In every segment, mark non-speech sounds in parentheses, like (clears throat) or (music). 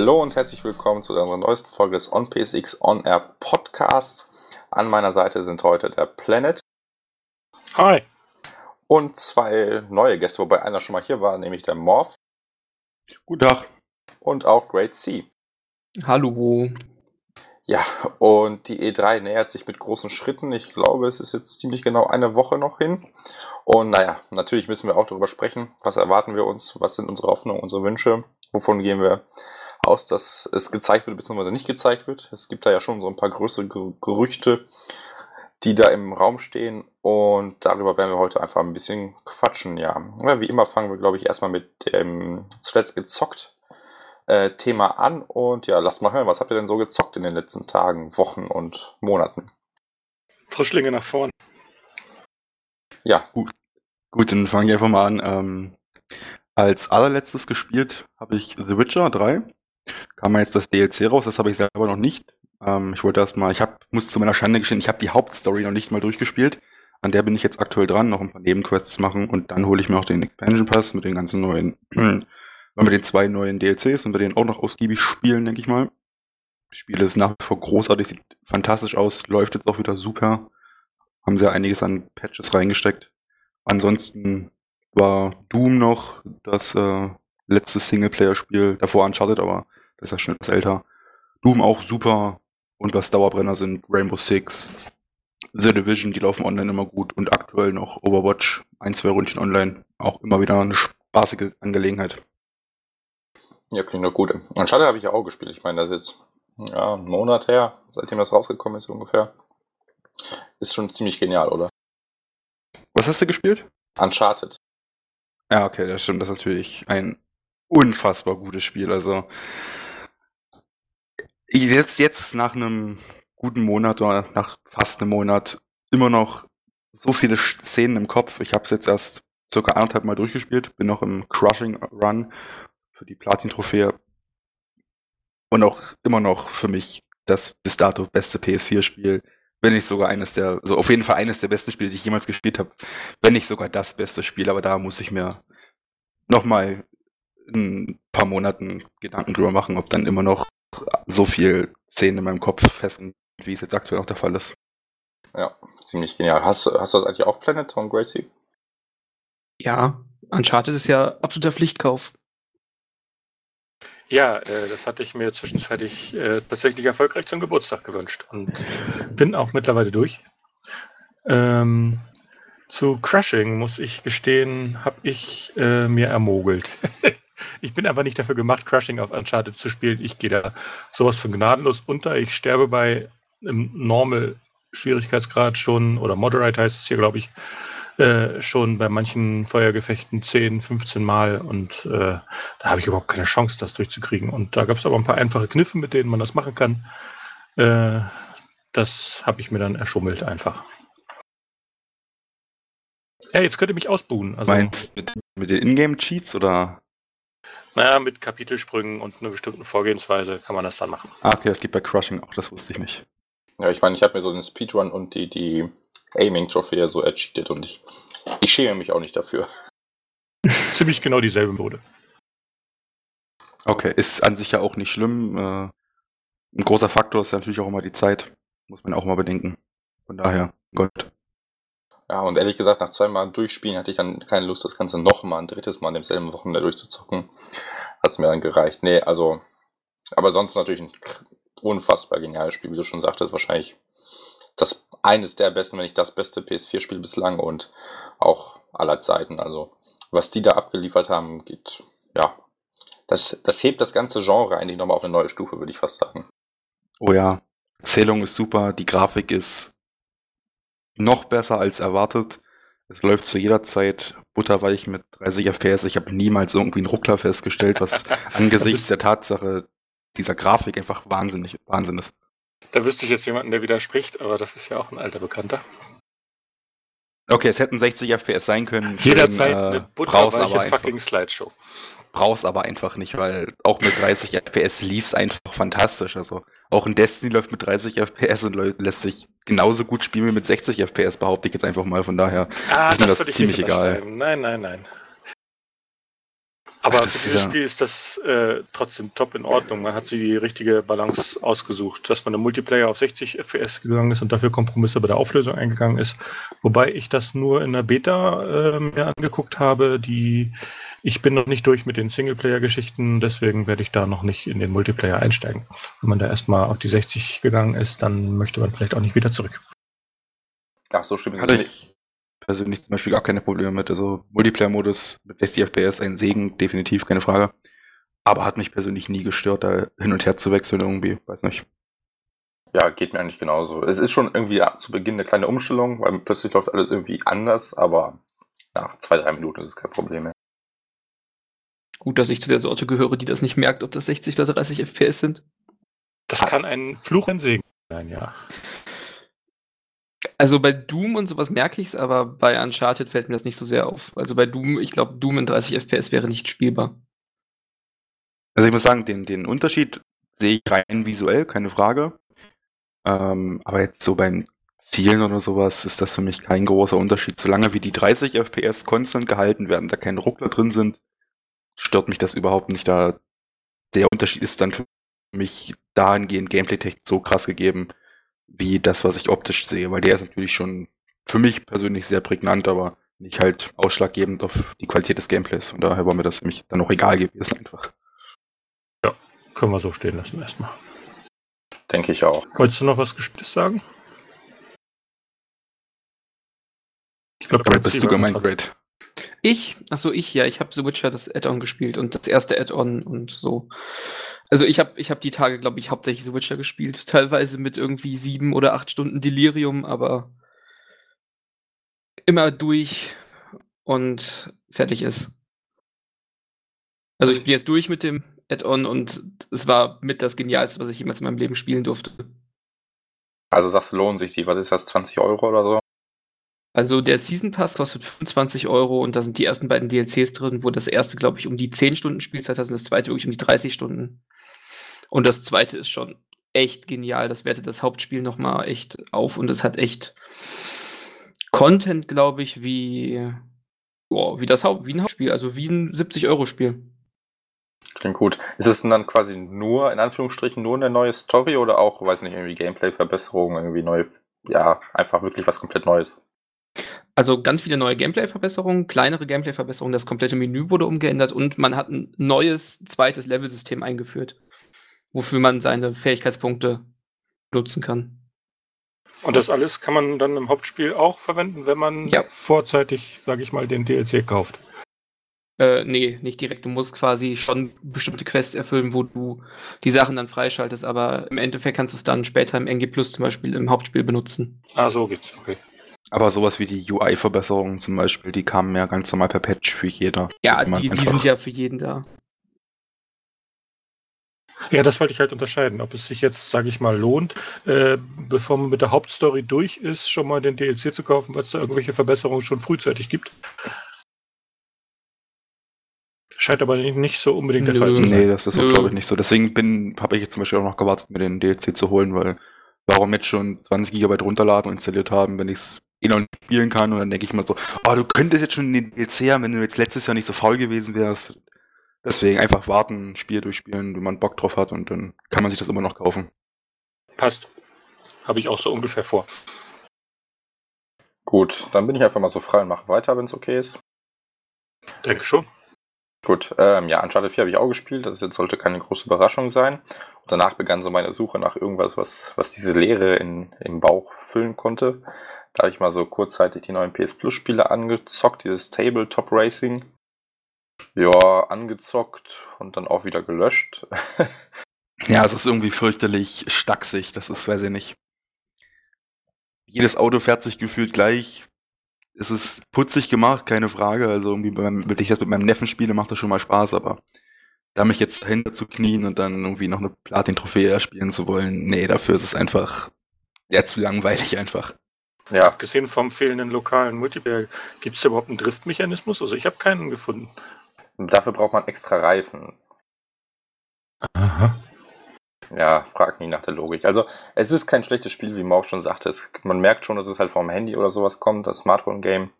Hallo und herzlich willkommen zu unserer neuesten Folge des OnPSX On Air Podcast. An meiner Seite sind heute der Planet. Hi. Und zwei neue Gäste, wobei einer schon mal hier war, nämlich der Morph. Guten Tag. Und auch Great C. Hallo. Ja, und die E3 nähert sich mit großen Schritten. Ich glaube, es ist jetzt ziemlich genau eine Woche noch hin. Und naja, natürlich müssen wir auch darüber sprechen. Was erwarten wir uns? Was sind unsere Hoffnungen, unsere Wünsche? Wovon gehen wir aus, dass es gezeigt wird bzw. nicht gezeigt wird? Es gibt da ja schon so ein paar größere Gerüchte, die da im Raum stehen. Und darüber werden wir heute einfach ein bisschen quatschen, ja. ja wie immer fangen wir, glaube ich, erstmal mit dem zuletzt gezockt äh, Thema an. Und ja, lasst mal hören, was habt ihr denn so gezockt in den letzten Tagen, Wochen und Monaten? Frischlinge nach vorn. Ja. Gut, gut dann fange ich einfach mal an. Ähm, als allerletztes gespielt habe ich The Witcher 3. Kam jetzt das DLC raus, das habe ich selber noch nicht. Ähm, ich wollte erstmal, ich hab, muss zu meiner Schande gestehen, ich habe die Hauptstory noch nicht mal durchgespielt. An der bin ich jetzt aktuell dran, noch ein paar Nebenquests machen und dann hole ich mir auch den Expansion Pass mit den ganzen neuen, (clears throat) mit den zwei neuen DLCs und bei denen auch noch ausgiebig spielen, denke ich mal. Das Spiel ist nach wie vor großartig, sieht fantastisch aus, läuft jetzt auch wieder super. Haben sie ja einiges an Patches reingesteckt. Ansonsten war Doom noch das äh, letzte Singleplayer-Spiel, davor Uncharted, aber das ist ja schon etwas älter. Doom auch super, und was Dauerbrenner sind, Rainbow Six, The Division, die laufen online immer gut und aktuell noch Overwatch, ein, zwei Rundchen online, auch immer wieder eine spaßige Angelegenheit. Ja, klingt doch gut. Uncharted habe ich ja auch gespielt. Ich meine, das ist jetzt ja, ein Monat her, seitdem das rausgekommen ist ungefähr. Ist schon ziemlich genial, oder? Was hast du gespielt? Uncharted. Ja, okay, das stimmt. Das ist natürlich ein unfassbar gutes Spiel. Also selbst jetzt nach einem guten Monat oder nach fast einem Monat immer noch so viele Szenen im Kopf. Ich habe es jetzt erst circa anderthalb Mal durchgespielt, bin noch im Crushing Run für die Platin-Trophäe und auch immer noch für mich das bis dato beste PS4-Spiel, wenn nicht sogar eines der, so auf jeden Fall eines der besten Spiele, die ich jemals gespielt habe, wenn nicht sogar das beste Spiel, aber da muss ich mir nochmal in ein paar Monaten Gedanken drüber machen, ob dann immer noch so viel Szenen in meinem Kopf festen, wie es jetzt aktuell auch der Fall ist. Ja, ziemlich genial. Hast, hast du das eigentlich auch Planet von Gracie? Ja, Uncharted ist ja absoluter Pflichtkauf. Ja, äh, das hatte ich mir zwischenzeitlich äh, tatsächlich erfolgreich zum Geburtstag gewünscht und bin auch mittlerweile durch. Ähm, zu Crushing muss ich gestehen, habe ich äh, mir ermogelt. (laughs) Ich bin einfach nicht dafür gemacht, Crushing auf Uncharted zu spielen. Ich gehe da sowas von gnadenlos unter. Ich sterbe bei einem Normal-Schwierigkeitsgrad schon, oder Moderate heißt es hier, glaube ich, äh, schon bei manchen Feuergefechten 10, 15 Mal und äh, da habe ich überhaupt keine Chance, das durchzukriegen. Und da gab es aber ein paar einfache Kniffe, mit denen man das machen kann. Äh, das habe ich mir dann erschummelt einfach. Ja, jetzt könnt ihr mich ausbuhen. Also, Meinst du mit, mit den Ingame-Cheats oder? Naja, mit Kapitelsprüngen und einer bestimmten Vorgehensweise kann man das dann machen. Ah, okay, das gibt bei Crushing auch, das wusste ich nicht. Ja, ich meine, ich habe mir so den Speedrun und die, die Aiming-Trophäe so ercheatet und ich, ich schäme mich auch nicht dafür. (laughs) Ziemlich genau dieselbe Mode. Okay, ist an sich ja auch nicht schlimm. Äh, ein großer Faktor ist ja natürlich auch immer die Zeit. Muss man auch mal bedenken. Von daher, Gott. Ja, und ehrlich gesagt, nach zweimal Durchspielen hatte ich dann keine Lust, das Ganze nochmal ein drittes Mal an demselben Wochenende durchzuzocken. Hat es mir dann gereicht. Nee, also, aber sonst natürlich ein unfassbar geniales Spiel, wie du schon sagtest, wahrscheinlich das eines der besten, wenn nicht das beste PS4-Spiel bislang und auch aller Zeiten. Also, was die da abgeliefert haben, geht, ja, das, das hebt das ganze Genre eigentlich nochmal auf eine neue Stufe, würde ich fast sagen. Oh ja, Erzählung ist super, die Grafik ist noch besser als erwartet. Es läuft zu jeder Zeit butterweich mit 30 FPS. Ich habe niemals irgendwie einen Ruckler festgestellt, was (laughs) angesichts der Tatsache dieser Grafik einfach wahnsinnig Wahnsinn ist. Da wüsste ich jetzt jemanden, der widerspricht, aber das ist ja auch ein alter Bekannter. Okay, es hätten 60 FPS sein können. Jederzeit äh, eine butterweiche fucking Slideshow brauch's aber einfach nicht, weil auch mit 30 FPS lief's einfach fantastisch. Also auch in Destiny läuft mit 30 FPS und lässt sich genauso gut spielen wie mit 60 FPS, behaupte ich jetzt einfach mal. Von daher ah, ist mir das, das ziemlich egal. Nein, nein, nein. Aber Ach, für ist dieses ja- Spiel ist das äh, trotzdem top in Ordnung. Man hat sich die richtige Balance ausgesucht, dass man im Multiplayer auf 60 FPS gegangen ist und dafür Kompromisse bei der Auflösung eingegangen ist. Wobei ich das nur in der Beta äh, mir angeguckt habe. Die ich bin noch nicht durch mit den Singleplayer-Geschichten, deswegen werde ich da noch nicht in den Multiplayer einsteigen. Wenn man da erstmal auf die 60 gegangen ist, dann möchte man vielleicht auch nicht wieder zurück. Ach, so schlimm ist es nicht. Ich persönlich zum Beispiel gar keine Probleme mit. Also Multiplayer-Modus mit 60 FPS ein Segen, definitiv, keine Frage. Aber hat mich persönlich nie gestört, da hin und her zu wechseln irgendwie, weiß nicht. Ja, geht mir eigentlich genauso. Es ist schon irgendwie zu Beginn eine kleine Umstellung, weil plötzlich läuft alles irgendwie anders, aber nach zwei, drei Minuten ist es kein Problem mehr. Gut, dass ich zu der Sorte gehöre, die das nicht merkt, ob das 60 oder 30 FPS sind. Das kann ein Fluch, ein Segen sein, ja. Also bei Doom und sowas merke ich es, aber bei Uncharted fällt mir das nicht so sehr auf. Also bei Doom, ich glaube, Doom in 30 FPS wäre nicht spielbar. Also ich muss sagen, den, den Unterschied sehe ich rein visuell, keine Frage. Ähm, aber jetzt so beim Zielen oder sowas ist das für mich kein großer Unterschied. Solange wie die 30 FPS konstant gehalten werden, da keine Ruckler drin sind, stört mich das überhaupt nicht. Da der Unterschied ist dann für mich dahingehend Gameplay-Technik so krass gegeben, wie das, was ich optisch sehe, weil der ist natürlich schon für mich persönlich sehr prägnant, aber nicht halt ausschlaggebend auf die Qualität des Gameplays. Und daher war mir das für mich dann auch egal gewesen einfach. Können wir so stehen lassen erstmal. Denke ich auch. Wolltest du noch was Gespieltes sagen? Ich glaube, Damit bist du gemeint, Great. Ich, achso, ich, ja, ich habe The Witcher das Add-on gespielt und das erste Add-on und so. Also ich habe ich hab die Tage, glaube ich, hauptsächlich The Witcher gespielt. (laughs) Teilweise mit irgendwie sieben oder acht Stunden Delirium, aber immer durch und fertig ist. Also ich bin jetzt durch mit dem Add-on und es war mit das Genialste, was ich jemals in meinem Leben spielen durfte. Also sagst du, lohnen sich die, was ist das, 20 Euro oder so? Also der Season Pass kostet 25 Euro und da sind die ersten beiden DLCs drin, wo das erste, glaube ich, um die 10 Stunden Spielzeit hat und das zweite wirklich um die 30 Stunden. Und das zweite ist schon echt genial. Das wertet das Hauptspiel nochmal echt auf und es hat echt Content, glaube ich, wie, boah, wie das Haupt, wie ein Hauptspiel, also wie ein 70-Euro-Spiel. Klingt gut. Ist es dann quasi nur, in Anführungsstrichen, nur eine neue Story oder auch, weiß nicht, irgendwie Gameplay-Verbesserungen, irgendwie neue, ja, einfach wirklich was komplett Neues? Also ganz viele neue Gameplay-Verbesserungen, kleinere Gameplay-Verbesserungen, das komplette Menü wurde umgeändert und man hat ein neues zweites Level-System eingeführt, wofür man seine Fähigkeitspunkte nutzen kann. Und das alles kann man dann im Hauptspiel auch verwenden, wenn man Ja. vorzeitig, sage ich mal, den DLC kauft. Äh, nee, nicht direkt. Du musst quasi schon bestimmte Quests erfüllen, wo du die Sachen dann freischaltest, aber im Endeffekt kannst du es dann später im NG Plus zum Beispiel im Hauptspiel benutzen. Ah, so geht's. Okay. Aber sowas wie die UI-Verbesserungen zum Beispiel, die kamen ja ganz normal per Patch für jeder. Ja, die, die sind ja für jeden da. Ja, das wollte ich halt unterscheiden, ob es sich jetzt, sage ich mal, lohnt, äh, bevor man mit der Hauptstory durch ist, schon mal den DLC zu kaufen, weil es da irgendwelche Verbesserungen schon frühzeitig gibt. Scheint aber nicht, so unbedingt der Nö. Fall zu sein. Nee, das ist auch, glaube ich, nicht so. Deswegen bin, habe ich jetzt zum Beispiel auch noch gewartet, mir den DLC zu holen, weil warum jetzt schon 20 Gigabyte runterladen und installiert haben, wenn ich es eh noch nicht spielen kann und dann denke ich mal so, oh, du könntest jetzt schon den DLC haben, wenn du jetzt letztes Jahr nicht so faul gewesen wärst. Deswegen einfach warten, Spiel durchspielen, wenn man Bock drauf hat und dann kann man sich das immer noch kaufen. Passt. Habe ich auch so ungefähr vor. Gut, dann bin ich einfach mal so frei und mache weiter, wenn es okay ist. Denke schon. Gut, ähm, ja, Uncharted 4 habe ich auch gespielt, das jetzt sollte keine große Überraschung sein. Und danach begann so meine Suche nach irgendwas, was, was diese Leere in, im Bauch füllen konnte. Da habe ich mal so kurzzeitig die neuen PS Plus Spiele angezockt, dieses Tabletop Racing. Ja, angezockt und dann auch wieder gelöscht. (laughs) Ja, es ist irgendwie fürchterlich stacksig, das ist, weiß ich nicht. Jedes Auto fährt sich gefühlt gleich. Es ist putzig gemacht, keine Frage. Also irgendwie, wenn ich das mit meinem Neffen spiele, macht das schon mal Spaß, aber da mich jetzt dahinter zu knien und dann irgendwie noch eine Platin-Trophäe erspielen zu wollen, nee, dafür ist es einfach, ja, zu langweilig einfach. Ja, Abgesehen vom fehlenden lokalen Multiplayer, gibt es da überhaupt einen Driftmechanismus? Also ich habe keinen gefunden. dafür braucht man extra Reifen. Aha. Ja, frag nie nach der Logik. Also, es ist kein schlechtes Spiel, wie Morg schon sagte. Es, man merkt schon, dass es halt vom Handy oder sowas kommt, das Smartphone-Game.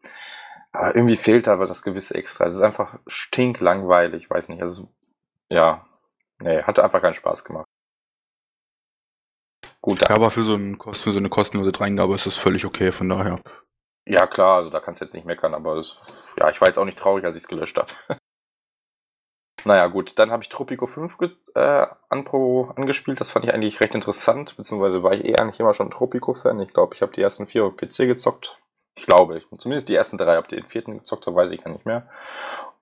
Aber irgendwie fehlt aber das gewisse Extra. Es ist einfach stinklangweilig, weiß nicht. Also, ja, nee, hat einfach keinen Spaß gemacht. Gut, ja, aber für so, ein, für so eine kostenlose Dreingabe ist das völlig okay, von daher. Ja, klar, also da kannst du jetzt nicht meckern, aber das, ja, ich war jetzt auch nicht traurig, als ich es gelöscht habe. (laughs) naja, gut, dann habe ich Tropico 5 äh, Anpro angespielt. Das fand ich eigentlich recht interessant, beziehungsweise war ich eh eigentlich immer schon Tropico-Fan. Ich glaube, ich habe die ersten vier auf PC gezockt. Ich glaube, zumindest die ersten drei, ob die den vierten gezockt habe, weiß ich gar nicht mehr.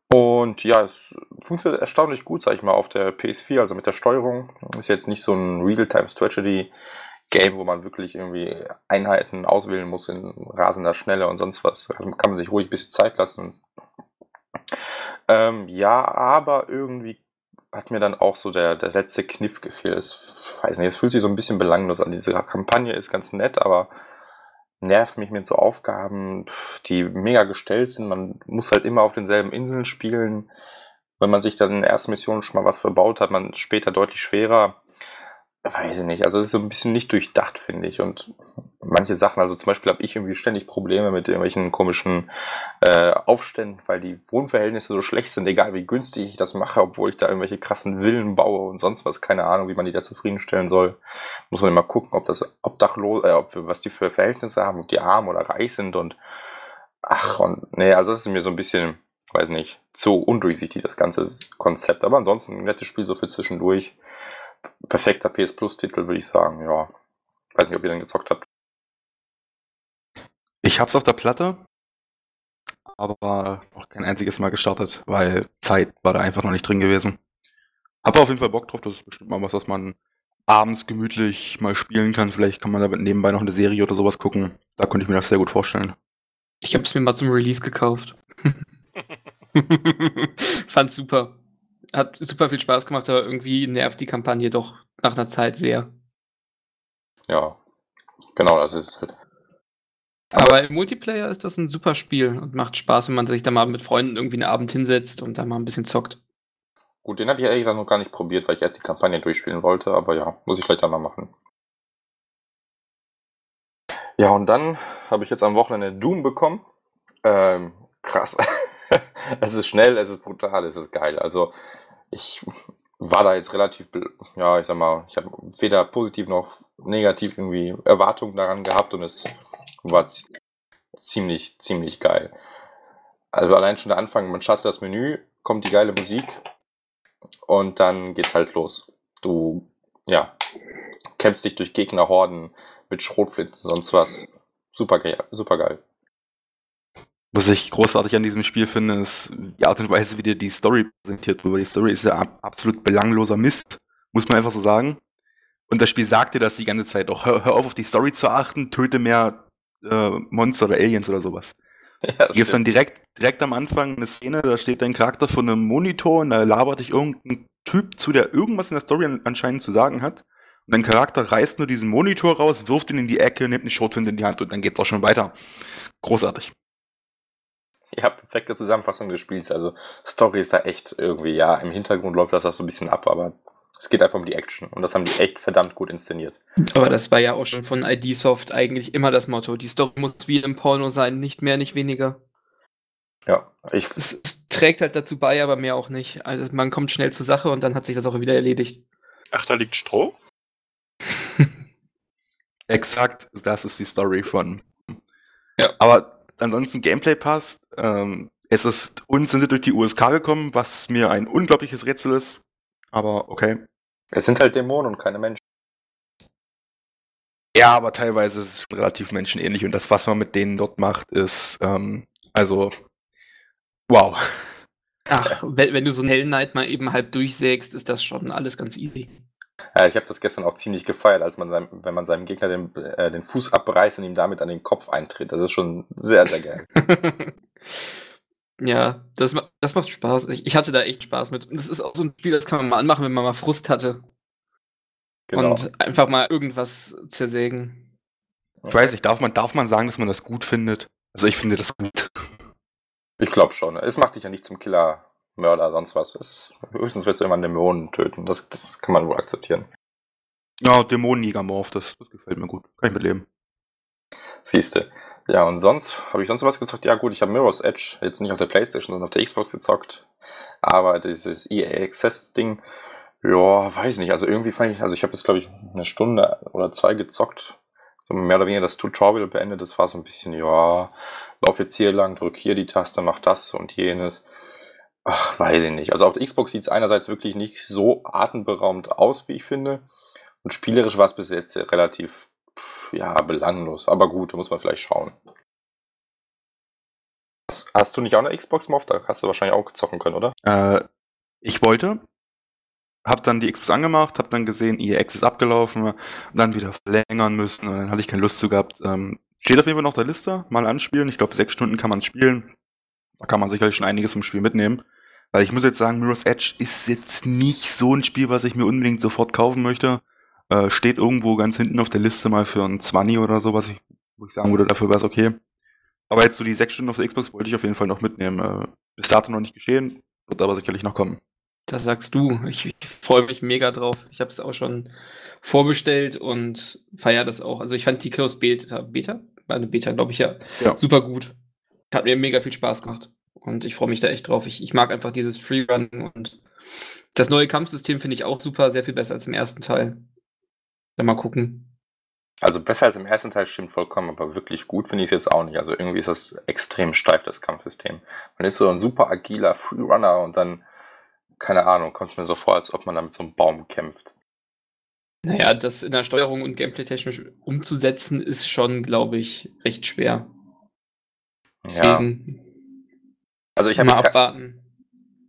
Und ja, es funktioniert erstaunlich gut, sag ich mal, auf der PS4, also mit der Steuerung. Ist jetzt nicht so ein Real-Time-Strategy Game, wo man wirklich irgendwie Einheiten auswählen muss in rasender Schnelle und sonst was. Also kann man sich ruhig ein bisschen Zeit lassen. Ähm, ja, aber irgendwie hat mir dann auch so der, der letzte Kniff gefehlt. Es, weiß nicht, es fühlt sich so ein bisschen belanglos an. Diese Kampagne ist ganz nett, aber nervt mich mit so Aufgaben, die mega gestellt sind. Man muss halt immer auf denselben Inseln spielen. Wenn man sich dann in der ersten Mission schon mal was verbaut hat, man später deutlich schwerer. Weiß ich nicht. Also es ist so ein bisschen nicht durchdacht, finde ich. Und manche Sachen, also zum Beispiel habe ich irgendwie ständig Probleme mit irgendwelchen komischen äh, Aufständen, weil die Wohnverhältnisse so schlecht sind, egal wie günstig ich das mache, obwohl ich da irgendwelche krassen Villen baue und sonst was, keine Ahnung, wie man die da zufriedenstellen soll. Muss man immer gucken, ob das obdachlos, äh, ob, was die für Verhältnisse haben, ob die arm oder reich sind und ach und nee, also das ist mir so ein bisschen, weiß nicht, zu undurchsichtig das ganze Konzept. Aber ansonsten ein nettes Spiel so für zwischendurch. Perfekter PS Plus Titel, würde ich sagen, ja. Weiß nicht, ob ihr den gezockt habt. Ich hab's auf der Platte, aber noch kein einziges Mal gestartet, weil Zeit war da einfach noch nicht drin gewesen. Hab auf jeden Fall Bock drauf, das ist bestimmt mal was, was man abends gemütlich mal spielen kann. Vielleicht kann man da nebenbei noch eine Serie oder sowas gucken. Da könnte ich mir das sehr gut vorstellen. Ich habe es mir mal zum Release gekauft. (laughs) (laughs) Fand's super. Hat super viel Spaß gemacht, aber irgendwie nervt die Kampagne doch nach einer Zeit sehr. Ja, genau, das ist halt. Aber im Multiplayer ist das ein super Spiel und macht Spaß, wenn man sich da mal mit Freunden irgendwie einen Abend hinsetzt und da mal ein bisschen zockt. Gut, den habe ich ehrlich gesagt noch gar nicht probiert, weil ich erst die Kampagne durchspielen wollte, aber ja, muss ich vielleicht dann mal machen. Ja, und dann habe ich jetzt am Wochenende Doom bekommen. Ähm, krass. (laughs) (laughs) es ist schnell, es ist brutal, es ist geil. Also ich war da jetzt relativ, ja, ich sag mal, ich habe weder positiv noch negativ irgendwie Erwartungen daran gehabt und es war ziemlich, ziemlich geil. Also allein schon der Anfang, man startet das Menü, kommt die geile Musik und dann geht's halt los. Du, ja, kämpfst dich durch Gegnerhorden mit Schrotflinten, sonst was. Super geil, super geil. Was ich großartig an diesem Spiel finde, ist die Art und Weise, wie dir die Story präsentiert wird. Die Story ist ja absolut belangloser Mist, muss man einfach so sagen. Und das Spiel sagt dir das die ganze Zeit auch. Hör, hör auf, auf die Story zu achten, töte mehr äh, Monster oder Aliens oder sowas. (laughs) Ja, Gibt es dann direkt, direkt am Anfang eine Szene, da steht dein Charakter vor einem Monitor und da labert dich irgendein Typ zu, der irgendwas in der Story anscheinend zu sagen hat. Und dein Charakter reißt nur diesen Monitor raus, wirft ihn in die Ecke, nimmt eine Schrotflinte in die Hand und dann geht's auch schon weiter. Großartig. Ja, perfekte Zusammenfassung des Spiels. Also Story ist da echt irgendwie, ja, im Hintergrund läuft das auch so ein bisschen ab, aber es geht einfach um die Action und das haben die echt verdammt gut inszeniert. Aber das war ja auch schon von ID Soft eigentlich immer das Motto. Die Story muss wie im Porno sein, nicht mehr, nicht weniger. Ja, ich. Es, es, trägt halt dazu bei, aber mehr auch nicht. Also man kommt schnell zur Sache und dann hat sich das auch wieder erledigt. Ach, da liegt Stroh? (laughs) Exakt, das ist die Story von. Ja. Aber ansonsten Gameplay passt. Ähm, es ist uns sind sie durch die USK gekommen, was mir ein unglaubliches Rätsel ist. Aber okay. Es sind halt Dämonen und keine Menschen. Ja, aber teilweise ist es schon relativ menschenähnlich und das, was man mit denen dort macht, ist, ähm, also, wow. Ach, wenn, wenn, du so einen Hell Knight mal eben halb durchsägst, ist das schon alles ganz easy. Ja, ich habe das gestern auch ziemlich gefeiert, als man seinem, wenn man seinem Gegner den, äh, den Fuß abreißt und ihm damit an den Kopf eintritt. Das ist schon sehr, sehr geil. (laughs) Ja, das, das macht Spaß. Ich, ich, hatte da echt Spaß mit. Das ist auch so ein Spiel, das kann man mal anmachen, wenn man mal Frust hatte. Genau. Und einfach mal irgendwas zersägen. Ich weiß nicht, darf man, darf man sagen, dass man das gut findet? Also ich finde das gut. Ich glaube schon. Es macht dich ja nicht zum Killer, Mörder, sonst was. Es, höchstens wirst du immer Dämonen töten. Das, das kann man wohl akzeptieren. Ja, Dämonenjäger-Morph, das, das gefällt mir gut. Kann ich mitleben. Siehste. Ja, und sonst, habe ich sonst was gezockt? Ja gut, ich habe Mirror's Edge, jetzt nicht auf der Playstation, sondern auf der Xbox gezockt. Aber dieses EA Access-Ding, ja, weiß nicht. Also irgendwie fand ich, also ich habe jetzt, glaube ich, eine Stunde oder zwei gezockt. Mehr oder weniger das Tutorial beendet. Das war so ein bisschen, ja, lauf jetzt hier lang, drück hier die Taste, mach das und jenes. Ach, weiß ich nicht. Also auf der Xbox sieht es einerseits wirklich nicht so atemberaubend aus, wie ich finde. Und spielerisch war es bis jetzt relativ, ja, belanglos. Aber gut, da muss man vielleicht schauen. Hast, du nicht auch eine Xbox Moff? Da hast du wahrscheinlich auch zocken können, oder? Äh, ich wollte, hab dann die Xbox angemacht, hab dann gesehen, ihr Ex ist abgelaufen, dann wieder verlängern müssen und dann hatte ich keine Lust zu gehabt. Ähm, steht auf jeden Fall noch der Liste, mal anspielen. Ich glaube, sechs Stunden kann man spielen. Da kann man sicherlich schon einiges vom Spiel mitnehmen. Weil ich muss jetzt sagen, Mirror's Edge ist jetzt nicht so ein Spiel, was ich mir unbedingt sofort kaufen möchte. Äh, steht irgendwo ganz hinten auf der Liste mal für ein 20 oder so, was ich, wo ich sagen würde, dafür wäre es okay. Aber jetzt so die sechs Stunden auf der Xbox wollte ich auf jeden Fall noch mitnehmen. Äh, bis dato noch nicht geschehen, wird aber sicherlich noch kommen. Das sagst du. Ich, ich freue mich mega drauf. Ich habe es auch schon vorbestellt und feiere das auch. Also ich fand die Close Beta, Beta? War eine Beta, glaube ich, ja. Ja. Super gut. Hat mir mega viel Spaß gemacht. Und ich freue mich da echt drauf. Ich, ich mag einfach dieses Freerun und das neue Kampfsystem finde ich auch super, sehr viel besser als im ersten Teil. Dann mal gucken. Also besser als im ersten Teil stimmt vollkommen, aber wirklich gut finde ich es jetzt auch nicht. Also irgendwie ist das extrem steif, das Kampfsystem. Man ist so ein super agiler Freerunner und dann, keine Ahnung, kommt es mir so vor, als ob man da mit so einem Baum kämpft. Naja, das in der Steuerung und Gameplay technisch umzusetzen, ist schon, glaube ich, recht schwer. Ja. Also ich habe jetzt, ke abwarten.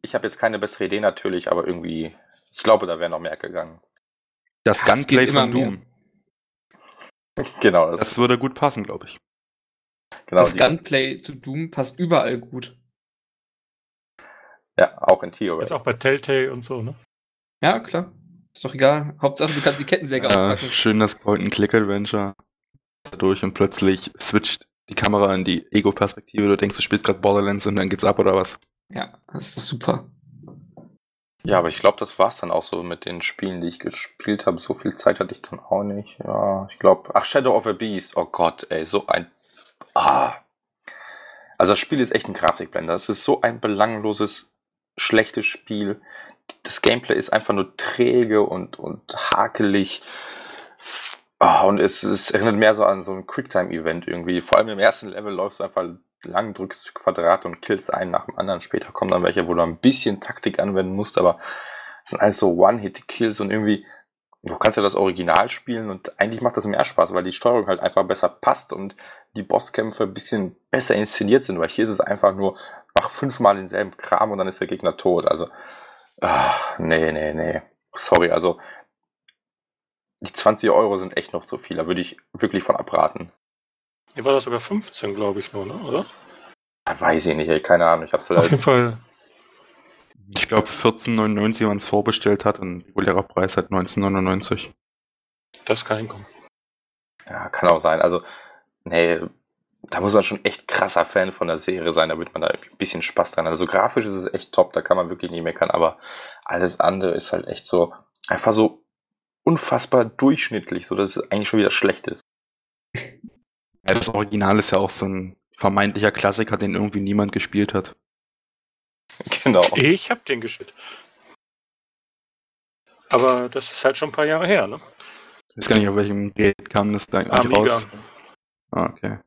ich hab jetzt keine bessere Idee natürlich, aber irgendwie, ich glaube, da wäre noch mehr gegangen. Das Ja, Gunplay von Doom. mehr. (laughs) Genau, das, Das würde gut passen, glaube ich. genau das Gunplay zu Doom passt überall gut. ja, auch in Theory. Ist auch bei Telltale und so, ne? Ja, klar. Ist doch egal. Hauptsache, du kannst die Kettensäge Äh, auspacken. schön das Point-and-Click-Adventure durch und plötzlich switcht die Kamera in die Ego-Perspektive. Du denkst, du spielst gerade Borderlands und dann geht's ab oder was? Ja, das ist super. Ja, aber ich glaube, das war's dann auch so mit den Spielen, die ich gespielt habe. So viel Zeit hatte ich dann auch nicht. Ja, ich glaube. Ach, Shadow of a Beast. Oh Gott, ey, so ein. Ah. Also das Spiel ist echt ein Grafikblender. Es ist so ein belangloses, schlechtes Spiel. Das Gameplay ist einfach nur träge und, und hakelig. Ah, und es, es erinnert mehr so an so ein Quicktime-Event irgendwie. Vor allem im ersten Level läufst du einfach lang, drückst Quadrat und killst einen nach dem anderen. Später kommen dann welche, wo du ein bisschen Taktik anwenden musst, aber es sind alles so One-Hit-Kills und irgendwie, du kannst ja das Original spielen und eigentlich macht das mehr Spaß, weil die Steuerung halt einfach besser passt und die Bosskämpfe ein bisschen besser inszeniert sind, weil hier ist es einfach nur, mach fünfmal denselben Kram und dann ist der Gegner tot. Also, ach, nee, nee, nee. Sorry, also die 20 Euro sind echt noch zu viel. Da würde ich wirklich von abraten. Hier war das sogar 15, glaube ich nur, ne? oder? Ja, Weiß ich nicht, ey, keine Ahnung. Ich hab's halt Auf jeden als, Fall. Ich glaube 14,99, wenn man es vorbestellt hat und regulärer Preis halt 19,99. Das kann hinkommen. ja, kann auch sein. Also, nee, da muss man schon echt krasser Fan von der Serie sein, damit man da ein bisschen Spaß dran hat. Also grafisch ist es echt top, da kann man wirklich nicht meckern, aber alles andere ist halt echt so, einfach so unfassbar durchschnittlich, so dass es eigentlich schon wieder schlecht ist. (laughs) Ja, das Original ist ja auch so ein vermeintlicher Klassiker, den irgendwie niemand gespielt hat. Genau. Ich hab den gespielt. Aber das ist halt schon ein paar Jahre her, ne? Ich weiß gar nicht, auf welchem Gerät kam das da eigentlich Amiga. raus. Ah, okay.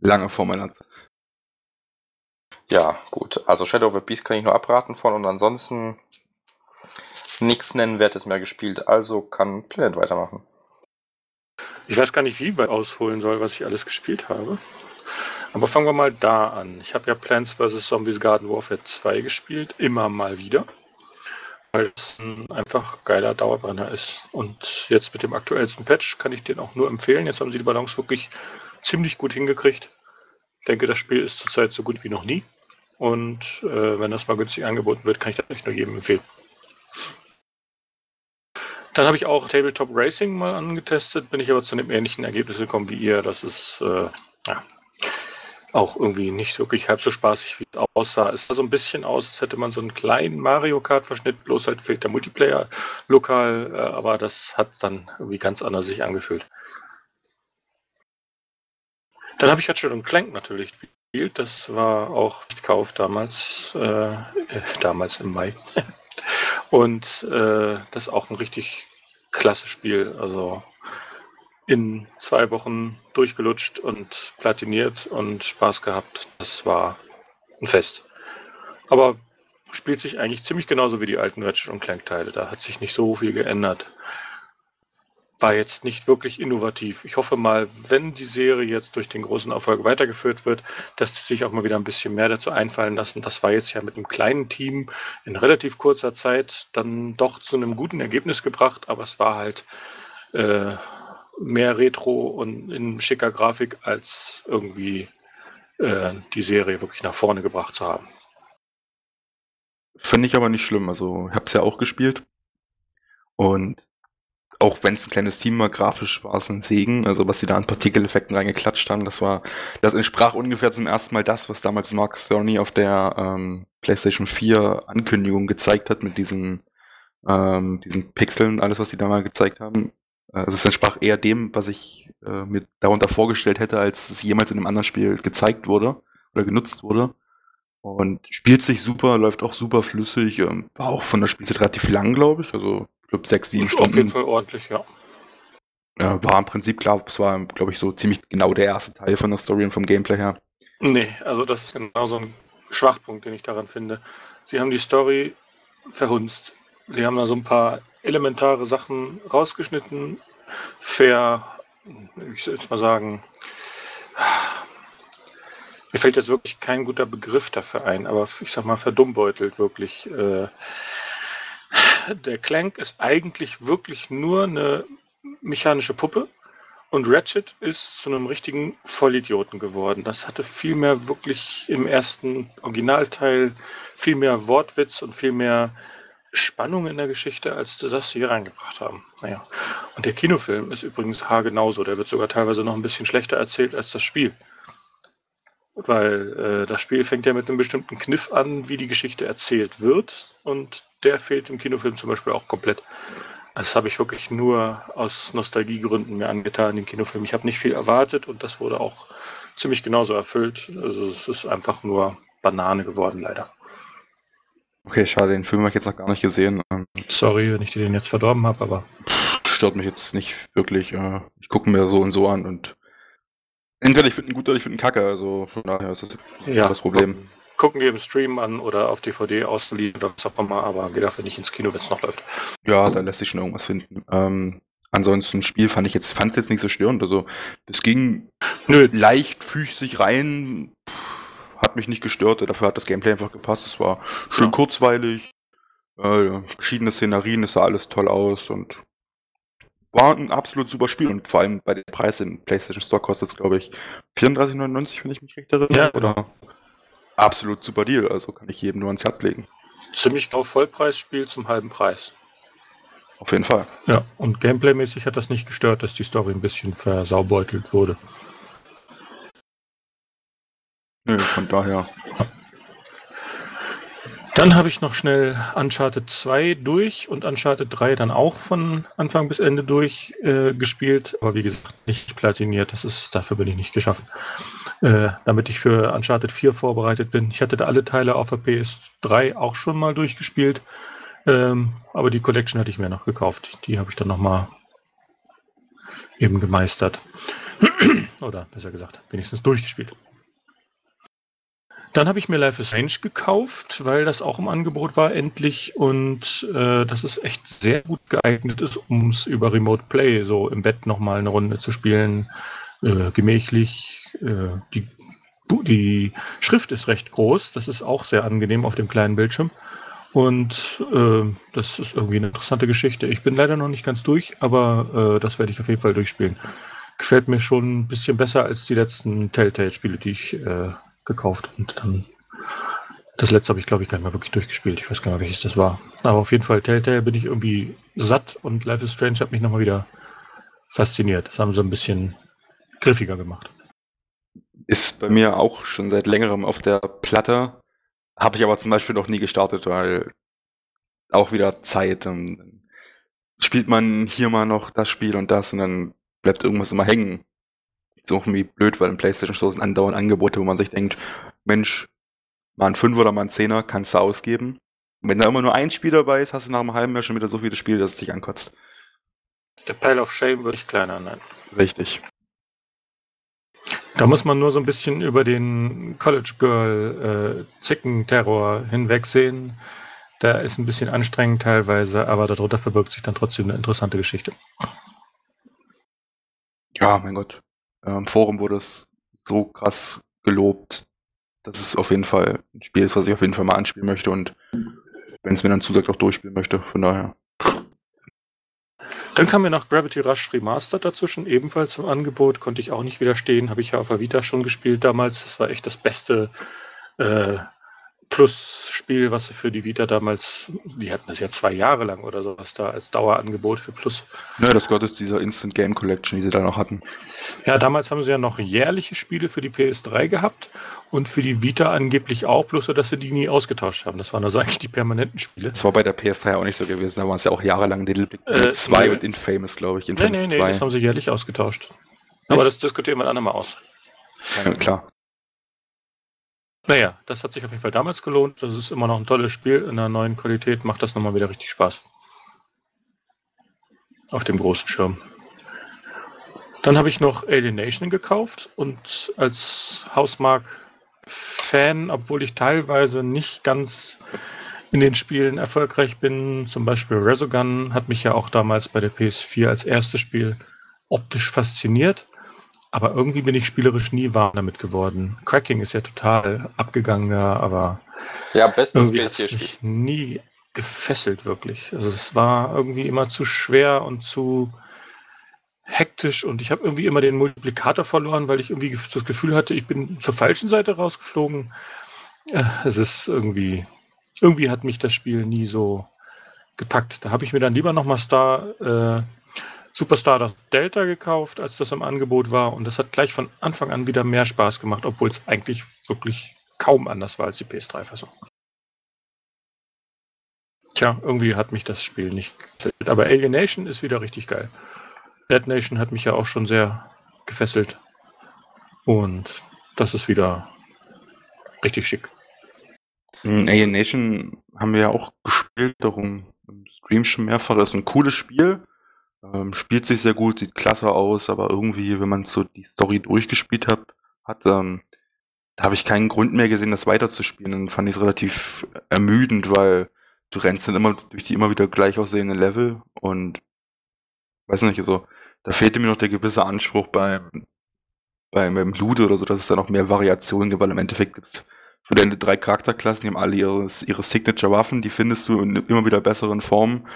Lange vor meiner Zeit. Ja, gut. Also Shadow of the Beast kann ich nur abraten von und ansonsten nichts Nennenwertes mehr gespielt. Also kann Planet weitermachen. Ich weiß gar nicht, wie weit ausholen soll, was ich alles gespielt habe. Aber fangen wir mal da an. Ich habe ja Plants vs. Zombies Garden Warfare 2 gespielt, immer mal wieder. Weil es ein einfach geiler Dauerbrenner ist. Und jetzt mit dem aktuellsten Patch kann ich den auch nur empfehlen. Jetzt haben sie die Balance wirklich ziemlich gut hingekriegt. Ich denke, das Spiel ist zurzeit so gut wie noch nie. Und äh, wenn das mal günstig angeboten wird, kann ich das echt nur jedem empfehlen. Dann habe ich auch Tabletop Racing mal angetestet, bin ich aber zu einem ähnlichen Ergebnis gekommen wie ihr. Das ist äh, ja, auch irgendwie nicht wirklich halb so spaßig, wie es aussah. Es sah so ein bisschen aus, als hätte man so einen kleinen Mario Kart-Verschnitt, bloß halt fehlt der Multiplayer lokal, äh, aber das hat dann irgendwie ganz anders sich angefühlt. Dann habe ich Ratchet und Clank natürlich gespielt. Das war auch Kauf damals, äh, äh, damals im Mai. (laughs) und äh, das ist auch ein richtig klasse Spiel. Also in zwei Wochen durchgelutscht und platiniert und Spaß gehabt. Das war ein Fest. Aber spielt sich eigentlich ziemlich genauso wie die alten Ratchet und Clank Teile. Da hat sich nicht so viel geändert. War jetzt nicht wirklich innovativ. Ich hoffe mal, wenn die Serie jetzt durch den großen Erfolg weitergeführt wird, dass sie sich auch mal wieder ein bisschen mehr dazu einfallen lassen. Das war jetzt ja mit einem kleinen Team in relativ kurzer Zeit dann doch zu einem guten Ergebnis gebracht, aber es war halt äh, mehr Retro und in schicker Grafik als irgendwie äh, die Serie wirklich nach vorne gebracht zu haben. Finde ich aber nicht schlimm. Also, ich habe es ja auch gespielt. Und auch wenn es ein kleines Team war, grafisch war es ein Segen. Also, was sie da an Partikeleffekten reingeklatscht haben, das war, das entsprach ungefähr zum ersten Mal das, was damals Mark Cerny auf der ähm, PlayStation 4 Ankündigung gezeigt hat mit diesen, ähm, diesen Pixeln, alles, was sie da mal gezeigt haben. Also, es entsprach eher dem, was ich äh, mir darunter vorgestellt hätte, als es jemals in einem anderen Spiel gezeigt wurde oder genutzt wurde. Und spielt sich super, läuft auch super flüssig. Ähm, war auch von der Spielzeit relativ lang, glaube ich. Also, glaube, sechs, sieben Ist Stunden. auf jeden Fall ordentlich, ja. Äh, war im Prinzip klar, es war, glaube ich, so ziemlich genau der erste Teil von der Story und vom Gameplay her. Nee, also das ist genau so ein Schwachpunkt, den ich daran finde. Sie haben die Story verhunzt. Sie haben da so ein paar elementare Sachen rausgeschnitten, fair, ich soll jetzt mal sagen, mir fällt jetzt wirklich kein guter Begriff dafür ein, aber ich sag mal verdummbeutelt wirklich. Äh, der Clank ist eigentlich wirklich nur eine mechanische Puppe und Ratchet ist zu einem richtigen Vollidioten geworden. Das hatte viel mehr wirklich im ersten Originalteil viel mehr Wortwitz und viel mehr Spannung in der Geschichte, als das sie hier reingebracht haben. Naja. Und der Kinofilm ist übrigens haargenauso. Der wird sogar teilweise noch ein bisschen schlechter erzählt als das Spiel. Weil äh, das Spiel fängt ja mit einem bestimmten Kniff an, wie die Geschichte erzählt wird. Und der fehlt im Kinofilm zum Beispiel auch komplett. Das habe ich wirklich nur aus Nostalgiegründen mir angetan, den Kinofilm. Ich habe nicht viel erwartet und das wurde auch ziemlich genauso erfüllt. Also es ist einfach nur Banane geworden, leider. Okay, schade, den Film habe ich jetzt noch gar nicht gesehen. Sorry, wenn ich dir den jetzt verdorben habe, aber stört mich jetzt nicht wirklich. Äh, ich gucke mir so und so an und entweder ich finde ihn gut oder ich finde ihn kacke. Also von daher ist das ja, das Problem. Gucken wir im Stream an oder auf DVD ausgeliehen oder was auch immer, aber geh dafür nicht ins Kino, wenn es noch läuft. Ja, da lässt sich schon irgendwas finden. Ähm, ansonsten Spiel fand ich jetzt, fand es jetzt nicht so störend. Also das ging Nö, leicht füßig rein, pff, hat mich nicht gestört. Dafür hat das Gameplay einfach gepasst. Es war schön Ja. kurzweilig, äh, verschiedene Szenarien, es sah alles toll aus und war ein absolut super Spiel und vor allem bei den Preisen im PlayStation Store kostet es, glaube ich, 34,99, wenn ich mich recht erinnere. Ja, oder absolut super Deal, also kann ich jedem nur ans Herz legen. ziemlich genau Vollpreisspiel zum halben Preis. Auf jeden Fall. Ja, und gameplaymäßig hat das nicht gestört, dass die Story ein bisschen versaubeutelt wurde. Nö, von daher. Dann habe ich noch schnell Uncharted 2 durch und Uncharted 3 dann auch von Anfang bis Ende durch äh, gespielt. Aber wie gesagt, nicht platiniert. Das ist, dafür bin ich nicht geschaffen. Äh, damit ich für Uncharted 4 vorbereitet bin. Ich hatte da alle Teile auf der PS3 auch schon mal durchgespielt. Ähm, aber die Collection hatte ich mir noch gekauft. Die habe ich dann nochmal eben gemeistert. (clears throat) Oder besser gesagt, wenigstens durchgespielt. Dann habe ich mir Life is Strange gekauft, weil das auch im Angebot war, endlich. Und äh, das ist echt sehr gut geeignet ist, um es über Remote Play so im Bett nochmal eine Runde zu spielen. Äh, gemächlich. Äh, die, die Schrift ist recht groß. Das ist auch sehr angenehm auf dem kleinen Bildschirm. Und äh, das ist irgendwie eine interessante Geschichte. Ich bin leider noch nicht ganz durch, aber äh, das werde ich auf jeden Fall durchspielen. Gefällt mir schon ein bisschen besser als die letzten Telltale-Spiele, die ich äh, gekauft und dann das letzte habe ich glaube ich gar nicht mehr wirklich durchgespielt. Ich weiß gar nicht mehr, welches das war. Aber auf jeden Fall Telltale bin ich irgendwie satt und Life is Strange hat mich nochmal wieder fasziniert. Das haben sie ein bisschen griffiger gemacht. Ist bei mir auch schon seit längerem auf der Platte. Habe ich aber zum Beispiel noch nie gestartet, weil auch wieder Zeit. Dann spielt man hier mal noch das Spiel und das und dann bleibt irgendwas immer hängen. Ist auch irgendwie blöd, weil im PlayStation Store sind andauernd Angebote, wo man sich denkt, Mensch, mal ein 5 oder mal ein 10er kannst du ausgeben. Und wenn da immer nur ein Spiel dabei ist, hast du nach einem halben Jahr schon wieder so viele Spiele, dass es dich ankotzt. Der Pile of Shame wird nicht kleiner, nein. Richtig. Da muss man nur so ein bisschen über den College Girl äh, Zickenterror hinwegsehen. Da ist ein bisschen anstrengend teilweise, aber darunter verbirgt sich dann trotzdem eine interessante Geschichte. Ja, mein Gott. Im Forum wurde es so krass gelobt, dass es auf jeden Fall ein Spiel ist, was ich auf jeden Fall mal anspielen möchte und wenn es mir dann zusagt, auch durchspielen möchte. Von daher. Dann kam mir noch Gravity Rush Remastered dazwischen, ebenfalls im Angebot, konnte ich auch nicht widerstehen, habe ich ja auf der Vita schon gespielt damals. Das war echt das beste äh, Plus-Spiel, was sie für die Vita damals, die hatten das ja zwei Jahre lang oder sowas da als Dauerangebot für Plus. Ne, das gehört zu dieser Instant Game Collection, die sie da noch hatten. Ja, damals haben sie ja noch jährliche Spiele für die PS3 gehabt und für die Vita angeblich auch, bloß so, dass sie die nie ausgetauscht haben. Das waren also eigentlich die permanenten Spiele. Das war bei der PS3 auch nicht so gewesen, da waren es ja auch jahrelang Little Big Äh, 2 nö. und Infamous, glaube ich. Nee, Infamous nee, nee, 2. das haben sie jährlich ausgetauscht. Aber das diskutieren wir dann mal aus. ja, klar. Naja, das hat sich auf jeden Fall damals gelohnt. Das ist immer noch ein tolles Spiel. In einer neuen Qualität macht das nochmal wieder richtig Spaß. Auf dem großen Schirm. Dann habe ich noch Alienation gekauft und als Hausmark-Fan, obwohl ich teilweise nicht ganz in den Spielen erfolgreich bin, zum Beispiel Resogun hat mich ja auch damals bei der PS4 als erstes Spiel optisch fasziniert. Aber irgendwie bin ich spielerisch nie warm damit geworden. Cracking ist ja total abgegangen, ja, aber Ja, bestes irgendwie hat es PS4-Spiel. mich nie gefesselt, wirklich. Also es war irgendwie immer zu schwer und zu hektisch und ich habe irgendwie immer den Multiplikator verloren, weil ich irgendwie das Gefühl hatte, ich bin zur falschen Seite rausgeflogen. Äh, Es ist irgendwie, irgendwie hat mich das Spiel nie so gepackt. Da habe ich mir dann lieber nochmal Star, äh, Superstar Delta gekauft, als das im Angebot war. Und das hat gleich von Anfang an wieder mehr Spaß gemacht, obwohl es eigentlich wirklich kaum anders war als die PS3-Fassung. Tja, irgendwie hat mich das Spiel nicht gefesselt. Aber Alienation ist wieder richtig geil. Dead Nation hat mich ja auch schon sehr gefesselt. Und das ist wieder richtig schick. Mm, Alien Nation haben wir ja auch gespielt, darum im Stream schon mehrfach. Das ist ein cooles Spiel. Ähm, spielt sich sehr gut, sieht klasse aus, aber irgendwie, wenn man so die Story durchgespielt hat, hat ähm, da habe ich keinen Grund mehr gesehen, das weiterzuspielen. Dann fand ich es relativ ermüdend, weil du rennst dann immer durch die immer wieder gleich aussehenden Level und weiß nicht, so, da fehlte mir noch der gewisse Anspruch beim, beim, beim Loot oder so, dass es da noch mehr Variationen gibt, weil im Endeffekt gibt's für deine drei Charakterklassen, die haben alle ihre, ihre Signature-Waffen, die findest du in immer wieder besseren Formen.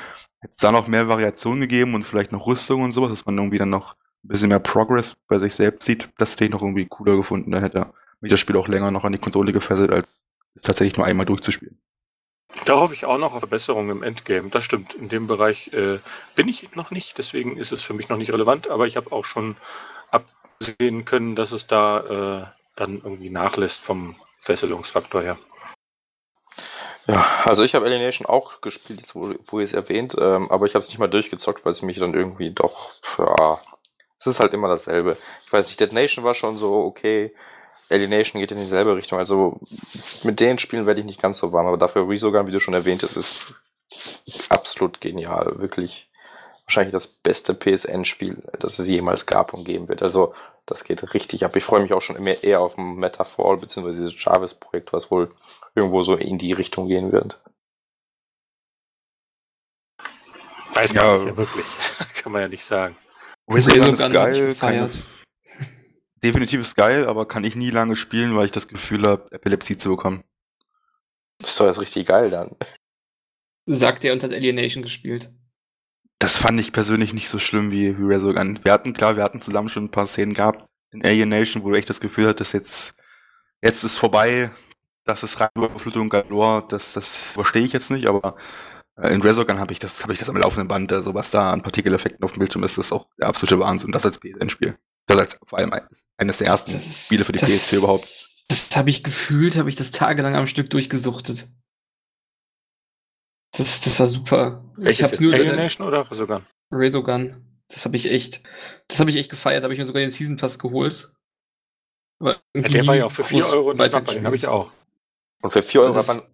Hätte es da noch mehr Variationen gegeben und vielleicht noch Rüstung und sowas, dass man irgendwie dann noch ein bisschen mehr Progress bei sich selbst sieht, das hätte ich noch irgendwie cooler gefunden. Dann hätte mich das Spiel auch länger noch an die Konsole gefesselt, als es tatsächlich nur einmal durchzuspielen. Da hoffe ich auch noch auf Verbesserungen im Endgame. Das stimmt. In dem Bereich äh, bin ich noch nicht, deswegen ist es für mich noch nicht relevant, aber ich habe auch schon absehen können, dass es da äh, dann irgendwie nachlässt vom Fesselungsfaktor her. Ja, also ich habe Alienation auch gespielt, wo, wo ihr es erwähnt, ähm, aber ich habe es nicht mal durchgezockt, weil es mich dann irgendwie doch, ja, es ist halt immer dasselbe. Ich weiß nicht, Dead Nation war schon so, okay, Alienation geht in dieselbe Richtung, also mit den Spielen werde ich nicht ganz so warm, aber dafür Resogun, wie du schon erwähnt hast, ist absolut genial, wirklich wahrscheinlich das beste PSN-Spiel, das es jemals gab und geben wird. Also das geht richtig ab. Ich freue mich auch schon immer eher auf ein Metafall, beziehungsweise dieses Jarvis-Projekt, was wohl irgendwo so in die Richtung gehen wird. Weiß man Ja. nicht, ja, wirklich. (laughs) Kann man ja nicht sagen. Resogun ist geil, gefeiert. (laughs) definitiv ist geil, aber kann ich nie lange spielen, weil ich das Gefühl habe, Epilepsie zu bekommen. Das ist doch jetzt richtig geil dann. Sagt er und hat Alienation gespielt. Das fand ich persönlich nicht so schlimm wie, wie Resogun. Wir hatten, klar, wir hatten zusammen schon ein paar Szenen gehabt in Alien Nation, wo du echt das Gefühl hattest, jetzt, jetzt ist vorbei, das ist rein Überflutung galore, das, das verstehe ich jetzt nicht, aber äh, in Resogun habe ich das, habe ich das am laufenden Band, also was da an Partikeleffekten auf dem Bildschirm ist, das ist auch der absolute Wahnsinn, das als PSN-Spiel. Das als vor allem eines- eines der ersten Das- Spiele für die das- PS4 überhaupt. Das habe ich gefühlt, habe ich das tagelang am Stück durchgesuchtet. Das, das war super. ich Welches hab's jetzt? nur über Alien den Nation oder Resogun? Resogun. Das habe ich echt, das habe ich echt gefeiert. Da habe ich mir sogar den Season Pass geholt. Ja, der war ja auch für 4 Euro ein Schnapper, den habe ich auch. Und für 4 Euro Das hat man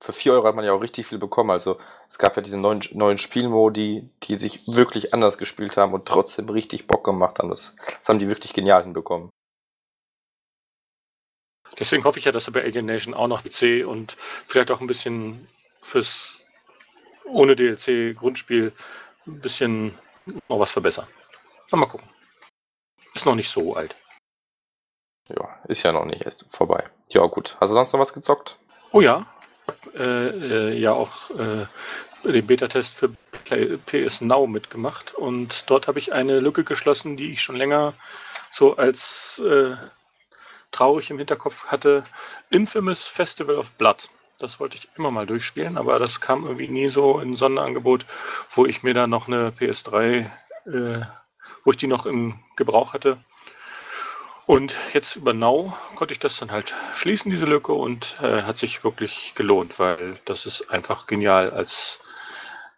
für 4 Euro hat man ja auch richtig viel bekommen. Also es gab ja diese neuen, neuen Spielmodi, die sich wirklich anders gespielt haben und trotzdem richtig Bock gemacht haben. Das, das haben die wirklich genial hinbekommen. Deswegen hoffe ich ja, dass sie bei Alien Nation auch noch PC und vielleicht auch ein bisschen fürs ohne DLC Grundspiel ein bisschen noch was verbessern. Mal gucken. Ist noch nicht so alt. Ja, ist ja noch nicht erst vorbei. Ja, gut. Hast du sonst noch was gezockt? Oh ja, ich habe äh, ja auch äh, den Beta-Test für Play PS Now mitgemacht und dort habe ich eine Lücke geschlossen, die ich schon länger so als äh, traurig im Hinterkopf hatte. Infamous Festival of Blood. Das wollte ich immer mal durchspielen, aber das kam irgendwie nie so in Sonderangebot, wo ich mir da noch eine PS3, äh, wo ich die noch im Gebrauch hatte. Und jetzt über Now konnte ich das dann halt schließen, diese Lücke, und äh, hat sich wirklich gelohnt, weil das ist einfach genial. Als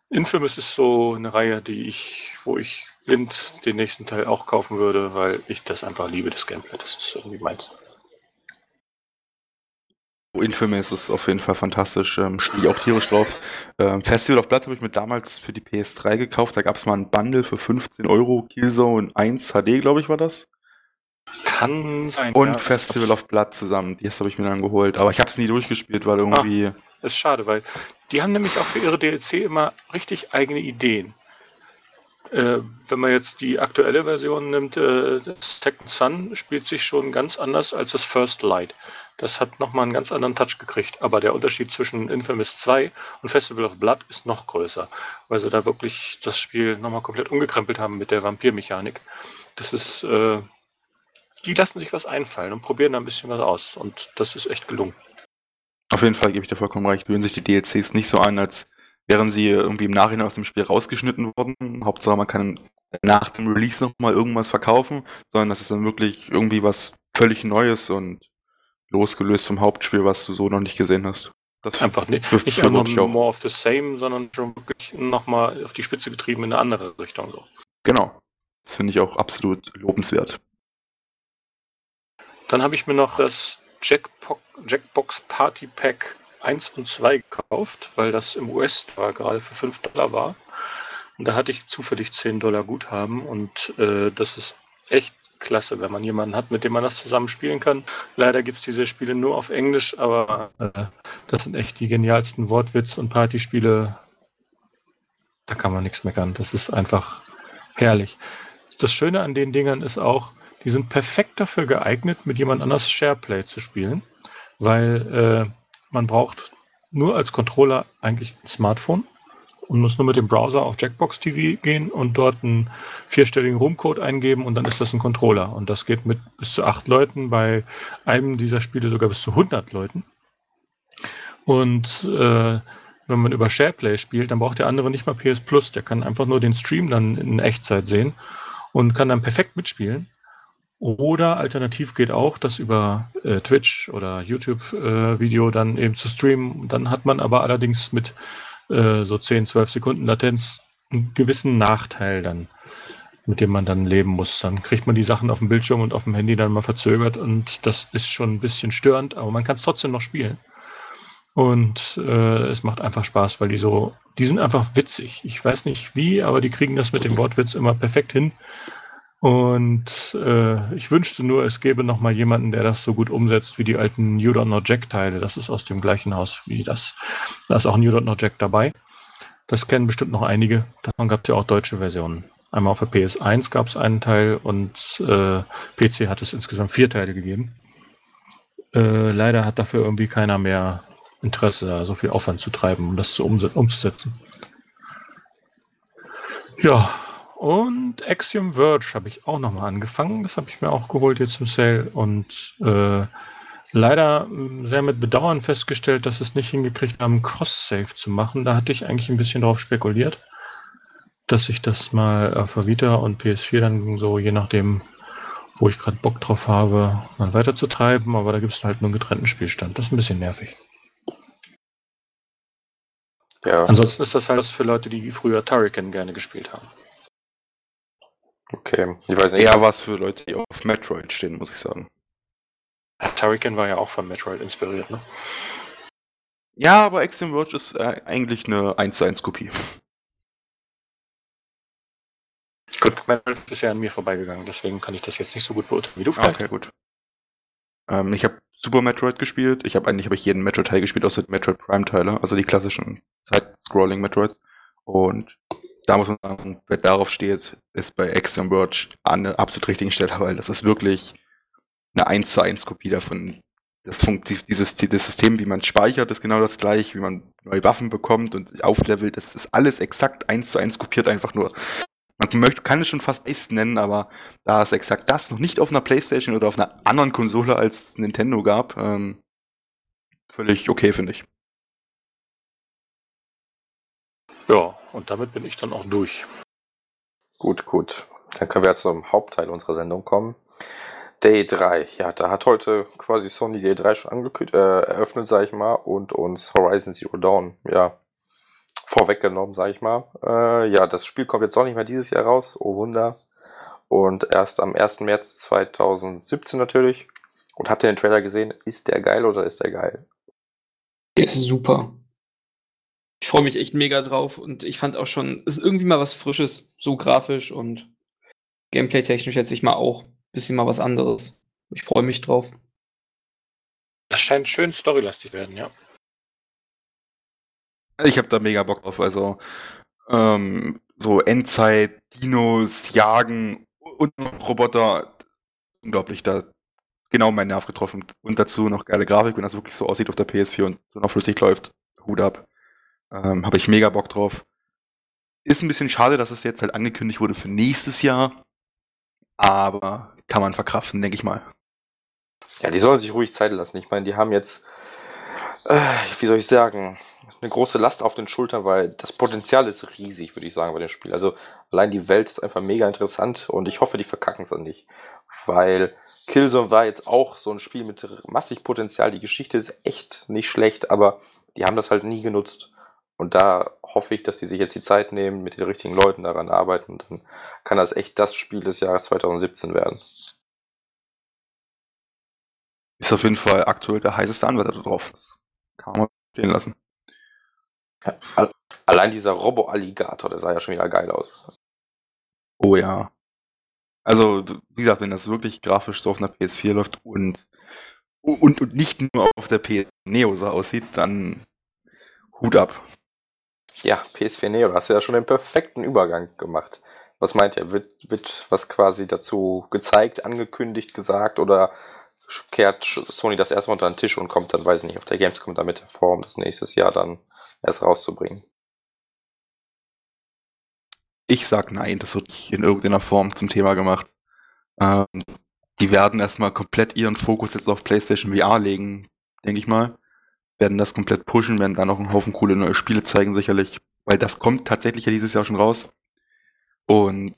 Infamous ist so eine Reihe, die ich, wo ich blind den nächsten Teil auch kaufen würde, weil ich das einfach liebe, das Gameplay. Das ist irgendwie meins. Infamous ist auf jeden Fall fantastisch. Ähm, Stehe ich auch tierisch drauf. Ähm, Festival of Blood habe ich mir damals für die PS3 gekauft. Da gab es mal ein Bundle für 15 Euro. Killzone 1 HD, glaube ich, war das. Kann sein. Und ja, Festival of Blood zusammen. Das habe ich mir dann geholt. Aber ich habe es nie durchgespielt, weil irgendwie. ist schade, weil die haben nämlich auch für ihre DLC immer richtig eigene Ideen. Äh, wenn man jetzt die aktuelle Version nimmt, äh, das Second Sun spielt sich schon ganz anders als das First Light. Das hat nochmal einen ganz anderen Touch gekriegt. Aber der Unterschied zwischen Infamous 2 und Festival of Blood ist noch größer, weil sie da wirklich das Spiel nochmal komplett umgekrempelt haben mit der Vampirmechanik. Das ist, äh, die lassen sich was einfallen und probieren da ein bisschen was aus. Und das ist echt gelungen. Auf jeden Fall gebe ich dir vollkommen recht. Hören sich die DLCs nicht so an, als wären sie irgendwie im Nachhinein aus dem Spiel rausgeschnitten worden. Hauptsache, man kann nach dem Release nochmal irgendwas verkaufen, sondern das ist dann wirklich irgendwie was völlig Neues und losgelöst vom Hauptspiel, was du so noch nicht gesehen hast. Das einfach nicht, nicht auch. more of the same, sondern schon wirklich nochmal auf die Spitze getrieben in eine andere Richtung. So. Genau. Das finde ich auch absolut lobenswert. Dann habe ich mir noch das Jackpo Jackbox Party Pack 1 und 2 gekauft, weil das im US war, gerade für 5 Dollar war. Und da hatte ich zufällig 10 Dollar Guthaben und äh, das ist echt klasse, wenn man jemanden hat, mit dem man das zusammen spielen kann. Leider gibt es diese Spiele nur auf Englisch, aber äh, das sind echt die genialsten Wortwitz- und Partyspiele. Da kann man nichts meckern. Das ist einfach herrlich. Das Schöne an den Dingern ist auch, die sind perfekt dafür geeignet, mit jemand anders Shareplay zu spielen, weil äh, man braucht nur als Controller eigentlich ein Smartphone und muss nur mit dem Browser auf Jackbox TV gehen und dort einen vierstelligen Roomcode eingeben und dann ist das ein Controller. Und das geht mit bis zu acht Leuten, bei einem dieser Spiele sogar bis zu 100 Leuten. Und äh, wenn man über SharePlay spielt, dann braucht der andere nicht mal PS Plus. Der kann einfach nur den Stream dann in Echtzeit sehen und kann dann perfekt mitspielen. Oder alternativ geht auch, das über äh, Twitch oder YouTube-Video äh, dann eben zu streamen. Dann hat man aber allerdings mit äh, so 10, 12 Sekunden Latenz einen gewissen Nachteil dann, mit dem man dann leben muss. Dann kriegt man die Sachen auf dem Bildschirm und auf dem Handy dann mal verzögert und das ist schon ein bisschen störend, aber man kann es trotzdem noch spielen. Und äh, es macht einfach Spaß, weil die so, die sind einfach witzig. Ich weiß nicht wie, aber die kriegen das mit dem Wortwitz immer perfekt hin. Und äh, ich wünschte nur, es gäbe noch mal jemanden, der das so gut umsetzt wie die alten New Don't Know Jack Teile. Das ist aus dem gleichen Haus wie das. Da ist auch New Don't Know Jack dabei. Das kennen bestimmt noch einige. Davon gab es ja auch deutsche Versionen. Einmal auf der PS1 gab es einen Teil und äh, PC hat es insgesamt vier Teile gegeben. Äh, leider hat dafür irgendwie keiner mehr Interesse, da so viel Aufwand zu treiben, um das zu umse- umzusetzen. Ja, und Axiom Verge habe ich auch nochmal angefangen. Das habe ich mir auch geholt jetzt im Sale und äh, leider mh, sehr mit Bedauern festgestellt, dass es nicht hingekriegt haben, Cross-Save zu machen. Da hatte ich eigentlich ein bisschen drauf spekuliert, dass ich das mal auf Vita und PS4 dann so, je nachdem, wo ich gerade Bock drauf habe, mal weiterzutreiben. Aber da gibt es halt nur einen getrennten Spielstand. Das ist ein bisschen nervig. Ja, Ansonsten ist das halt was für Leute, die früher Turrican gerne gespielt haben. Okay, ich weiß nicht. Eher was für Leute, die auf Metroid stehen, muss ich sagen. Turrican war ja auch von Metroid inspiriert, ne? Ja, aber Axiom Verge ist äh, eigentlich eine 1 zu 1 Kopie. Gut, Metroid ist bisher an mir vorbeigegangen, deswegen kann ich das jetzt nicht so gut beurteilen wie du vielleicht. Okay, gut. Ähm, ich habe Super Metroid gespielt. Ich habe eigentlich hab ich jeden Metroid-Teil gespielt, außer die Metroid Prime-Teile, also die klassischen Side-Scrolling-Metroids. Und da muss man sagen, wer darauf steht, ist bei Axiom Verge an der absolut richtigen Stelle, weil das ist wirklich eine 1 zu 1 Kopie davon. Das dieses das System, wie man speichert, ist genau das gleiche, wie man neue Waffen bekommt und auflevelt. Das ist alles exakt 1 zu 1 kopiert, einfach nur. Man möchte, kann es schon fast Ace nennen, aber da es exakt das noch nicht auf einer Playstation oder auf einer anderen Konsole als Nintendo gab, ähm, völlig okay, finde ich. Ja, und damit bin ich dann auch durch. Gut, gut. Dann können wir jetzt zum Hauptteil unserer Sendung kommen. Day 3. Ja, da hat heute quasi Sony Day 3 schon angekündigt, äh, eröffnet, sag ich mal, und uns Horizon Zero Dawn, ja, vorweggenommen, sag ich mal. Äh, ja, das Spiel kommt jetzt auch nicht mehr dieses Jahr raus, oh Wunder. Und erst am 1. März 2017 natürlich. Und habt ihr den Trailer gesehen? Ist der geil oder ist der geil? Der ist super. Ich freue mich echt mega drauf und ich fand auch schon, es ist irgendwie mal was Frisches, so grafisch und gameplay-technisch jetzt ich mal auch. Bisschen mal was anderes. Ich freue mich drauf. Das scheint schön storylastig werden, ja. Ich habe da mega Bock drauf. Also ähm, so Endzeit, Dinos, Jagen und Roboter. Unglaublich, da genau mein Nerv getroffen. Und dazu noch geile Grafik, wenn das wirklich so aussieht auf der PS4 und so noch flüssig läuft. Hut ab. Ähm, habe ich mega Bock drauf. Ist ein bisschen schade, dass es jetzt halt angekündigt wurde für nächstes Jahr. Aber kann man verkraften, denke ich mal. Ja, die sollen sich ruhig Zeit lassen. Ich meine, die haben jetzt, äh, wie soll ich sagen, eine große Last auf den Schultern, weil das Potenzial ist riesig, würde ich sagen, bei dem Spiel. Also allein die Welt ist einfach mega interessant und ich hoffe, die verkacken es dann nicht. Weil Killzone war jetzt auch so ein Spiel mit massig Potenzial. Die Geschichte ist echt nicht schlecht, aber die haben das halt nie genutzt. Und da hoffe ich, dass die sich jetzt die Zeit nehmen, mit den richtigen Leuten daran arbeiten. Dann kann das echt das Spiel des Jahres 2017 werden. Ist auf jeden Fall aktuell der heißeste Anwärter drauf. Das kann man stehen lassen. Ja, allein dieser Robo-Alligator, der sah ja schon wieder geil aus. Oh ja. Also, wie gesagt, wenn das wirklich grafisch so auf einer PS4 läuft und, und, und nicht nur auf der PS Neo so aussieht, dann Hut ab. Ja, PS4 Neo, hast du ja schon den perfekten Übergang gemacht. Was meint ihr? Wird, wird was quasi dazu gezeigt, angekündigt, gesagt oder kehrt Sony das erstmal unter den Tisch und kommt dann, weiß ich nicht, auf der Gamescom damit hervor, um das nächstes Jahr dann erst rauszubringen? Ich sag nein, das wird nicht in irgendeiner Form zum Thema gemacht. Ähm, die werden erstmal komplett ihren Fokus jetzt auf PlayStation VR legen, denke ich mal. Werden das komplett pushen, werden dann noch einen Haufen coole neue Spiele zeigen, sicherlich. Weil das kommt tatsächlich ja dieses Jahr schon raus. Und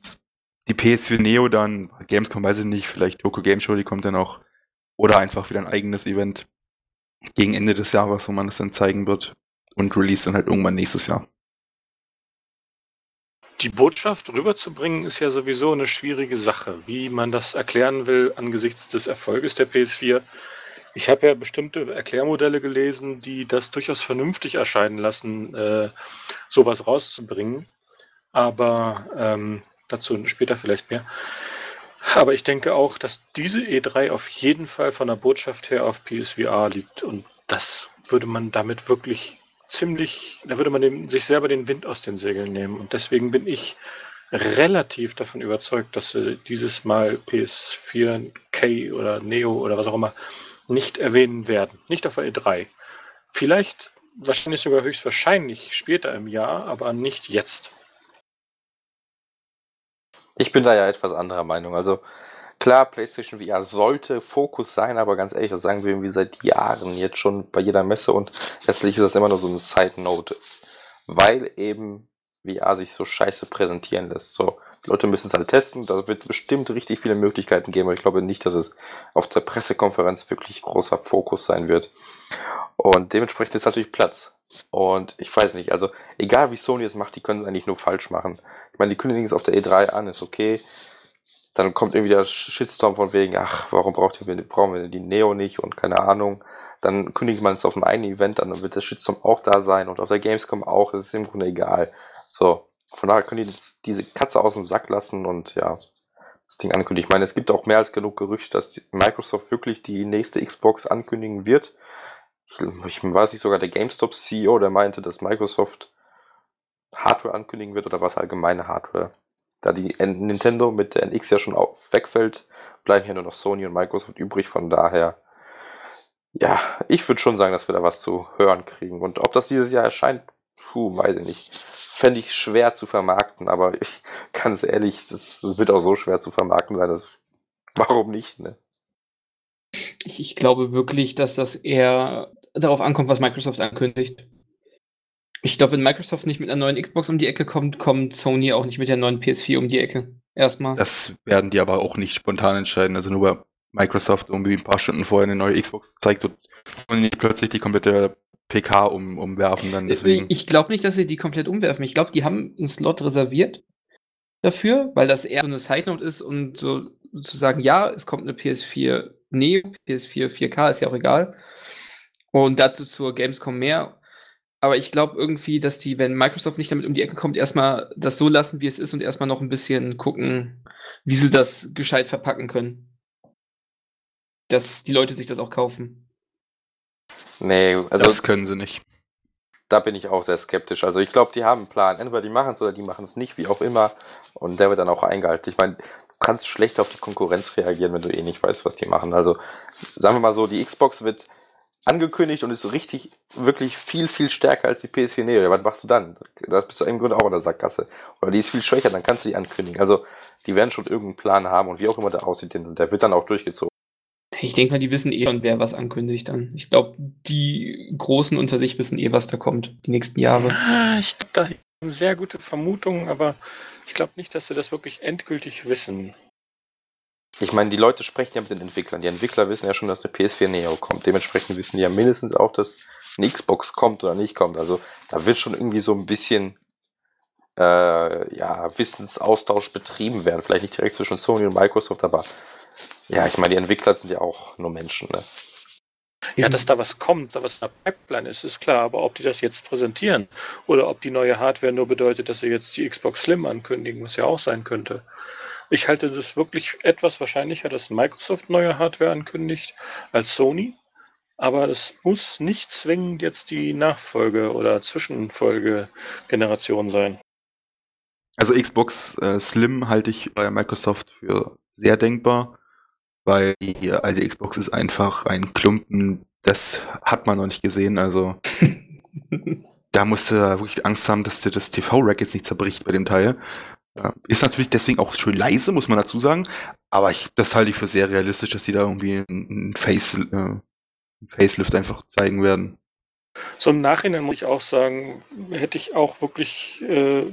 die PS4 Neo dann, Gamescom weiß ich nicht, vielleicht Yoko Game Show, die kommt dann auch. Oder einfach wieder ein eigenes Event gegen Ende des Jahres, wo man das dann zeigen wird. Und release dann halt irgendwann nächstes Jahr. Die Botschaft rüberzubringen ist ja sowieso eine schwierige Sache, wie man das erklären will angesichts des Erfolges der PS4. Ich habe ja bestimmte Erklärmodelle gelesen, die das durchaus vernünftig erscheinen lassen, äh, sowas rauszubringen. Aber ähm, dazu später vielleicht mehr. Aber ich denke auch, dass diese E3 auf jeden Fall von der Botschaft her auf PSVR liegt. Und das würde man damit wirklich ziemlich, da würde man dem, sich selber den Wind aus den Segeln nehmen. Und deswegen bin ich relativ davon überzeugt, dass sie dieses Mal PS4 K oder Neo oder was auch immer nicht erwähnen werden. Nicht auf der E3. Vielleicht, wahrscheinlich sogar höchstwahrscheinlich später im Jahr, aber nicht jetzt. Ich bin da ja etwas anderer Meinung. Also klar, PlayStation VR sollte Fokus sein, aber ganz ehrlich, das sagen wir irgendwie seit Jahren jetzt schon bei jeder Messe und letztlich ist das immer nur so eine Side Note, weil eben VR sich so scheiße präsentieren lässt. So, Leute müssen es halt testen, da wird es bestimmt richtig viele Möglichkeiten geben, aber ich glaube nicht, dass es auf der Pressekonferenz wirklich großer Fokus sein wird. Und dementsprechend ist natürlich Platz. Und ich weiß nicht, also egal wie Sony es macht, die können es eigentlich nur falsch machen. Ich meine, die kündigen es auf der E3 an, ist okay. dann kommt irgendwie der Shitstorm von wegen, ach, warum braucht ihr, brauchen wir die Neo nicht und keine Ahnung. Dann kündigt man es auf einem eigenen Event an, dann wird der Shitstorm auch da sein und auf der Gamescom auch, es ist im Grunde egal. So, von daher können die das, diese Katze aus dem Sack lassen und ja, das Ding ankündigen. Ich meine, es gibt auch mehr als genug Gerüchte, dass Microsoft wirklich die nächste Xbox ankündigen wird. Ich, ich weiß nicht sogar der GameStop CEO, der meinte, dass Microsoft Hardware ankündigen wird oder was allgemeine Hardware. Da die Nintendo mit der NX ja schon wegfällt, bleiben hier nur noch Sony und Microsoft übrig. Von daher, ja, ich würde schon sagen, dass wir da was zu hören kriegen. Und ob das dieses Jahr erscheint, puh, weiß ich nicht. Fände ich schwer zu vermarkten, aber ich, (laughs) ganz ehrlich, das wird auch so schwer zu vermarkten sein, dass, warum nicht, ne? Ich, ich glaube wirklich, dass das eher darauf ankommt, was Microsoft ankündigt. Ich glaube, wenn Microsoft nicht mit einer neuen Xbox um die Ecke kommt, kommt Sony auch nicht mit der neuen PS4 um die Ecke. Erstmal. Das werden die aber auch nicht spontan entscheiden. Also nur weil Microsoft irgendwie ein paar Stunden vorher eine neue Xbox zeigt, wird Sony plötzlich die komplette PK um, umwerfen dann deswegen. Ich glaube nicht, dass sie die komplett umwerfen. Ich glaube, die haben einen Slot reserviert dafür, weil das eher so eine Side Note ist und so zu sagen, ja, es kommt eine PS4 Neo, PS4 4K, ist ja auch egal. Und dazu zur Gamescom mehr. Aber ich glaube irgendwie, dass die, wenn Microsoft nicht damit um die Ecke kommt, erstmal das so lassen, wie es ist und erstmal noch ein bisschen gucken, wie sie das gescheit verpacken können. Dass die Leute sich das auch kaufen. Nee, also. Das können sie nicht. Da bin ich auch sehr skeptisch. Also ich glaube, die haben einen Plan. Entweder die machen es oder die machen es nicht, wie auch immer. Und der wird dann auch eingehalten. Ich meine, du kannst schlecht auf die Konkurrenz reagieren, wenn du eh nicht weißt, was die machen. Also sagen wir mal so, die Xbox wird angekündigt und ist so richtig, wirklich viel, viel stärker als die PS4 Neo. Was machst du dann? Da bist du im Grunde auch in der Sackgasse. Oder die ist viel schwächer, dann kannst du die ankündigen. Also, die werden schon irgendeinen Plan haben und wie auch immer der aussieht, der wird dann auch durchgezogen. Ich denke mal, die wissen eh schon, wer was ankündigt dann. Ich glaube, die Großen unter sich wissen eh, was da kommt, die nächsten Jahre. Ah, ich glaube, da haben sehr gute Vermutungen, aber ich glaube nicht, dass sie das wirklich endgültig wissen. Ich meine, die Leute sprechen ja mit den Entwicklern. Die Entwickler wissen ja schon, dass eine PS4 Neo kommt. Dementsprechend wissen die ja mindestens auch, dass eine Xbox kommt oder nicht kommt. Also da wird schon irgendwie so ein bisschen äh, ja, Wissensaustausch betrieben werden. Vielleicht nicht direkt zwischen Sony und Microsoft, aber ja, ich meine, die Entwickler sind ja auch nur Menschen. Ne? Ja, dass da was kommt, da was in der Pipeline ist, ist klar. Aber ob die das jetzt präsentieren oder ob die neue Hardware nur bedeutet, dass sie jetzt die Xbox Slim ankündigen, was ja auch sein könnte. Ich halte es wirklich etwas wahrscheinlicher, dass Microsoft neue Hardware ankündigt als Sony. Aber es muss nicht zwingend jetzt die Nachfolge- oder Zwischenfolge-Generation sein. Also Xbox äh, Slim halte ich bei Microsoft für sehr denkbar, weil die alte Xbox ist einfach ein Klumpen, das hat man noch nicht gesehen. Also (laughs) da musst du wirklich Angst haben, dass dir das TV-Rack jetzt nicht zerbricht bei dem Teil. Ist natürlich deswegen auch schön leise, muss man dazu sagen. Aber ich, das halte ich für sehr realistisch, dass die da irgendwie ein, Face, äh, Facelift einfach zeigen werden. So im Nachhinein muss ich auch sagen, hätte ich auch wirklich, äh,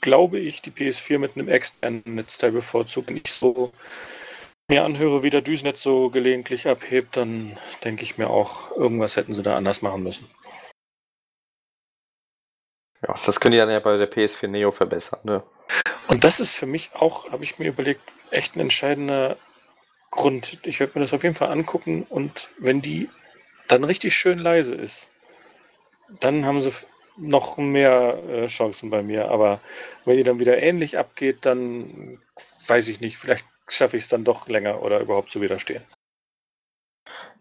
glaube ich, die PS4 mit einem externen Netzteil bevorzugt. Ich so mir anhöre, wie der Düsnetz so gelegentlich abhebt, dann denke ich mir auch, irgendwas hätten sie da anders machen müssen. Ja, das können die dann ja bei der PS4 Neo verbessern, ne? Und das ist für mich auch, habe ich mir überlegt, echt ein entscheidender Grund. Ich werde mir das auf jeden Fall angucken und wenn die dann richtig schön leise ist, dann haben sie noch mehr äh, Chancen bei mir. Aber wenn die dann wieder ähnlich abgeht, dann weiß ich nicht, vielleicht schaffe ich es dann doch länger oder überhaupt zu widerstehen.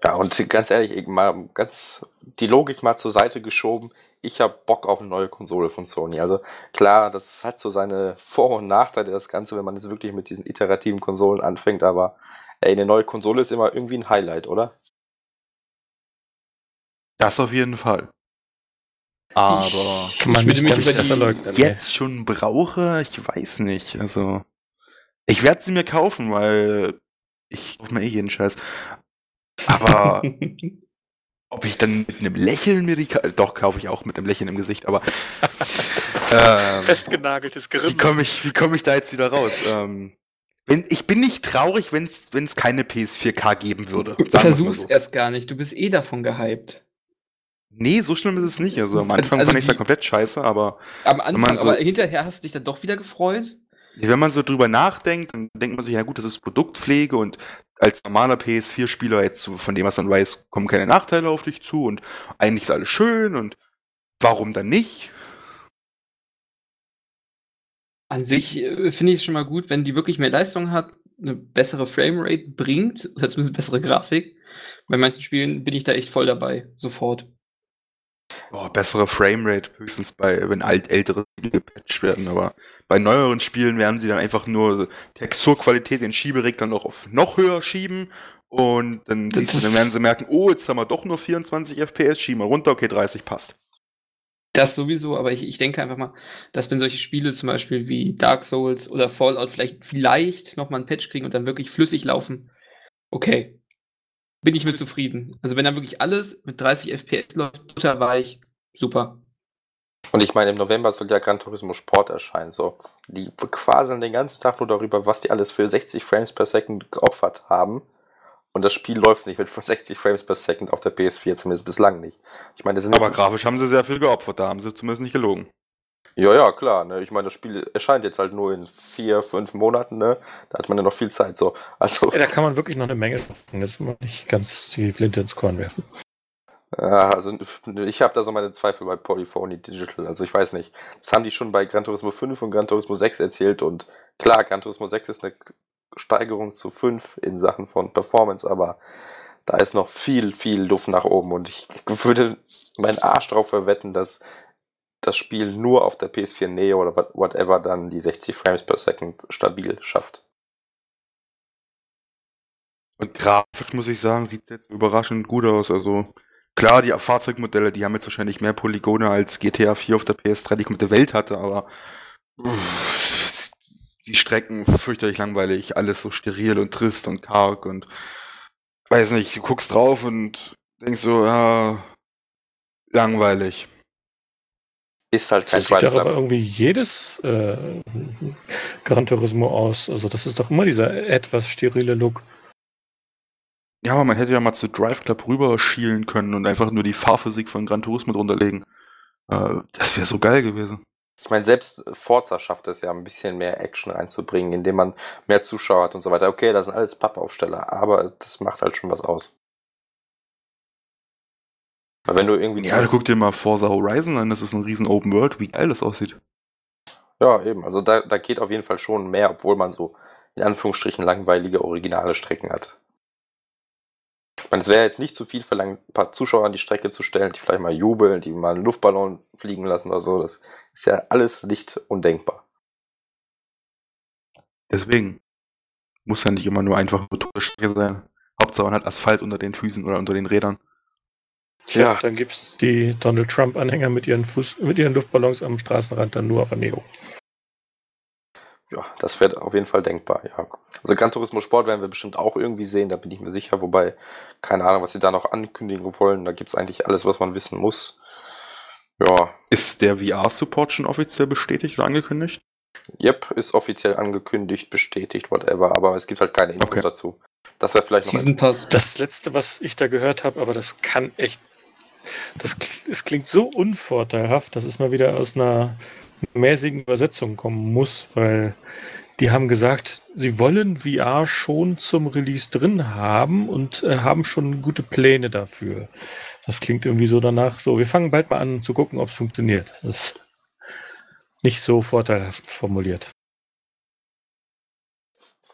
Ja, und ganz ehrlich, mal ganz die Logik mal zur Seite geschoben ich habe Bock auf eine neue Konsole von Sony. Also klar, das hat so seine Vor- und Nachteile, das Ganze, wenn man jetzt wirklich mit diesen iterativen Konsolen anfängt, aber ey, eine neue Konsole ist immer irgendwie ein Highlight, oder? Das auf jeden Fall. Aber ich, man ich, ob ich das jetzt schon brauche, ich weiß nicht. Also ich werde sie mir kaufen, weil ich kaufe mir eh jeden Scheiß. Aber (laughs) Ob ich dann mit einem Lächeln mir die. Doch, kaufe ich auch mit einem Lächeln im Gesicht, aber. (laughs) ähm, Festgenageltes Grinsen. Wie komme ich, komm ich da jetzt wieder raus? Ähm, wenn, ich bin nicht traurig, wenn es keine PS4K geben würde. Versuch's so. erst gar nicht, du bist eh davon gehypt. Nee, so schlimm ist es nicht. Also am Anfang also fand ich es ja komplett scheiße, aber. Am Anfang, so aber hinterher hast du dich dann doch wieder gefreut? Wenn man so drüber nachdenkt, dann denkt man sich, ja gut, das ist Produktpflege und als normaler PS4-Spieler jetzt von dem, was man weiß, kommen keine Nachteile auf dich zu und eigentlich ist alles schön und warum dann nicht? An sich äh, finde ich es schon mal gut, wenn die wirklich mehr Leistung hat, eine bessere Framerate bringt, oder zumindest bessere Grafik. Bei manchen Spielen bin ich da echt voll dabei, sofort. Boah, bessere Framerate höchstens bei, wenn alt ältere Spiele gepatcht werden, aber bei neueren Spielen werden sie dann einfach nur Texturqualität den Schieberegler noch auf noch höher schieben und dann, du, dann werden sie merken, oh, jetzt haben wir doch nur 24 FPS, schieben wir runter, okay, 30 passt. Das sowieso, aber ich, ich denke einfach mal, dass wenn solche Spiele zum Beispiel wie Dark Souls oder Fallout vielleicht, vielleicht nochmal einen Patch kriegen und dann wirklich flüssig laufen, okay, bin ich mit zufrieden. Also wenn dann wirklich alles mit 30 FPS läuft, butterweich, super. Und ich meine, im November soll ja Gran Turismo Sport erscheinen. So. Die quaseln den ganzen Tag nur darüber, was die alles für 60 Frames per Second geopfert haben. Und das Spiel läuft nicht mit 60 Frames per Second auf der PS4, zumindest bislang nicht. Ich meine, das sind Aber grafisch haben sie sehr viel geopfert, da haben sie zumindest nicht gelogen. Ja, ja, klar. Ne? Ich meine, das Spiel erscheint jetzt halt nur in vier, fünf Monaten. Ne? Da hat man ja noch viel Zeit. So. Also, Ja, da kann man wirklich noch eine Menge machen. Jetzt mal nicht ganz die Flinte ins Korn werfen. ja, also ich habe da so meine Zweifel bei Polyphony Digital. Also ich weiß nicht. Das haben die schon bei Gran Turismo 5 und Gran Turismo 6 erzählt. Und klar, Gran Turismo 6 ist eine Steigerung zu 5 in Sachen von Performance, aber da ist noch viel, viel Luft nach oben. Und ich würde meinen Arsch drauf verwetten, dass das Spiel nur auf der PS4 Neo oder what- whatever dann die 60 Frames per Second stabil schafft. Und grafisch muss ich sagen, sieht es jetzt überraschend gut aus. Also klar, die Fahrzeugmodelle, die haben jetzt wahrscheinlich mehr Polygone als GTA 4 auf der PS3 die komplette Welt hatte, aber uff, die Strecken fürchterlich langweilig, alles so steril und trist und karg und weiß nicht, du guckst drauf und denkst so, ja, langweilig. Ist halt So kein sieht Drive doch aber irgendwie jedes äh, Gran Turismo aus. Also das ist doch immer dieser etwas sterile Look. Ja, aber man hätte ja mal zu Drive Club rüber schielen können und einfach nur die Fahrphysik von Gran Turismo drunter legen. Äh, das wäre so geil gewesen. Ich meine, selbst Forza schafft es ja, ein bisschen mehr Action reinzubringen, indem man mehr Zuschauer hat und so weiter. Okay, das sind alles Pappaufsteller, aber das macht halt schon was aus. Weil wenn du irgendwie. Ja, guck dir mal Forza Horizon an, das ist ein riesen Open World, wie geil das aussieht. ja, eben. Also da, da geht auf jeden Fall schon mehr, obwohl man so in Anführungsstrichen langweilige, originale Strecken hat. Ich meine, es wäre jetzt nicht zu viel verlangt, ein paar Zuschauer an die Strecke zu stellen, die vielleicht mal jubeln, die mal einen Luftballon fliegen lassen oder so. Das ist ja alles nicht undenkbar. Deswegen muss ja nicht immer nur einfach eine Strecke sein. Hauptsache man hat Asphalt unter den Füßen oder unter den Rädern. Tja, Ja. dann gibt's die Donald Trump-Anhänger mit ihren Fuß, mit ihren Luftballons am Straßenrand dann nur auf Neo. Ja, das wäre auf jeden Fall denkbar, ja. Also Gran Turismo Sport werden wir bestimmt auch irgendwie sehen, da bin ich mir sicher, wobei, keine Ahnung, was sie da noch ankündigen wollen, da gibt's eigentlich alles, was man wissen muss. Ja, Ist der VR-Support schon offiziell bestätigt oder angekündigt? yep, ist offiziell angekündigt, bestätigt, whatever, aber es gibt halt keine Infos Okay. dazu. Das wäre vielleicht noch Season Pass. Das letzte, was ich da gehört habe, aber das kann echt. Das, es klingt so unvorteilhaft, dass es mal wieder aus einer mäßigen Übersetzung kommen muss, weil die haben gesagt, sie wollen VR schon zum Release drin haben und äh, haben schon gute Pläne dafür. Das klingt irgendwie so danach, so, wir fangen bald mal an zu gucken, ob es funktioniert. Das ist nicht so vorteilhaft formuliert.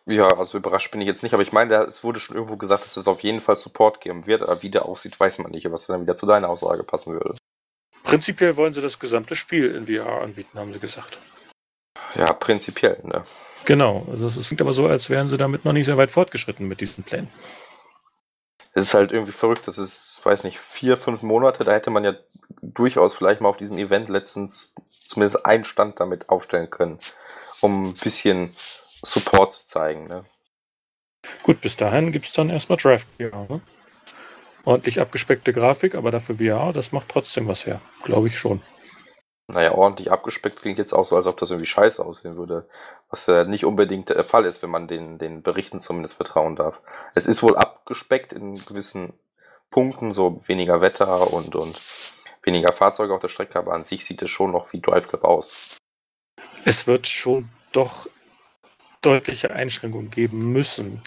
Ja, also überrascht bin ich jetzt nicht, aber ich meine, es wurde schon irgendwo gesagt, dass es auf jeden Fall Support geben wird, aber wie der aussieht, weiß man nicht, was dann wieder zu deiner Aussage passen würde. Prinzipiell wollen sie das gesamte Spiel in VR anbieten, haben sie gesagt. Ja, prinzipiell, ne? Genau, also es klingt aber so, als wären sie damit noch nicht sehr weit fortgeschritten mit diesen Plänen. Es ist halt irgendwie verrückt, das ist, weiß nicht, vier, fünf Monate, da hätte man ja durchaus vielleicht mal auf diesem Event letztens zumindest einen Stand damit aufstellen können, um ein bisschen Support zu zeigen, ne? Gut, bis dahin gibt es dann erstmal Draft VR. Ne? Ordentlich abgespeckte Grafik, aber dafür VR, das macht trotzdem was her. Glaube ich schon. Naja, ordentlich abgespeckt klingt jetzt auch so, als ob das irgendwie scheiße aussehen würde. Was ja nicht unbedingt der Fall ist, wenn man den, den Berichten zumindest vertrauen darf. Es ist wohl abgespeckt in gewissen Punkten, so weniger Wetter und, und weniger Fahrzeuge auf der Strecke, aber an sich sieht es schon noch wie Drive Club aus. Es wird schon doch deutliche Einschränkungen geben müssen,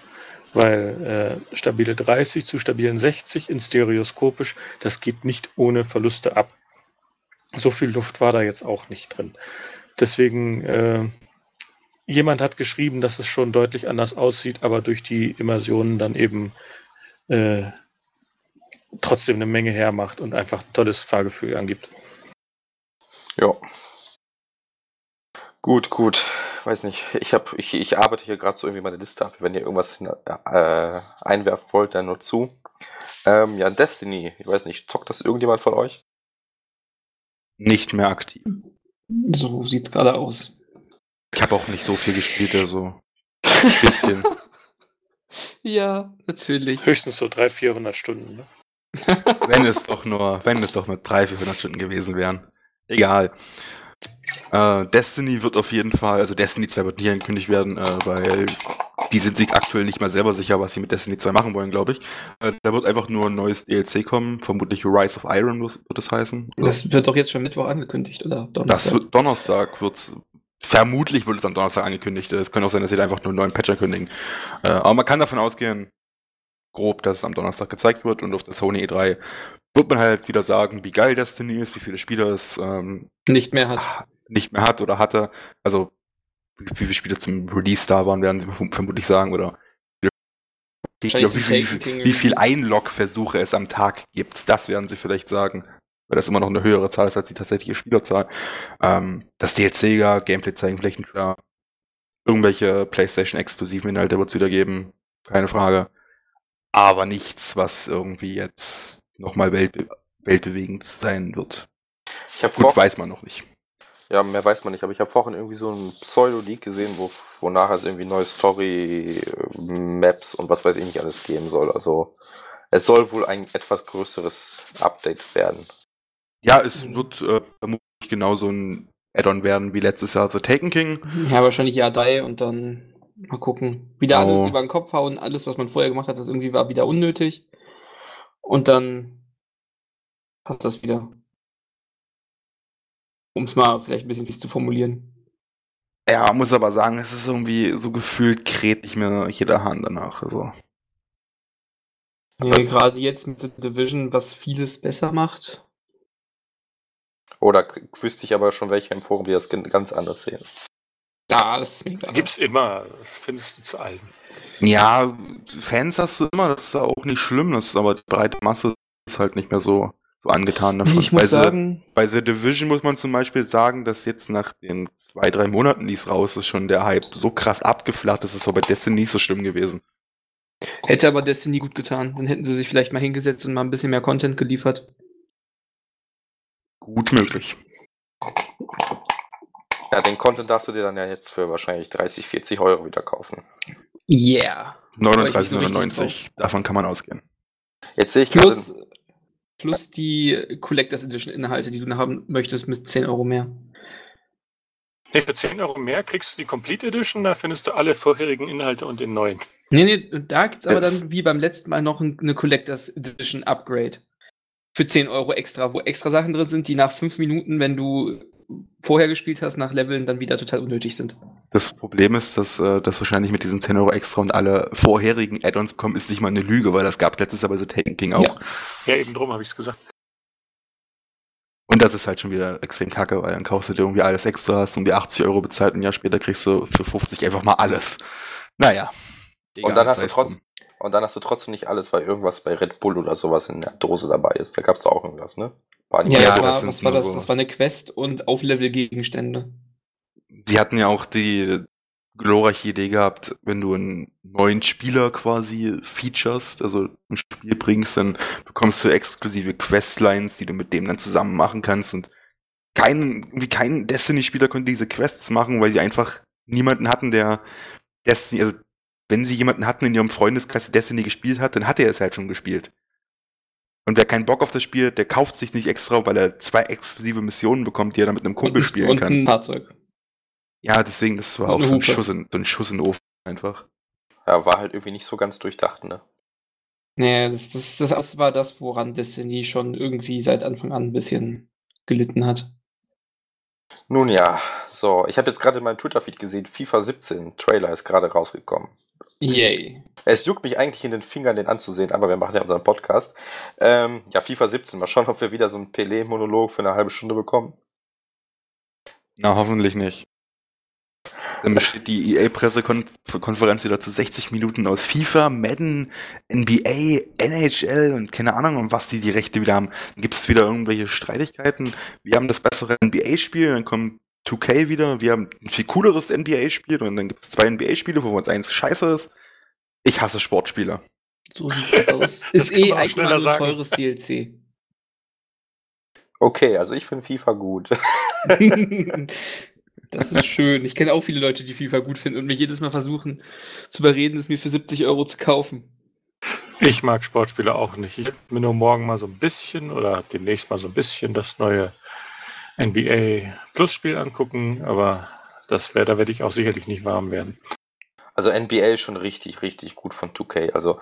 weil äh, stabile 30 zu stabilen 60 in stereoskopisch, das geht nicht ohne Verluste ab. So viel Luft war da jetzt auch nicht drin. Deswegen, äh, jemand hat geschrieben, dass es schon deutlich anders aussieht, aber durch die Immersionen dann eben äh, trotzdem eine Menge hermacht und einfach ein tolles Fahrgefühl angibt. Ja. Gut, gut. Weiß nicht. Ich, hab, ich, ich arbeite hier gerade so irgendwie meine Liste ab. Wenn ihr irgendwas äh, einwerfen wollt, dann nur zu. Ähm, ja, Destiny. Ich weiß nicht, zockt das irgendjemand von euch? Nicht mehr aktiv. So sieht's gerade aus. Ich habe auch nicht so viel gespielt, also ein bisschen. (laughs) ja, natürlich. Höchstens so 300, 400 Stunden. Ne? wenn es doch nur, wenn es doch nur 300, 400 Stunden gewesen wären. Egal. Äh, Destiny wird auf jeden Fall, also Destiny 2 wird nie angekündigt werden, äh, weil die sind sich aktuell nicht mal selber sicher, was sie mit Destiny 2 machen wollen, glaube ich. Äh, da wird einfach nur ein neues DLC kommen, vermutlich Rise of Iron wird es heißen. Das wird doch jetzt schon Mittwoch angekündigt, oder? Donnerstag? Das wird Donnerstag, wird vermutlich wird es am Donnerstag angekündigt. Es könnte auch sein, dass sie da einfach nur einen neuen Patch ankündigen. Äh, aber man kann davon ausgehen, grob, dass es am Donnerstag gezeigt wird und auf der Sony E3 wird man halt wieder sagen, wie geil Destiny ist, wie viele Spieler es ähm, nicht mehr hat. Nicht mehr hat oder hatte. Also wie viele Spieler zum Release da waren, werden sie vermutlich sagen, oder wie, wie, wie, wie viel Einlog-Versuche es am Tag gibt. Das werden sie vielleicht sagen. Weil das immer noch eine höhere Zahl ist als die tatsächliche Spielerzahl. Ähm, das DLC, ja, Gameplay zeigen, vielleicht ein Irgendwelche PlayStation-exklusiven Inhalte wird es wieder geben. Keine Frage aber nichts, was irgendwie jetzt nochmal weltbe weltbewegend sein wird. Ich Gut, weiß man noch nicht. Ja, mehr weiß man nicht, aber ich habe vorhin irgendwie so ein Pseudo-Leak gesehen, wo, wonach es irgendwie neue Story-Maps und was weiß ich nicht alles geben soll. Also es soll wohl ein etwas größeres Update werden. Ja, es wird äh, vermutlich genauso ein Add-on werden wie letztes Jahr The Taken King. Ja, wahrscheinlich ja die und dann Mal gucken. Wieder oh. alles über den Kopf hauen, alles, was man vorher gemacht hat, das irgendwie war wieder unnötig. Und dann passt das wieder. Um es mal vielleicht ein bisschen fies zu formulieren. Ja, muss aber sagen, es ist irgendwie so gefühlt kräht nicht mehr jeder Hand danach. Also. Ja, gerade jetzt mit The Division, was vieles besser macht. Oder wüsste ich aber schon welche im Forum, die das ganz anders sehen. Ja, das ist mega. Gibt's immer, findest du zu allen. Ja, Fans hast du immer, das ist auch nicht schlimm, das ist aber die breite Masse ist halt nicht mehr so, so angetan davon. Ich muss bei, sagen, The, bei The Division muss man zum Beispiel sagen, dass jetzt nach den zwei, drei Monaten, die es raus ist, schon der Hype so krass abgeflacht ist, ist aber bei Destiny nicht so schlimm gewesen. Hätte aber Destiny gut getan. Dann hätten sie sich vielleicht mal hingesetzt und mal ein bisschen mehr Content geliefert. Gut möglich. Ja, den Content darfst du dir dann ja jetzt für wahrscheinlich 30, 40 Euro wieder kaufen. Yeah. 39,99. So Davon kann man ausgehen. Jetzt sehe ich plus, gerade. Plus die Collectors Edition Inhalte, die du haben möchtest, mit 10 Euro mehr. Nee, für 10 Euro mehr kriegst du die Complete Edition, da findest du alle vorherigen Inhalte und den neuen. Nee, nee, da gibt es aber dann wie beim letzten Mal noch eine Collectors Edition Upgrade. Für 10 Euro extra, wo extra Sachen drin sind, die nach 5 Minuten, wenn du vorher gespielt hast, nach Leveln dann wieder total unnötig sind. Das Problem ist, dass äh, das wahrscheinlich mit diesen 10 Euro extra und alle vorherigen Add-ons kommen, ist nicht mal eine Lüge, weil das gab letztes Jahr bei The Taken King auch. Ja, ja eben drum habe ich es gesagt. Und das ist halt schon wieder extrem kacke, weil dann kaufst du dir irgendwie alles extra, hast um die 80 Euro bezahlt und ein Jahr später kriegst du für 50 einfach mal alles. Naja. Egal, und, dann hast du trotz, und dann hast du trotzdem nicht alles, weil irgendwas bei Red Bull oder sowas in der Dose dabei ist. Da gab es auch irgendwas, ne? War ja, ja, das, war, was war das? So. Das war eine Quest und Auflevel-Gegenstände. Sie hatten ja auch die glorreiche Idee gehabt, wenn du einen neuen Spieler quasi featurest, also im Spiel bringst, dann bekommst du exklusive Questlines, die du mit dem dann zusammen machen kannst und kein, wie kein Destiny-Spieler konnte diese Quests machen, weil sie einfach niemanden hatten, der Destiny, also wenn sie jemanden hatten in ihrem Freundeskreis, der Destiny gespielt hat, dann hat er es halt schon gespielt. Und wer keinen Bock auf das Spiel, der kauft sich nicht extra, weil er zwei exklusive Missionen bekommt, die er dann mit einem Kumpel und, spielen und kann. Ein Fahrzeug. Ja, deswegen, das war auch so ein, Schuss in, so ein Schuss in den Ofen einfach. Ja, war halt irgendwie nicht so ganz durchdacht, ne? Nee, das, das, das war das, woran Destiny schon irgendwie seit Anfang an ein bisschen gelitten hat. Nun ja, so, ich habe jetzt gerade in meinem Twitter-Feed gesehen, FIFA 17 Trailer ist gerade rausgekommen. Yay. Es juckt mich eigentlich in den Fingern, den anzusehen, aber wir machen ja unseren Podcast. Ähm, ja, FIFA 17, mal schauen, ob wir wieder so einen Pelé-Monolog für eine halbe Stunde bekommen. Na, hoffentlich nicht. Dann (laughs) besteht die EA-Pressekonferenz wieder zu 60 Minuten aus FIFA, Madden, NBA, NHL und keine Ahnung, um was die die Rechte wieder haben. Dann gibt es wieder irgendwelche Streitigkeiten. Wir haben das bessere NBA-Spiel, dann kommt 2K wieder, wir haben ein viel cooleres NBA-Spiel und dann gibt es zwei NBA-Spiele, wo uns eins scheiße ist. Ich hasse Sportspiele. So sieht's aus. Ist eh ein teures DLC. Okay, also ich finde FIFA gut. das ist schön. Ich kenne auch viele Leute, die FIFA gut finden und mich jedes Mal versuchen zu überreden, es mir für 70 Euro zu kaufen. Ich mag Sportspiele auch nicht. Ich werde mir nur morgen mal so ein bisschen oder demnächst mal so ein bisschen das neue NBA Plus Spiel angucken, aber das wär, da werde ich auch sicherlich nicht warm werden. Also NBA schon richtig, richtig gut von 2K. Also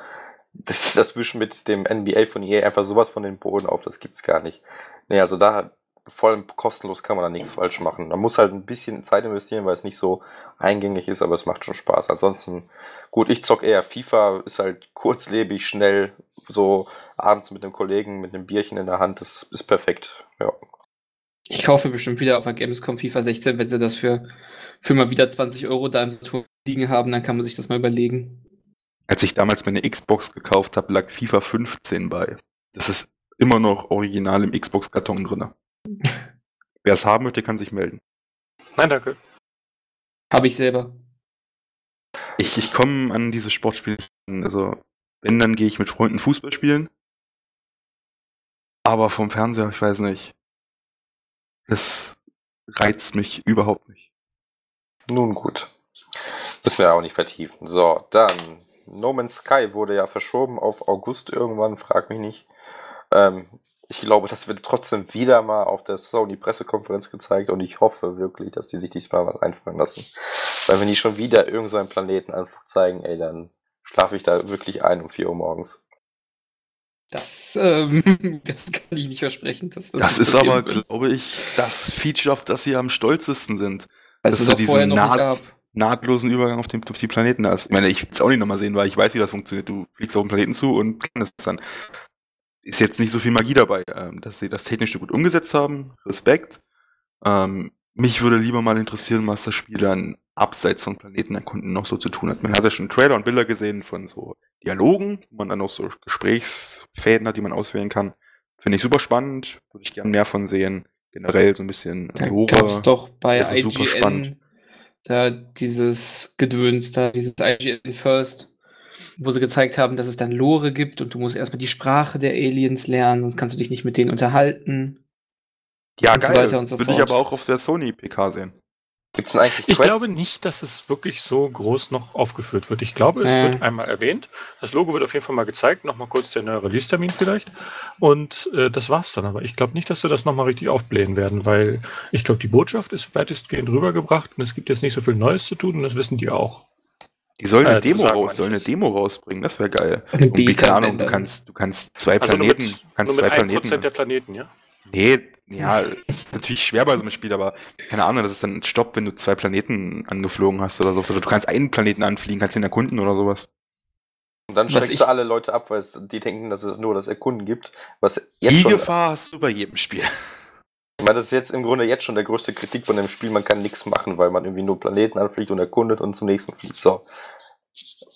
das, das Wischen mit dem NBA von EA einfach sowas von den Boden auf, das gibt's gar nicht. Nee, also da voll kostenlos kann man da nichts falsch machen. Man muss halt ein bisschen Zeit investieren, weil es nicht so eingängig ist, aber es macht schon Spaß. Ansonsten, gut, ich zock eher FIFA, ist halt kurzlebig, schnell, so abends mit einem Kollegen mit einem Bierchen in der Hand, das ist perfekt. Ja. Ich kaufe bestimmt wieder auf der Gamescom FIFA 16, wenn sie das für, für mal wieder 20 Euro da im Saturn liegen haben, dann kann man sich das mal überlegen. Als ich damals meine Xbox gekauft habe, lag FIFA 15 bei. Das ist immer noch original im Xbox-Karton drin. (laughs) Wer es haben möchte, kann sich melden. Nein, danke. Habe ich selber. Ich, ich komme an diese Sportspiele. Also, wenn, dann gehe ich mit Freunden Fußball spielen. Aber vom Fernseher, ich weiß nicht. Das reizt mich überhaupt nicht. Nun gut. Müssen wir auch nicht vertiefen. So, dann. No Man's Sky wurde ja verschoben auf August irgendwann, frag mich nicht. Ähm, ich glaube, das wird trotzdem wieder mal auf der Sony-Pressekonferenz gezeigt und ich hoffe wirklich, dass die sich diesmal was einfallen lassen. Weil wenn die schon wieder irgendeinen so einen Planetenanflug zeigen, ey, dann schlafe ich da wirklich ein um 4 Uhr morgens. Das, ähm, (laughs) das kann ich nicht versprechen. Dass Das ist aber, wird. glaube ich, das Feature, auf das sie am stolzesten sind. Weil dass es diesen vorher noch nicht gab. Nahtlosen Übergang auf, dem, auf die Planeten hast. Ich meine, ich will es auch nicht nochmal sehen, weil ich weiß, wie das funktioniert. Du fliegst auf den Planeten zu und kannst es dann. Ist jetzt nicht so viel Magie dabei. Ähm, dass sie das technisch so gut umgesetzt haben, Respekt. Ähm, mich würde lieber mal interessieren, was das Spiel dann abseits von Planeten erkunden noch so zu tun hat. Man hat ja schon Trailer und Bilder gesehen von so Dialogen, wo man dann auch so Gesprächsfäden hat, die man auswählen kann. Finde ich super spannend, würde ich gern mehr von sehen. Generell so ein bisschen Da Lore. es doch bei super IGN spannend. da dieses Gedöns, da dieses IGN First, wo sie gezeigt haben, dass es dann Lore gibt und du musst erstmal die Sprache der Aliens lernen, sonst kannst du dich nicht mit denen unterhalten. Ja, und so geil. weiter und so Würde ich fort. aber auch auf der Sony PK sehen. Gibt's denn eigentlich Ich Quests? glaube nicht, dass es wirklich so groß noch aufgeführt wird. Ich glaube, es Äh. wird einmal erwähnt. Das Logo wird auf jeden Fall mal gezeigt. Nochmal kurz der neue Release-Termin vielleicht. Und äh, das war's dann. Aber ich glaube nicht, dass sie das nochmal richtig aufblähen werden, weil ich glaube, die Botschaft ist weitestgehend rübergebracht und es gibt jetzt nicht so viel Neues zu tun und das wissen die auch. Die sollen eine Äh, Demo sagen, raus, sollen ich eine. Demo rausbringen, das wäre geil. Eine Beta, keine Ahnung, du kannst, du kannst zwei Also nur Planeten, mit, kannst nur zwei mit 1% Planeten. der Planeten, ja? Nee, ja, ist natürlich schwer bei so einem Spiel, aber keine Ahnung, das ist dann ein Stopp, wenn du zwei Planeten angeflogen hast oder so. Oder du kannst einen Planeten anfliegen, kannst ihn erkunden oder sowas. Und dann schreckst ich- du alle Leute ab, weil es, die denken, dass es nur das Erkunden gibt. Was jetzt Die schon, Gefahr hast du bei jedem Spiel. weil das ist jetzt im Grunde jetzt schon der größte Kritik von dem Spiel. Man kann nichts machen, weil man irgendwie nur Planeten anfliegt und erkundet und zum nächsten fliegt. So.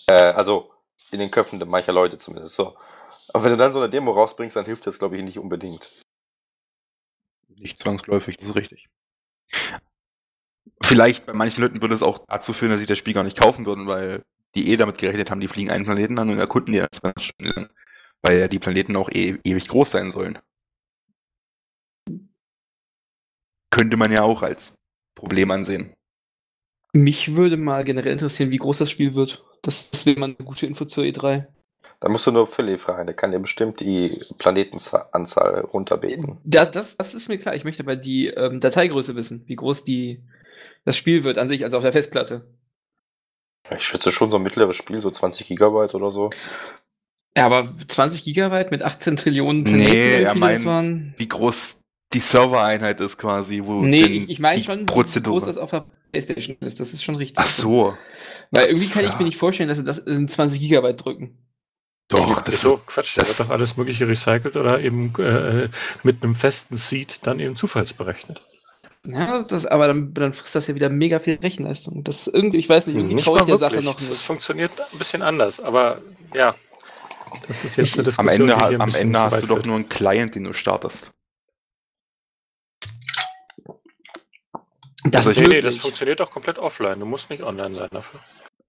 Äh, also in den Köpfen der mancher Leute zumindest. So. Aber wenn du dann so eine Demo rausbringst, dann hilft das, glaube ich, nicht unbedingt. Nicht zwangsläufig, das ist richtig. Vielleicht bei manchen Leuten würde es auch dazu führen, dass sie das Spiel gar nicht kaufen würden, weil die eh damit gerechnet haben, die fliegen einen Planeten an und erkunden die dann 20 Stunden lang. Weil ja die Planeten auch eh, ewig groß sein sollen. Könnte man ja auch als Problem ansehen. Mich würde mal generell interessieren, wie groß das Spiel wird. Das, das wäre mal eine gute Info zur E E3. Da musst du nur Philly fragen, der kann dir bestimmt die Planetenanzahl runterbeten. Da, das, das ist mir klar. Ich möchte aber die ähm, Dateigröße wissen, wie groß die, das Spiel wird an sich, also auf der Festplatte. Ich schätze schon so ein mittleres Spiel, so 20 Gigabyte oder so. Ja, aber 20 Gigabyte mit 18 Trillionen Planeten, Nee, wie er meint, waren? wie groß die Servereinheit ist quasi, wo Nee, ich, ich meine schon, wie Prozedur. groß das auf der Playstation ist. Das ist schon richtig. Ach so. Weil irgendwie kann ich Ja. mir nicht vorstellen, dass sie das in 20 Gigabyte drücken. Doch, das das so, Quatsch, da das- wird doch alles Mögliche recycelt oder eben äh, mit einem festen Seed dann eben zufallsberechnet. Ja, das, aber dann, dann frisst das ja wieder mega viel Rechenleistung. Das ist irgendwie, ich weiß nicht, irgendwie traue ich der Sache noch Das nicht. funktioniert ein bisschen anders, aber ja, das ist jetzt Ich- eine am Diskussion, Ende, die hier ein am Ende hast du doch nur einen Client, den du startest. Das Also ist Nee, nee, das funktioniert auch komplett offline. Du musst nicht online sein dafür.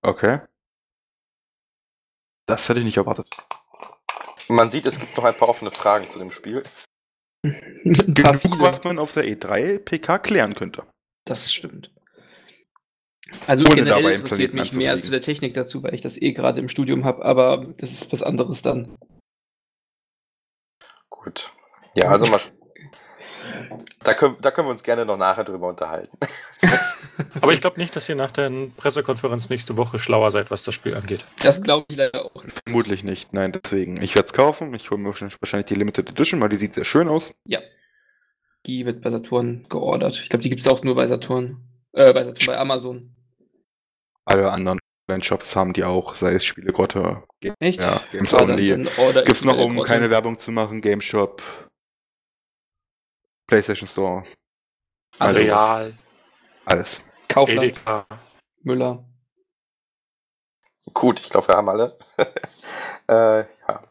Okay. Das hätte ich nicht erwartet. Man sieht, es gibt noch ein paar offene Fragen zu dem Spiel. (laughs) Genug, was man auf der E3 PK klären könnte. Das stimmt. Also Ohne generell interessiert mich mehr zu der Technik dazu, weil ich das eh gerade im Studium habe, aber das ist was anderes dann. Gut. Ja, also mal. Da können, da können wir uns gerne noch nachher drüber unterhalten. (laughs) Aber ich glaube nicht, dass ihr nach der Pressekonferenz nächste Woche schlauer seid, was das Spiel angeht. Das glaube ich leider auch. Vermutlich nicht. Nein, deswegen. Ich werde es kaufen. Ich hole mir wahrscheinlich wahrscheinlich die Limited Edition, weil die sieht sehr schön aus. Ja. Die wird bei Saturn geordert. Ich glaube, die gibt es auch nur bei Saturn. Äh, bei Saturn, bei Amazon. Alle anderen Online-Shops haben die auch, sei es Spielegrotte, Echt? ja, Games Ah, Only. Gibt's die noch, um keine Werbung zu machen, Game Shop, PlayStation Store, Also Alles. Real, alles. Kaufland, Edeka. Müller. Gut, ich glaube, wir haben alle. (laughs) äh, ja.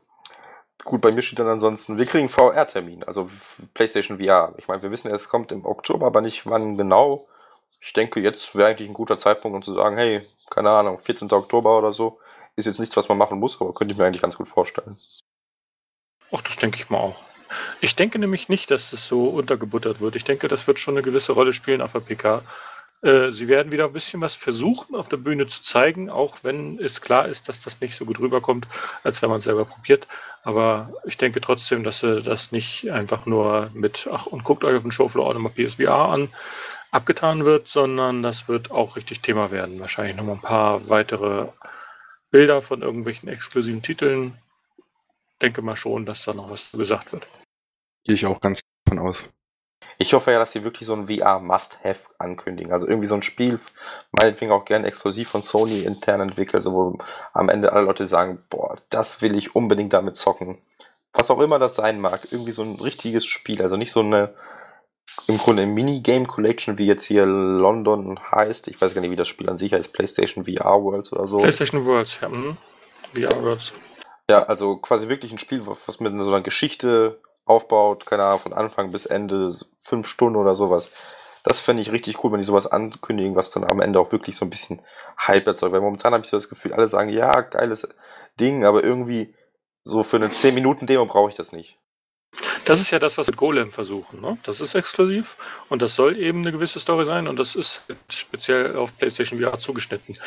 Gut, bei mir steht dann ansonsten, wir kriegen VR-Termin, also PlayStation VR. Ich meine, wir wissen, es kommt im Oktober, aber nicht wann genau. Ich denke, jetzt wäre eigentlich ein guter Zeitpunkt, um zu sagen, hey, keine Ahnung, 14. Oktober oder so, ist jetzt nichts, was man machen muss, aber könnte ich mir eigentlich ganz gut vorstellen. Ach, das denke ich mal auch. Ich denke nämlich nicht, dass es so untergebuttert wird. Ich denke, das wird schon eine gewisse Rolle spielen auf der PK. Äh, sie werden wieder ein bisschen was versuchen, auf der Bühne zu zeigen, auch wenn es klar ist, dass das nicht so gut rüberkommt, als wenn man es selber probiert. Aber ich denke trotzdem, dass sie das nicht einfach nur mit, ach, und guckt euch auf den Showfloor auch nochmal PSVR an, abgetan wird, sondern das wird auch richtig Thema werden. Wahrscheinlich nochmal ein paar weitere Bilder von irgendwelchen exklusiven Titeln. Denke mal schon, dass da noch was gesagt wird. Gehe ich auch ganz von aus. Ich hoffe ja, dass sie wirklich so ein VR-Must-Have ankündigen. Also irgendwie so ein Spiel, meinetwegen auch gerne exklusiv von Sony intern entwickelt, also wo am Ende alle Leute sagen, boah, das will ich unbedingt damit zocken. Was auch immer das sein mag, irgendwie so ein richtiges Spiel, also nicht so eine im Grunde eine Minigame Collection, wie jetzt hier London heißt. Ich weiß gar nicht, wie das Spiel an sich heißt, PlayStation VR Worlds oder so. PlayStation Worlds, ja. hm. VR Worlds. Ja, also quasi wirklich ein Spiel, was mit so einer Geschichte aufbaut, keine Ahnung, von Anfang bis Ende, fünf Stunden oder sowas. Das fände ich richtig cool, wenn die sowas ankündigen, was dann am Ende auch wirklich so ein bisschen Hype erzeugt. Weil momentan habe ich so das Gefühl, alle sagen, ja, geiles Ding, aber irgendwie so für eine 10-Minuten-Demo brauche ich das nicht. Das ist ja das, was mit Golem versuchen. Ne? Das ist exklusiv und das soll eben eine gewisse Story sein und das ist speziell auf PlayStation VR zugeschnitten.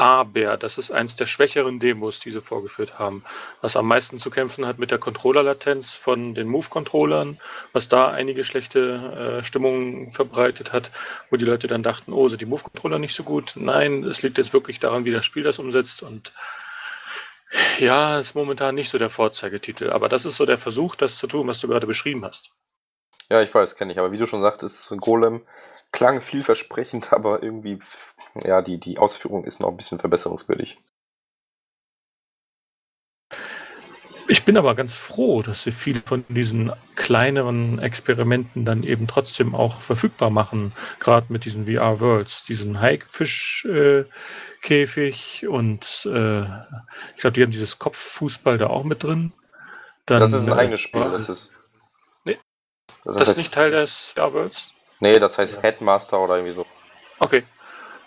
Aber das ist eins der schwächeren Demos, die sie vorgeführt haben. Was am meisten zu kämpfen hat mit der Controller-Latenz von den Move-Controllern, was da einige schlechte äh, Stimmungen verbreitet hat, wo die Leute dann dachten, oh, sind die Move-Controller nicht so gut? Nein, es liegt jetzt wirklich daran, wie das Spiel das umsetzt und ja, ist momentan nicht so der Vorzeigetitel, aber das ist so der Versuch, das zu tun, was du gerade beschrieben hast. Ja, ich weiß, kenne ich, aber wie du schon sagtest, Golem klang vielversprechend, (laughs) aber irgendwie, ja, die, die Ausführung ist noch ein bisschen verbesserungswürdig. Ich bin aber ganz froh, dass sie viele von diesen kleineren Experimenten dann eben trotzdem auch verfügbar machen, gerade mit diesen VR-Worlds, diesen Haifisch-Käfig und äh, ich glaube, die haben dieses Kopffußball da auch mit drin. Dann, das ist ein äh, eigenes Spiel, das ist. Nee. Das, ist nicht Teil des VR-Worlds? Nee, das heißt Headmaster oder irgendwie so. Okay,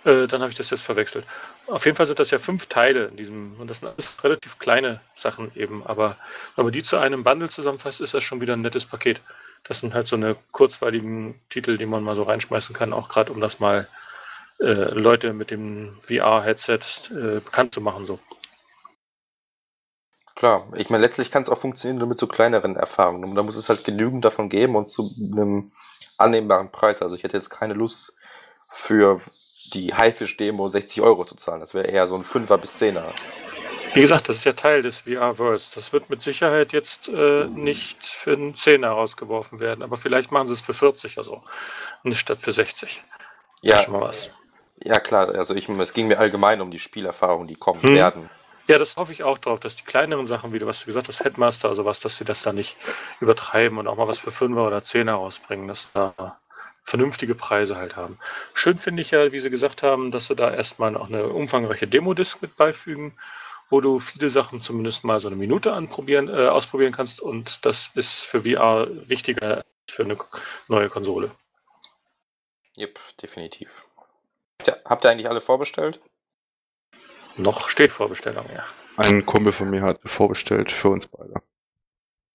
äh, dann habe ich das jetzt verwechselt. Auf jeden Fall sind das ja fünf Teile in diesem, und das sind alles relativ kleine Sachen eben, aber wenn man die zu einem Bundle zusammenfasst, ist das schon wieder ein nettes Paket. Das sind halt so eine kurzweiligen Titel, die man mal so reinschmeißen kann, auch gerade um das mal äh, Leute mit dem VR-Headset äh, bekannt zu machen. So. Klar, ich meine, letztlich kann es auch funktionieren nur mit so kleineren Erfahrungen. Und da muss es halt genügend davon geben und zu einem annehmbaren Preis. Also ich hätte jetzt keine Lust für die Haifisch-Demo 60 Euro zu zahlen. Das wäre eher so ein 5er bis 10er. Wie gesagt, das ist ja Teil des VR-Worlds. Das wird mit Sicherheit jetzt äh, nicht für einen Zehner rausgeworfen werden, aber vielleicht machen sie es für 40 oder so. Nicht statt für 60. Ja, schon mal was. ja klar, also ich, es ging mir allgemein um die Spielerfahrungen, die kommen Hm. werden. Ja, das hoffe ich auch drauf, dass die kleineren Sachen, wie du was gesagt hast, Headmaster oder sowas, dass sie das da nicht übertreiben und auch mal was für Fünfer oder Zehner rausbringen, dass da vernünftige Preise halt haben. Schön finde ich ja, wie sie gesagt haben, dass sie da erstmal noch eine umfangreiche Demo-Disc mit beifügen, wo du viele Sachen zumindest mal so eine Minute anprobieren, äh, ausprobieren kannst und das ist für VR wichtiger als für eine neue Konsole. Yep, definitiv. Habt ihr eigentlich alle vorbestellt? Noch steht Vorbestellung, ja. Ein Kumpel von mir hat vorbestellt für uns beide.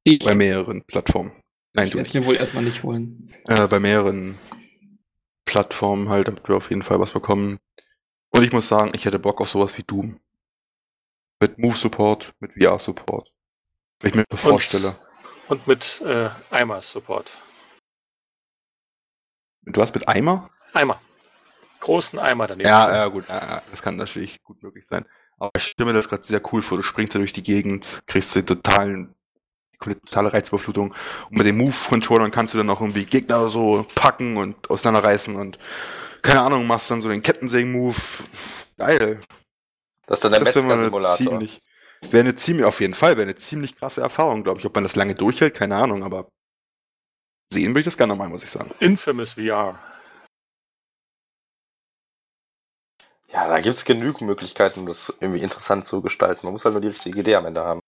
Ich, Bei mehreren Plattformen. Nein, ich du werde es nicht. mir wohl erstmal nicht holen. Äh, bei mehreren Plattformen halt, damit wir auf jeden Fall was bekommen. Und ich muss sagen, ich hätte Bock auf sowas wie Doom. Mit Move-Support, mit VR-Support. Wenn ich mir das vorstelle. Und mit äh, Eimer-Support. Mit was? Mit Eimer? Eimer. Großen Eimer daneben. Ja, ja, gut. Ja, das kann natürlich gut möglich sein. Aber ich stelle mir das gerade sehr cool vor. Du springst da durch die Gegend, kriegst du den totalen, die totale Reizüberflutung. Und mit den Move-Controllern kannst du dann auch irgendwie Gegner so packen und auseinanderreißen und keine Ahnung, machst dann so den Kettensägen-Move. Geil. Das ist dann der Metzger-Simulator. ziemlich, wäre eine ziemlich, auf jeden Fall, wäre eine ziemlich krasse Erfahrung, glaube ich. Ob man das lange durchhält, keine Ahnung, aber sehen will ich das gerne mal, muss ich sagen. Infamous VR. Ja, da gibt es genügend Möglichkeiten, um das irgendwie interessant zu gestalten. Man muss halt nur die richtige Idee am Ende haben.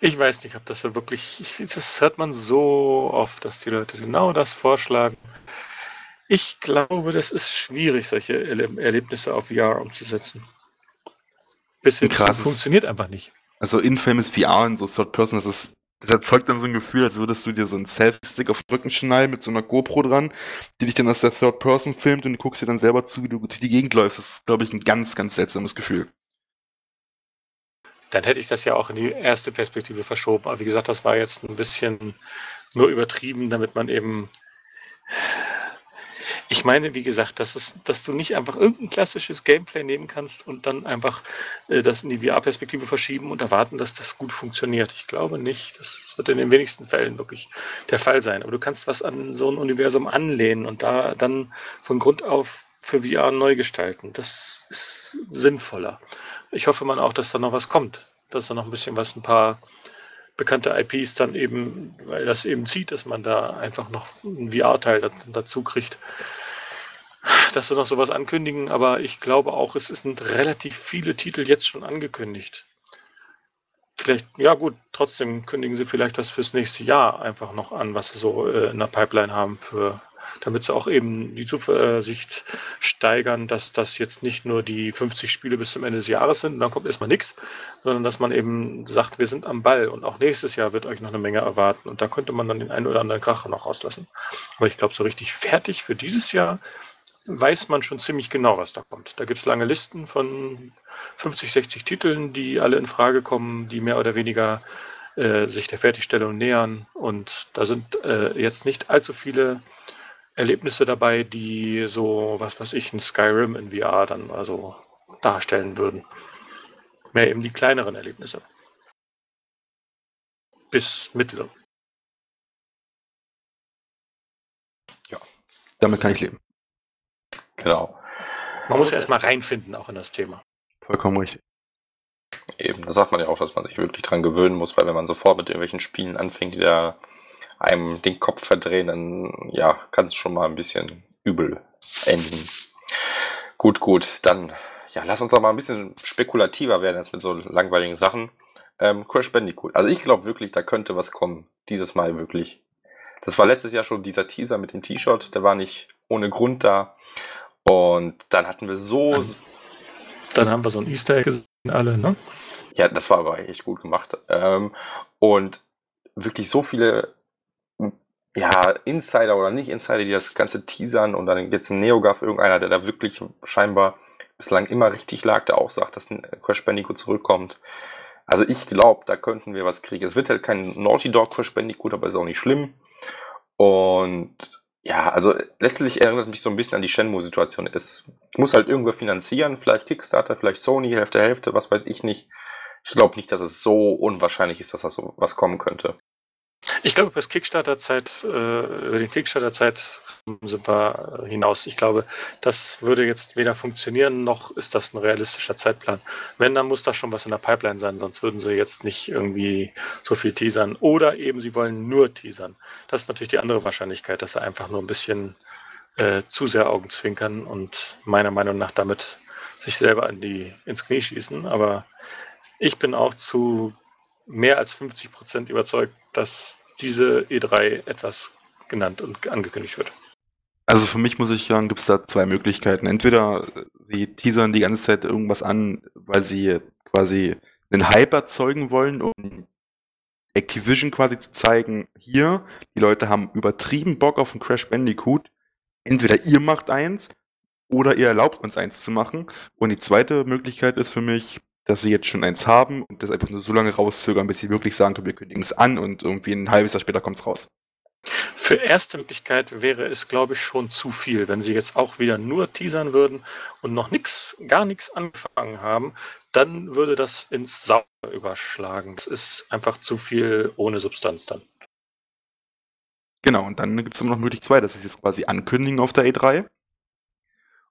Ich weiß nicht, ob das so wirklich. Ich, das hört man so oft, dass die Leute genau das vorschlagen. Ich glaube, das ist schwierig, solche Erle Erlebnisse auf VR umzusetzen. Bis hin zu Krasses- funktioniert einfach nicht. Also Infamous VR in so Third Person, das ist, das erzeugt dann so ein Gefühl, als würdest du dir so einen Selfie-Stick auf den Rücken schnallen mit so einer GoPro dran, die dich dann aus der Third Person filmt und du guckst dir dann selber zu, wie du durch die Gegend läufst. Das ist, glaube ich, ein ganz, ganz seltsames Gefühl. Dann hätte ich das ja auch in die erste Perspektive verschoben. Aber wie gesagt, das war jetzt ein bisschen nur übertrieben, damit man eben. Ich meine, wie gesagt, dass, es, dass du nicht einfach irgendein klassisches Gameplay nehmen kannst und dann einfach äh, das in die VR-Perspektive verschieben und erwarten, dass das gut funktioniert. Ich glaube nicht. Das wird in den wenigsten Fällen wirklich der Fall sein. Aber du kannst was an so ein Universum anlehnen und da dann von Grund auf für VR neu gestalten. Das ist sinnvoller. Ich hoffe man auch, dass da noch was kommt. Dass da noch ein bisschen was, ein paar bekannte IPs dann eben, weil das eben zieht, dass man da einfach noch einen VR-Teil dazu kriegt. Dass sie noch sowas ankündigen, aber ich glaube auch, es sind relativ viele Titel jetzt schon angekündigt. Vielleicht, ja gut, trotzdem kündigen sie vielleicht was fürs nächste Jahr einfach noch an, was sie so äh, in der Pipeline haben für, damit sie auch eben die Zuversicht steigern, dass das jetzt nicht nur die 50 Spiele bis zum Ende des Jahres sind und dann kommt erstmal nichts, sondern dass man eben sagt, wir sind am Ball und auch nächstes Jahr wird euch noch eine Menge erwarten und da könnte man dann den einen oder anderen Kracher noch rauslassen. Aber ich glaube, so richtig fertig für dieses Jahr weiß man schon ziemlich genau, was da kommt. Da gibt es lange Listen von 50, 60 Titeln, die alle in Frage kommen, die mehr oder weniger äh, sich der Fertigstellung nähern und da sind äh, jetzt nicht allzu viele Erlebnisse dabei, die so, was weiß ich, ein Skyrim in VR dann also darstellen würden. Mehr eben die kleineren Erlebnisse. Bis mittlere. Damit kann ich leben. Genau. Man muss erstmal reinfinden, auch in das Thema. Vollkommen richtig. Eben, da sagt man ja auch, dass man sich wirklich dran gewöhnen muss, weil wenn man sofort mit irgendwelchen Spielen anfängt, die da einem den Kopf verdrehen, dann ja, kann es schon mal ein bisschen übel enden. Gut, gut, dann ja, lass uns doch mal ein bisschen spekulativer werden als mit so langweiligen Sachen. Ähm, Crash Bandicoot. Also ich glaube wirklich, da könnte was kommen. Dieses Mal wirklich. Das war letztes Jahr schon dieser Teaser mit dem T-Shirt, der war nicht ohne Grund da. Und dann hatten wir so, Dann haben wir so ein Easter Egg gesehen, alle, ne? ja, das war aber echt gut gemacht. Ähm, und wirklich so viele ja, Insider oder nicht Insider, die das Ganze teasern und dann jetzt im NeoGAF irgendeiner, der da wirklich scheinbar bislang immer richtig lag, der auch sagt, dass ein Crash Bandicoot zurückkommt. Also ich glaube, da könnten wir was kriegen. Es wird halt kein Naughty Dog Crash Bandicoot, aber ist auch nicht schlimm. Und Ja, also letztlich erinnert mich so ein bisschen an die Shenmue-Situation. Es muss halt irgendwer finanzieren, vielleicht Kickstarter, vielleicht Sony, Hälfte, Hälfte, was weiß ich nicht. Ich glaube nicht, dass es so unwahrscheinlich ist, dass da so was kommen könnte. Ich glaube, über Kickstarter-Zeit, äh, über den Kickstarter-Zeit sind wir hinaus. Ich glaube, das würde jetzt weder funktionieren, noch ist das ein realistischer Zeitplan. Wenn, dann muss da schon was in der Pipeline sein, sonst würden sie jetzt nicht irgendwie so viel teasern. Oder eben, sie wollen nur teasern. Das ist natürlich die andere Wahrscheinlichkeit, dass sie einfach nur ein bisschen äh, zu sehr Augenzwinkern und meiner Meinung nach damit sich selber an die, ins Knie schießen. Aber ich bin auch zu mehr als 50 Prozent überzeugt, dass diese E3 etwas genannt und angekündigt wird. Also für mich muss ich sagen, gibt es da zwei Möglichkeiten. Entweder sie teasern die ganze Zeit irgendwas an, weil sie quasi einen Hype erzeugen wollen, um Activision quasi zu zeigen, hier, die Leute haben übertrieben Bock auf ein Crash Bandicoot. Entweder ihr macht eins oder ihr erlaubt uns eins zu machen. Und die zweite Möglichkeit ist für mich, dass sie jetzt schon eins haben und das einfach nur so lange rauszögern, bis sie wirklich sagen können, wir kündigen es an und irgendwie ein halbes Jahr später kommt es raus. Für erste Möglichkeit wäre es, glaube ich, schon zu viel, wenn sie jetzt auch wieder nur teasern würden und noch nichts, gar nichts angefangen haben, dann würde das ins Sauer überschlagen. Das ist einfach zu viel ohne Substanz dann. Genau, und dann gibt es immer noch möglich zwei, das ist jetzt quasi ankündigen auf der E3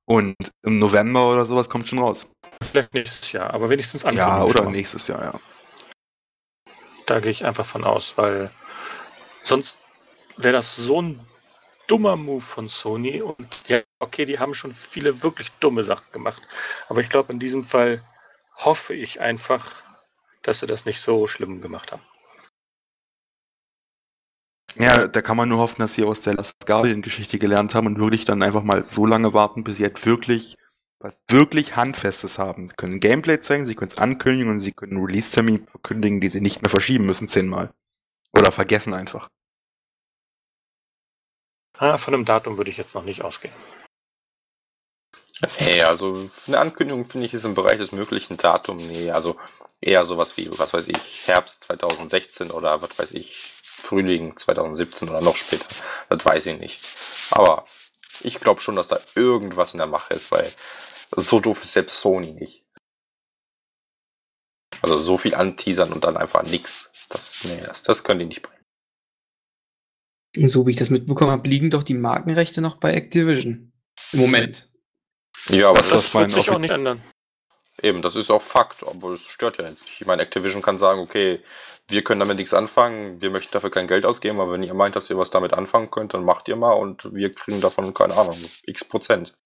und im November oder sowas kommt schon raus. Vielleicht nächstes Jahr, aber wenigstens ankündigen. Ja, oder nächstes Jahr, ja. Da gehe ich einfach von aus, weil sonst wäre das so ein dummer Move von Sony und ja, okay, die haben schon viele wirklich dumme Sachen gemacht, aber ich glaube, in diesem Fall hoffe ich einfach, dass sie das nicht so schlimm gemacht haben. Ja, da kann man nur hoffen, dass sie aus der Last Guardian-Geschichte gelernt haben und wirklich dann einfach mal so lange warten, bis sie halt wirklich was wirklich Handfestes haben. Sie können Gameplay zeigen, sie können es ankündigen und sie können Release-Termin verkündigen, die sie nicht mehr verschieben müssen zehnmal. Oder vergessen einfach. Ah, von einem Datum würde ich jetzt noch nicht ausgehen. Nee, also eine Ankündigung finde ich ist im Bereich des möglichen Datum. Nee, also eher sowas wie, was weiß ich, Herbst 2016 oder was weiß ich, Frühling 2017 oder noch später. Das weiß ich nicht. Aber ich glaube schon, dass da irgendwas in der Mache ist, weil so doof ist selbst Sony nicht. Also so viel anteasern und dann einfach nix. Das, nee, das, das können die nicht bringen. So wie ich das mitbekommen habe, liegen doch die Markenrechte noch bei Activision. Im Moment. Ja, aber das, das, das wird sich auch nicht ändern. Eben, das ist auch Fakt, aber es stört ja jetzt nicht. Ich meine, Activision kann sagen, okay, wir können damit nichts anfangen, wir möchten dafür kein Geld ausgeben, aber wenn ihr meint, dass ihr was damit anfangen könnt, dann macht ihr mal und wir kriegen davon, keine Ahnung, x Prozent.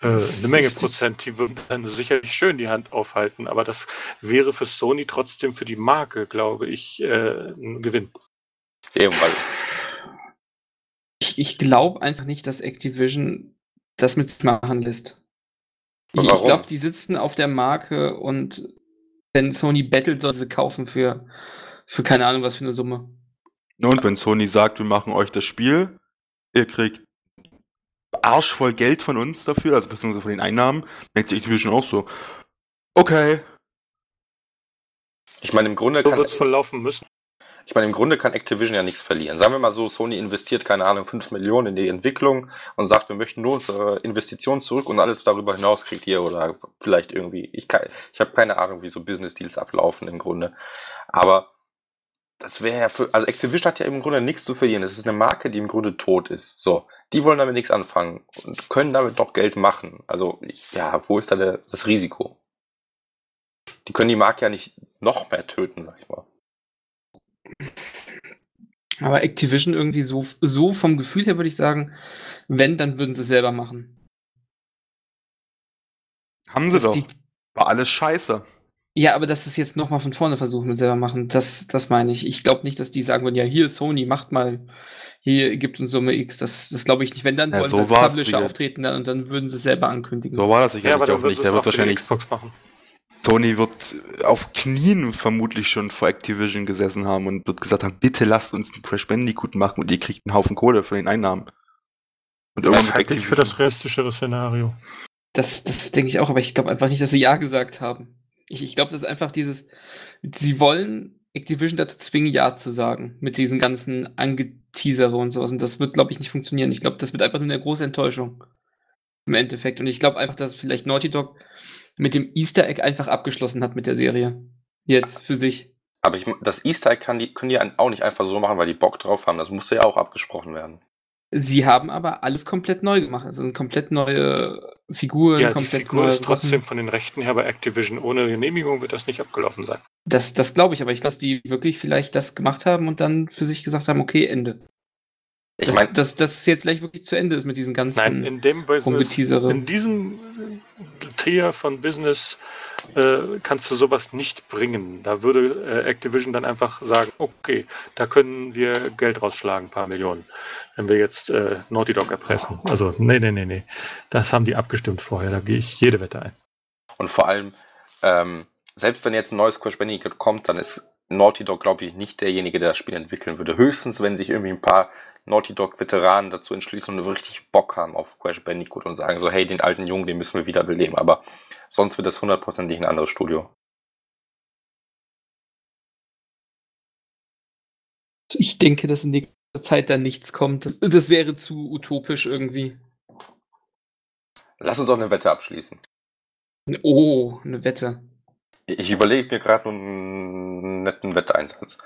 Äh, eine Menge Prozent, die würden dann sicherlich schön die Hand aufhalten, aber das wäre für Sony trotzdem für die Marke, glaube ich, äh, ein Gewinn. Eben, weil. Ich, ich glaube einfach nicht, dass Activision das mit sich machen lässt. Ich, ich glaube, die sitzen auf der Marke und wenn Sony bettelt, soll sie kaufen für, für keine Ahnung was für eine Summe. Und wenn Sony sagt, wir machen euch das Spiel, ihr kriegt arschvoll Geld von uns dafür, also beziehungsweise von den Einnahmen, denkt sich Activision auch so, okay. Ich meine, im Grunde so wird es verlaufen müssen. Ich meine, im Grunde kann Activision ja nichts verlieren. Sagen wir mal so, Sony investiert, keine Ahnung, 5 Millionen in die Entwicklung und sagt, wir möchten nur unsere Investition zurück und alles darüber hinaus kriegt ihr oder vielleicht irgendwie, ich, ich habe keine Ahnung, wie so Business Deals ablaufen im Grunde. Aber das wäre ja für, also Activision hat ja im Grunde nichts zu verlieren. Es ist eine Marke, die im Grunde tot ist. So, die wollen damit nichts anfangen und können damit noch Geld machen. Also, ja, wo ist da der, das Risiko? Die können die Marke ja nicht noch mehr töten, sag ich mal. Aber Activision irgendwie so, so vom Gefühl her würde ich sagen, wenn, dann würden sie es selber machen. Haben sie das doch. War alles scheiße. Ja, aber das ist jetzt nochmal von vorne versuchen mit selber machen. Das, das meine ich. Ich glaube nicht, dass die sagen würden, ja, hier Sony, macht mal, hier gibt uns Summe X. Das, das glaube ich nicht. Wenn dann ja, wollen so sie als Publisher auftreten, dann, dann würden sie es selber ankündigen. So war das sicherlich ja, auch nicht. Der wird wahrscheinlich. Xbox machen. Sony wird auf Knien vermutlich schon vor Activision gesessen haben und wird gesagt haben, bitte lasst uns einen Crash Bandicoot machen und ihr kriegt einen Haufen Kohle für den Einnahmen. Und das halte ich für das realistischere Szenario. Das, das denke ich auch, aber ich glaube einfach nicht, dass sie Ja gesagt haben. Ich, ich glaube, das ist einfach dieses, sie wollen Activision dazu zwingen, Ja zu sagen. Mit diesen ganzen Angeteasere und sowas. Und das wird, glaube ich, nicht funktionieren. Ich glaube, das wird einfach nur eine große Enttäuschung. Im Endeffekt. Und ich glaube einfach, dass vielleicht Naughty Dog mit dem Easter Egg einfach abgeschlossen hat mit der Serie. Jetzt für sich. Aber ich, das Easter Egg kann die, können die auch nicht einfach so machen, weil die Bock drauf haben. Das musste ja auch abgesprochen werden. Sie haben aber alles komplett neu gemacht. Es sind komplett neue Figuren. Ja, die komplett Figur neue ist trotzdem Sachen. von den Rechten her bei Activision. Ohne Genehmigung wird das nicht abgelaufen sein. Das, das glaube ich, aber ich glaube, dass die wirklich vielleicht das gemacht haben und dann für sich gesagt haben, okay, Ende. Ich meine, dass, es jetzt gleich wirklich zu Ende ist mit diesen ganzen Nein, in dem Business, in diesem äh, Tier von Business äh, kannst du sowas nicht bringen. Da würde äh, Activision dann einfach sagen, okay, da können wir Geld rausschlagen, ein paar Millionen, wenn wir jetzt äh, Naughty Dog erpressen. Also, nee, nee, nee, nee. Das haben die abgestimmt vorher, da gehe ich jede Wette ein. und vor allem, ähm, selbst wenn jetzt ein neues Crash Bandicoot kommt, dann ist Naughty Dog, glaube ich, nicht derjenige, der das Spiel entwickeln würde. Höchstens, wenn sich irgendwie ein paar Naughty Dog-Veteranen dazu entschließen und richtig Bock haben auf Crash Bandicoot und sagen so, hey, den alten Jungen, den müssen wir wieder beleben. Aber sonst wird das hundertprozentig ein anderes Studio. Ich denke, dass in nächster Zeit da nichts kommt. Das, das wäre zu utopisch irgendwie. Lass uns auch eine Wette abschließen. Oh, eine Wette. Ich überlege mir gerade einen netten Wetteinsatz.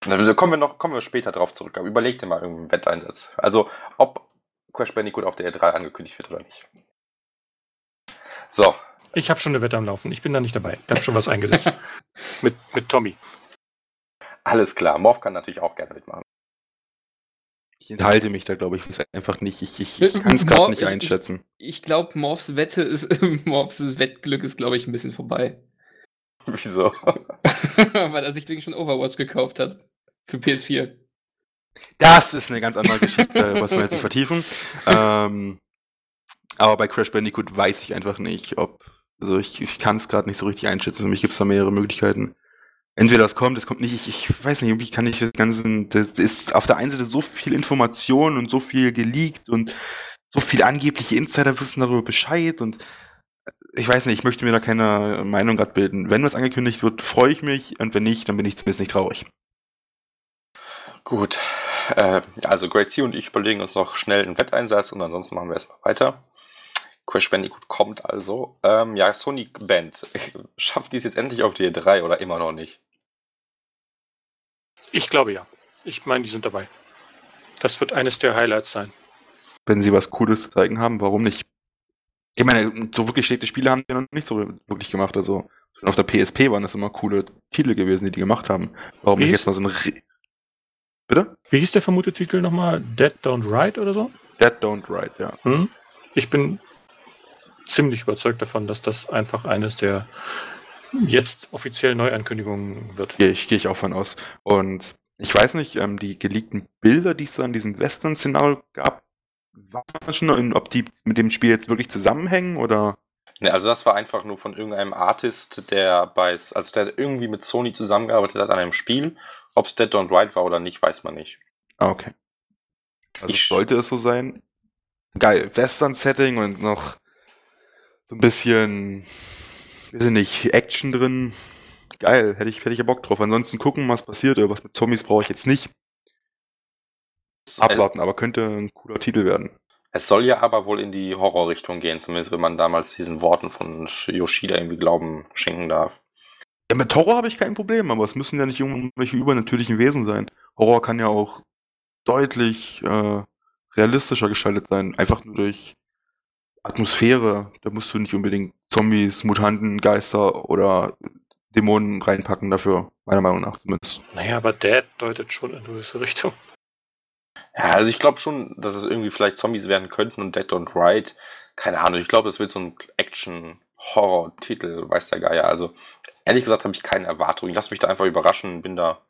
Da kommen wir noch, kommen wir später drauf zurück, aber überleg dir mal irgendeinen Wetteinsatz. Also, ob Crash Bandicoot auf der E3 angekündigt wird oder nicht. So, Ich habe schon eine Wette am Laufen. Ich bin da nicht dabei. Ich habe schon was eingesetzt. (laughs) mit, mit Tommy. alles klar. Morph kann natürlich auch gerne mitmachen. Ich enthalte mich da, glaube ich, einfach nicht. Ich, ich, ich (laughs) kann es gerade nicht Ich- einschätzen. Ich glaube, Morphs Wette ist, (laughs) Morphs Wettglück ist, glaube ich, ein bisschen vorbei. (laughs) Wieso? Weil er sich wegen schon Overwatch gekauft hat. Für PS4. Das ist eine ganz andere Geschichte, was wir jetzt nicht vertiefen. Ähm, aber bei Crash Bandicoot weiß ich einfach nicht, ob. Also ich, ich kann es gerade nicht so richtig einschätzen. Für mich gibt es da mehrere Möglichkeiten. Entweder das kommt, es kommt nicht. Ich, ich weiß nicht, irgendwie kann ich das Ganze. Das ist auf der einen Seite so viel Information und so viel geleakt und so viel angebliche Insider wissen darüber Bescheid und äh, ich weiß nicht, ich möchte mir da keine Meinung gerade bilden. Wenn was angekündigt wird, freue ich mich und wenn nicht, dann bin ich zumindest nicht traurig. Gut. Äh, also Great Sea und ich überlegen uns noch schnell einen Wetteinsatz und ansonsten machen wir erstmal weiter. Crash Bandicoot kommt also. Ähm, ja, Sonic Band. Schafft die es jetzt endlich auf die E3 oder immer noch nicht? Ich glaube ja. Ich meine, die sind dabei. Das wird eines der Highlights sein. wenn sie was Cooles zu zeigen haben, warum nicht? Ich meine, so wirklich schlechte Spiele haben die noch nicht so wirklich gemacht. Also schon auf der PSP waren das immer coole Titel gewesen, die die gemacht haben. Warum Wie nicht jetzt mal so ein... Re Bitte? Wie hieß der vermutete Titel nochmal? Dead Don't Ride oder so? Dead Don't Ride, ja. Hm? Ich bin ziemlich überzeugt davon, dass das einfach eines der jetzt offiziell Neuankündigungen wird. Gehe ich, gehe ich auch von aus. Und ich weiß nicht, ähm, die geleakten Bilder, die es da in diesem Western-Szenario gab, war schon, ob die mit dem Spiel jetzt wirklich zusammenhängen oder... Ne, also das war einfach nur von irgendeinem Artist, der bei, also der irgendwie mit Sony zusammengearbeitet hat an einem Spiel. Ob es Dead Don't Ride war oder nicht, weiß man nicht. Ah, okay. Also Ich- sollte es so sein. Geil, Western-Setting und noch so ein bisschen, weiß ich nicht, Action drin. Geil, hätte ich, hätte ich ja Bock drauf. Ansonsten gucken, was passiert. Was mit Zombies brauche ich jetzt nicht. Abwarten, aber könnte ein cooler Titel werden. Es soll ja aber wohl in die Horrorrichtung gehen, zumindest wenn man damals diesen Worten von Yoshida irgendwie Glauben schenken darf. Ja, mit Horror habe ich kein Problem, aber es müssen ja nicht irgendwelche übernatürlichen Wesen sein. Horror kann ja auch deutlich äh, realistischer gestaltet sein, einfach nur durch Atmosphäre. Da musst du nicht unbedingt Zombies, Mutanten, Geister oder Dämonen reinpacken dafür, meiner Meinung nach zumindest. Naja, aber Dead deutet schon in gewisse Richtung. Ja, also ich glaube schon, dass es irgendwie vielleicht Zombies werden könnten und Dead Don't Ride. Keine Ahnung, ich glaube, es wird so ein Action-Horror-Titel, weiß der Geier. Also ehrlich gesagt habe ich keine Erwartung. Ich lasse mich da einfach überraschen, bin da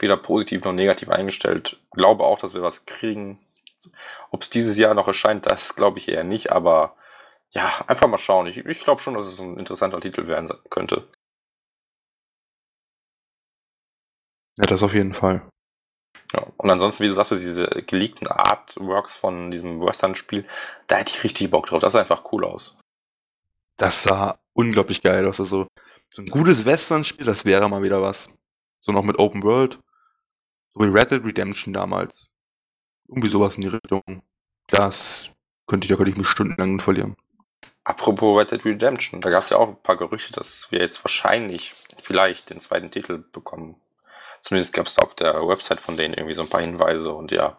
weder positiv noch negativ eingestellt. Glaube auch, dass wir was kriegen. Ob es dieses Jahr noch erscheint, das glaube ich eher nicht, aber ja, einfach mal schauen. Ich, ich glaube schon, dass es ein interessanter Titel werden könnte. Ja, das auf jeden Fall. Ja. Und ansonsten, wie du sagst, diese geleakten Artworks von diesem Western-Spiel, da hätte ich richtig Bock drauf. Das sah einfach cool aus. Das sah unglaublich geil aus. Also so ein gutes Western-Spiel, das wäre mal wieder was. So noch mit Open World. So wie Red Dead Redemption damals. Irgendwie sowas in die Richtung. Das könnte ich, da könnte ich mich stundenlang verlieren. Apropos Red Dead Redemption, da gab es ja auch ein paar Gerüchte, dass wir jetzt wahrscheinlich vielleicht den zweiten Titel bekommen. Zumindest gab es auf der Website von denen irgendwie so ein paar Hinweise und ja,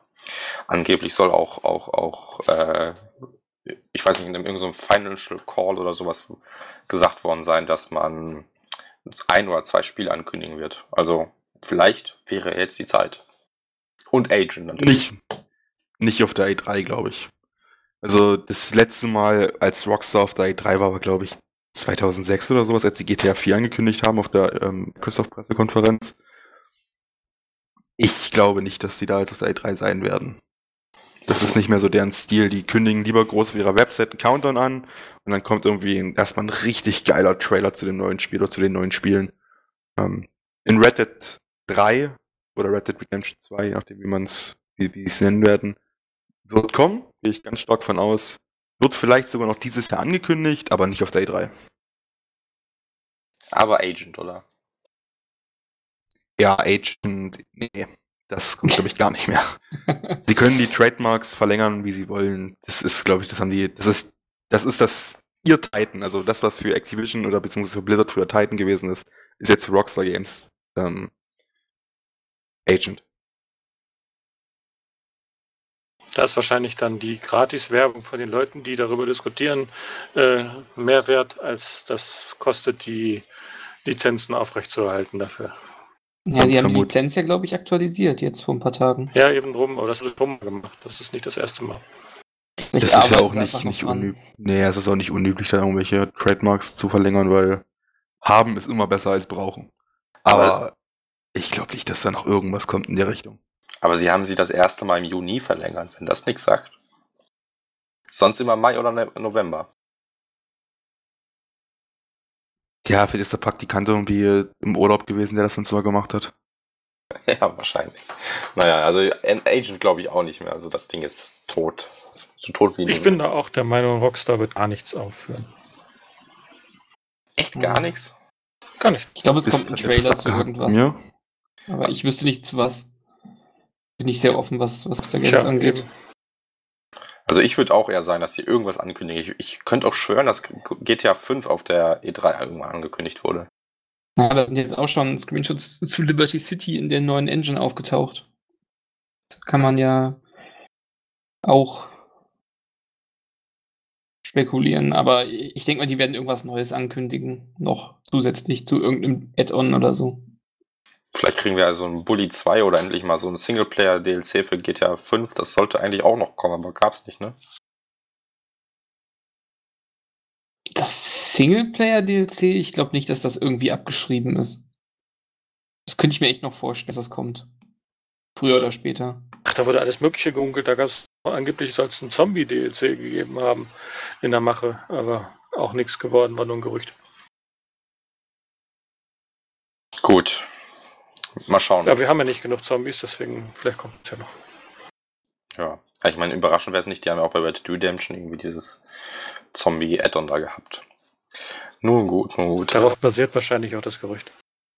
angeblich soll auch, auch, auch, äh, ich weiß nicht, in irgendeinem Financial Call oder sowas gesagt worden sein, dass man ein oder zwei Spiele ankündigen wird. Also vielleicht wäre jetzt die Zeit. Und Agent natürlich. Nicht, nicht auf der E3, glaube ich. Also das letzte Mal, als Rockstar auf der E3 war, war glaube ich 2006 oder sowas, als die GTA 4 angekündigt haben auf der ähm, Christoph-Pressekonferenz. Ich glaube nicht, dass die da jetzt auf der E3 sein werden. Das ist nicht mehr so deren Stil. Die kündigen lieber groß auf ihrer Website einen Countdown an und dann kommt irgendwie erstmal ein richtig geiler Trailer zu dem neuen Spiel oder zu den neuen Spielen. Ähm, in Red Dead 3 oder Red Dead Redemption 2, je nachdem wie man es, wie, wie es nennen werden, wird kommen, gehe ich ganz stark von aus. Wird vielleicht sogar noch dieses Jahr angekündigt, aber nicht auf der E3. Aber Agent, oder? Ja, Agent, nee, das kommt, glaube ich, gar nicht mehr. (laughs) sie können die Trademarks verlängern, wie sie wollen. Das ist, glaube ich, das haben die, das ist, das ist das, ihr Titan, also das, was für Activision oder beziehungsweise für Blizzard früher Titan gewesen ist, ist jetzt Rockstar Games ähm, Agent. Da ist wahrscheinlich dann die Gratis-Werbung von den Leuten, die darüber diskutieren, äh, mehr wert, als das kostet, die Lizenzen aufrechtzuerhalten dafür. Ja, die haben die Lizenz ja, glaube ich, aktualisiert jetzt vor ein paar Tagen. Ja, eben drum, aber das wird drum gemacht. Das ist nicht das erste Mal. Ich das ist ja auch nicht, nicht unüblich. Nee, es ist auch nicht unüblich, da irgendwelche Trademarks zu verlängern, weil haben ist immer besser als brauchen. Aber, aber ich glaube nicht, dass da noch irgendwas kommt in der Richtung. Aber sie haben sie das erste Mal im Juni verlängert, wenn das nichts sagt. Sonst immer Mai oder ne-, November. Ja, vielleicht ist der Praktikant irgendwie im Urlaub gewesen, der das sonst mal gemacht hat. (laughs) Ja, wahrscheinlich. Naja, also Agent glaube ich auch nicht mehr. Also das Ding ist tot. So tot wie Ich bin da auch der Meinung, Rockstar wird gar nichts aufführen. Echt gar hm. nichts? Gar nicht. Ich glaube, es kommt ein Trailer zu irgendwas. Ja. Aber ich wüsste nicht zu was. Bin ich sehr offen, was, was Rockstar Games angeht. Also ich würde auch eher sagen, dass sie irgendwas ankündigen. Ich, ich könnte auch schwören, dass GTA 5 auf der E3 irgendwann angekündigt wurde. Ja, da sind jetzt auch schon Screenshots zu Liberty City in der neuen Engine aufgetaucht. Da kann man ja auch spekulieren, aber ich denke mal, die werden irgendwas Neues ankündigen, noch zusätzlich zu irgendeinem Add-on oder so. Vielleicht kriegen wir also ein Bully 2 oder endlich mal so ein Singleplayer-DLC für GTA 5. Das sollte eigentlich auch noch kommen, aber gab's nicht, ne? Das Singleplayer-DLC, ich glaube nicht, dass das irgendwie abgeschrieben ist. Das könnte ich mir echt noch vorstellen, dass das kommt. Früher oder später. Ach, da wurde alles Mögliche gehunkelt. Da gab es angeblich soll es ein Zombie-DLC gegeben haben in der Mache, aber auch nichts geworden, war nur ein Gerücht. Gut, Mal schauen. Ja, wir haben ja nicht genug Zombies, deswegen vielleicht kommt es ja noch. Ja, ich meine, überraschend wäre es nicht, die haben ja auch bei Red Dead Redemption irgendwie dieses Zombie-Add-on da gehabt. Nun gut, nun gut. Darauf basiert wahrscheinlich auch das Gerücht.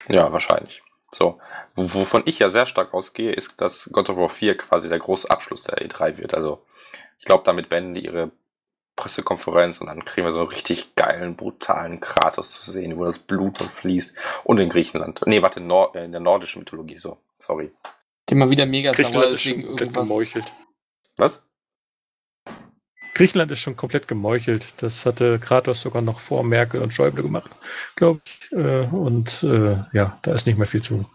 Ja, wahrscheinlich. So, wovon ich ja sehr stark ausgehe, ist, dass God of War 4 quasi der große Abschluss der E3 wird. Also, ich glaube, damit beenden die ihre Pressekonferenz und dann kriegen wir so einen richtig geilen, brutalen Kratos zu sehen, wo das Blut und fließt. Und in Griechenland. Nee, warte, Nord äh, in der nordischen Mythologie, so. Sorry. Der mal wieder mega Griechenland ist schon komplett gemeuchelt. Was? Griechenland ist schon komplett gemeuchelt. Das hatte Kratos sogar noch vor Merkel und Schäuble gemacht, glaube ich. Äh, und äh, ja, da ist nicht mehr viel zu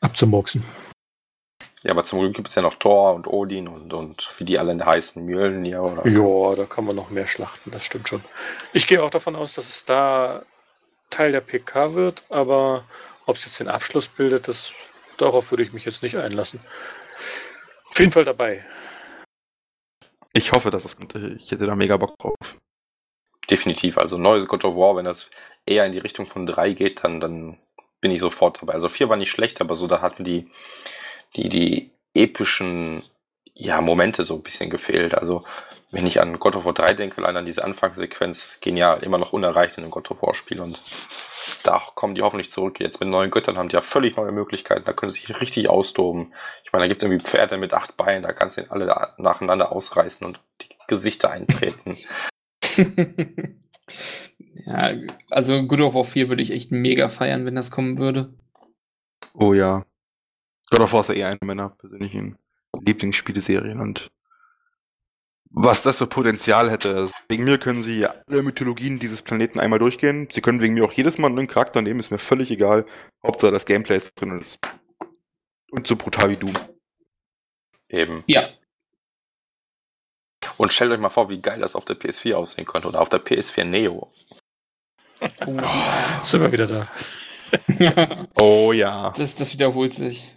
abzumurksen. Ja, aber zum Glück gibt es ja noch Thor und Odin und, und wie die alle heißen, Mjölnir oder. Ja, da kann man noch mehr schlachten, das stimmt schon. Ich gehe auch davon aus, dass es da Teil der PK wird, aber ob es jetzt den Abschluss bildet, das, darauf würde ich mich jetzt nicht einlassen. Auf jeden Fall dabei. Ich hoffe, dass es kommt. Ich hätte da mega Bock drauf. Definitiv. Also neues God of War, wenn das eher in die Richtung von 3 geht, dann, dann bin ich sofort dabei. Also 4 war nicht schlecht, aber so, da hatten die die, die epischen ja, Momente so ein bisschen gefehlt. Also, wenn ich an God of War 3 denke, allein an diese Anfangssequenz, genial, immer noch unerreicht in einem God of War Spiel und da kommen die hoffentlich zurück. Jetzt mit neuen Göttern haben die ja völlig neue Möglichkeiten. Da können sie sich richtig austoben. Ich meine, da gibt es irgendwie Pferde mit acht Beinen, da kannst du ihn alle da nacheinander ausreißen und die Gesichter eintreten. (laughs) ja, also God of War 4 würde ich echt mega feiern, wenn das kommen würde. Oh ja. God of War ist ja eher eine meiner persönlichen Lieblingsspieleserien und was das für Potenzial hätte. Also wegen mir können sie alle Mythologien dieses Planeten einmal durchgehen. Sie können wegen mir auch jedes Mal einen neuen Charakter nehmen, ist mir völlig egal. Hauptsache das Gameplay ist drin und ist und so brutal wie Doom. Eben. Ja. Und stellt euch mal vor, wie geil das auf der PS4 aussehen könnte oder auf der PS4 Neo. Oh, Sind wir wieder da. (laughs) Oh ja. das, das wiederholt sich.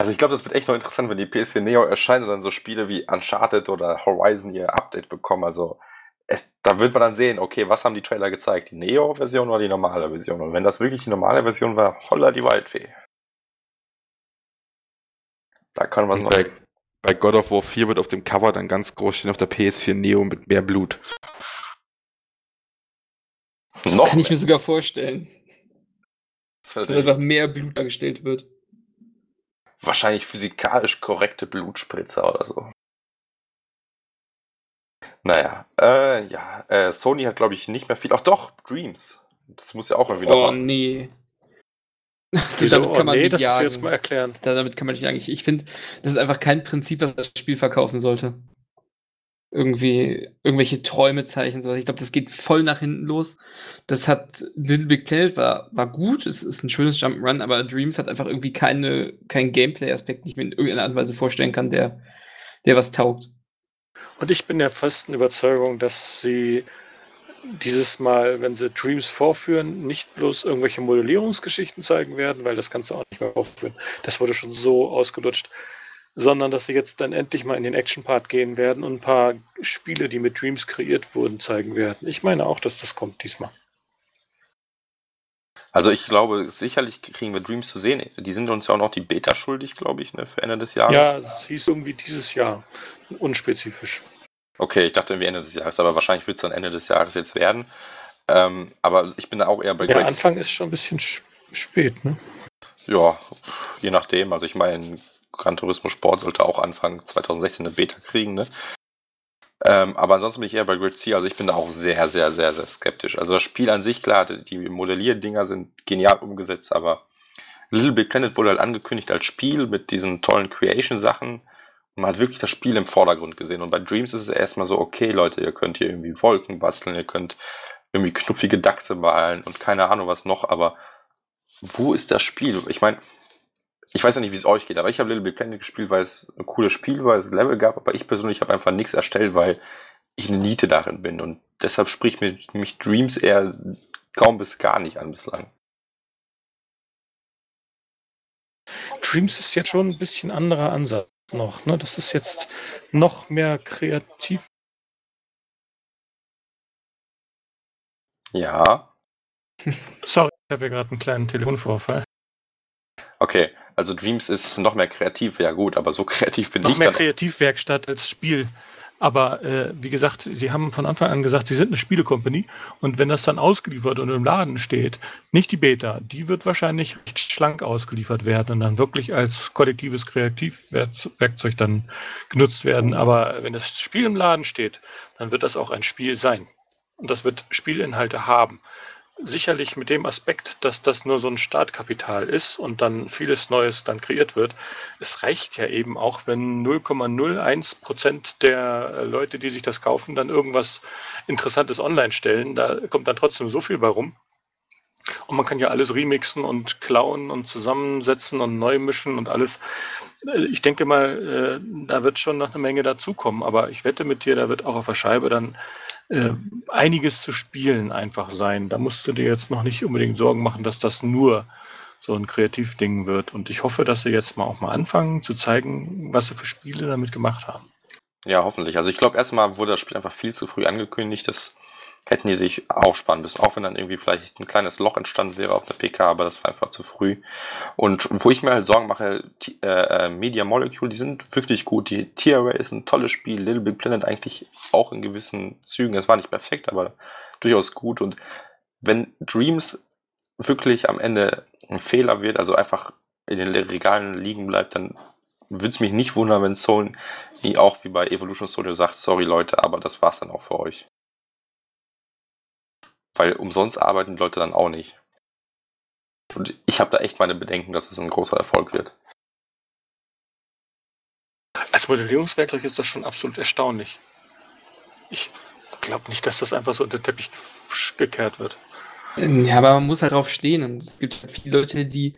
Also ich glaube, das wird echt noch interessant, wenn die PS4 Neo erscheint und dann so Spiele wie Uncharted oder Horizon ihr Update bekommen. Also es, da wird man dann sehen, okay, was haben die Trailer gezeigt? Die Neo-Version oder die normale Version? Und wenn das wirklich die normale Version war, holla die Waldfee. Da kann man noch. Bei, bei God of War 4 wird auf dem Cover dann ganz groß stehen auf der PS4 Neo mit mehr Blut. Das noch kann ich mehr. mir sogar vorstellen, Das dass einfach mehr Blut dargestellt wird. Wahrscheinlich physikalisch korrekte Blutspritzer oder so. Naja, äh, ja, äh, Sony hat, glaube ich, nicht mehr viel. Ach doch, Dreams. Das muss ja auch irgendwie Oh noch. nee. (laughs) Wieso? damit kann oh, man nee, nicht das musst du jagen. jetzt mal erklären. Da- Damit kann man nicht eigentlich. Ich finde, das ist einfach kein Prinzip, was das Spiel verkaufen sollte. Irgendwie, irgendwelche Träume zeichnen, sowas. Ich glaube, das geht voll nach hinten los. Das hat Little Big Planet war, war gut, es ist ein schönes Jump'n'Run, aber Dreams hat einfach irgendwie keine, keinen Gameplay-Aspekt, den ich mir in irgendeiner Art und Weise vorstellen kann, der, der was taugt. Und ich bin der festen Überzeugung, dass sie dieses Mal, wenn sie Dreams vorführen, nicht bloß irgendwelche Modellierungsgeschichten zeigen werden, weil das du auch nicht mehr vorführen. Das wurde schon so ausgelutscht. Sondern dass sie jetzt dann endlich mal in den Action-Part gehen werden und ein paar Spiele, die mit Dreams kreiert wurden, zeigen werden. Ich meine auch, dass das kommt diesmal. Also ich glaube, sicherlich kriegen wir Dreams zu sehen. Die sind uns ja auch noch die Beta schuldig, glaube ich, ne, für Ende des Jahres. Ja, es hieß irgendwie dieses Jahr. Unspezifisch. Okay, ich dachte irgendwie Ende des Jahres, aber wahrscheinlich wird es dann Ende des Jahres jetzt werden. Ähm, aber ich bin da auch eher bei Der Great Anfang ist schon ein bisschen sch- spät, ne? Ja, je nachdem. Also ich meine, Gran Turismo Sport sollte auch Anfang 2016 eine Beta kriegen, ne? Ähm, aber ansonsten bin ich eher bei Grid C. Also ich bin da auch sehr, sehr, sehr, sehr skeptisch. Also das Spiel an sich, klar, die Modellierdinger sind genial umgesetzt, aber Little Big Planet wurde halt angekündigt als Spiel mit diesen tollen Creation-Sachen. Man hat wirklich das Spiel im Vordergrund gesehen. Und bei Dreams ist es erstmal so, okay, Leute, ihr könnt hier irgendwie Wolken basteln, ihr könnt irgendwie knuffige Dachse malen und keine Ahnung was noch, aber wo ist das Spiel? Ich meine, ich weiß ja nicht, wie es euch geht, aber ich habe Little Big Planet gespielt, weil es ein cooles Spiel war, es Level gab, aber ich persönlich habe einfach nichts erstellt, weil ich eine Niete darin bin und deshalb spricht mir mich Dreams eher kaum bis gar nicht an bislang. Dreams ist jetzt schon ein bisschen anderer Ansatz noch. Ne? Das ist jetzt noch mehr kreativ. Ja, (laughs) Sorry, ich habe hier gerade einen kleinen Telefonvorfall. okay, also Dreams ist noch mehr kreativ, ja gut, aber so (laughs) kreativ bin Noch ich mehr dann. Kreativwerkstatt als Spiel. Aber äh, wie gesagt, sie haben von Anfang an gesagt, sie sind eine Spielecompany und wenn das dann ausgeliefert und im Laden steht, nicht die Beta, die wird wahrscheinlich recht schlank ausgeliefert werden und dann wirklich als kollektives Kreativwerkzeug dann genutzt werden. Aber wenn das Spiel im Laden steht, dann wird das auch ein Spiel sein. Und das wird Spielinhalte haben. Sicherlich mit dem Aspekt, dass das nur so ein Startkapital ist und dann vieles Neues dann kreiert wird. Es reicht ja eben auch, wenn 0,01 Prozent der äh, Leute, die sich das kaufen, dann irgendwas Interessantes online stellen. Da kommt dann trotzdem so viel bei rum. Und man kann ja alles remixen und klauen und zusammensetzen und neu mischen und alles. Ich denke mal, äh, da wird schon noch eine Menge dazukommen. Aber ich wette mit dir, da wird auch auf der Scheibe dann äh, einiges zu spielen einfach sein. Da musst du dir jetzt noch nicht unbedingt Sorgen machen, dass das nur so ein Kreativding wird. Und ich hoffe, dass sie jetzt mal auch mal anfangen zu zeigen, was sie für Spiele damit gemacht haben. Ja, hoffentlich. Also ich glaube, erstmal wurde das Spiel einfach viel zu früh angekündigt. Das hätten die sich aufsparen müssen. Auch wenn dann irgendwie vielleicht ein kleines Loch entstanden wäre auf der PK, aber das war einfach zu früh. Und wo ich mir halt Sorgen mache, äh, äh, Media Molecule, die sind wirklich gut. Die TRA ist ein tolles Spiel. Little Big Planet eigentlich auch in gewissen Zügen. Es war nicht perfekt, aber durchaus gut. Und wenn Dreams wirklich am Ende ein Fehler wird, also einfach in den Regalen liegen bleibt, dann würde es mich nicht wundern, wenn Sony auch wie bei Evolution Studio sagt, sorry Leute, aber das war's dann auch für euch. Weil umsonst arbeiten die Leute dann auch nicht. Und ich habe da echt meine Bedenken, dass es ein großer Erfolg wird. Als Modellierungswerkzeug ist das schon absolut erstaunlich. Ich glaube nicht, dass das einfach so unter den Teppich gekehrt wird. Ja, aber man muss halt drauf stehen. Und es gibt viele Leute, die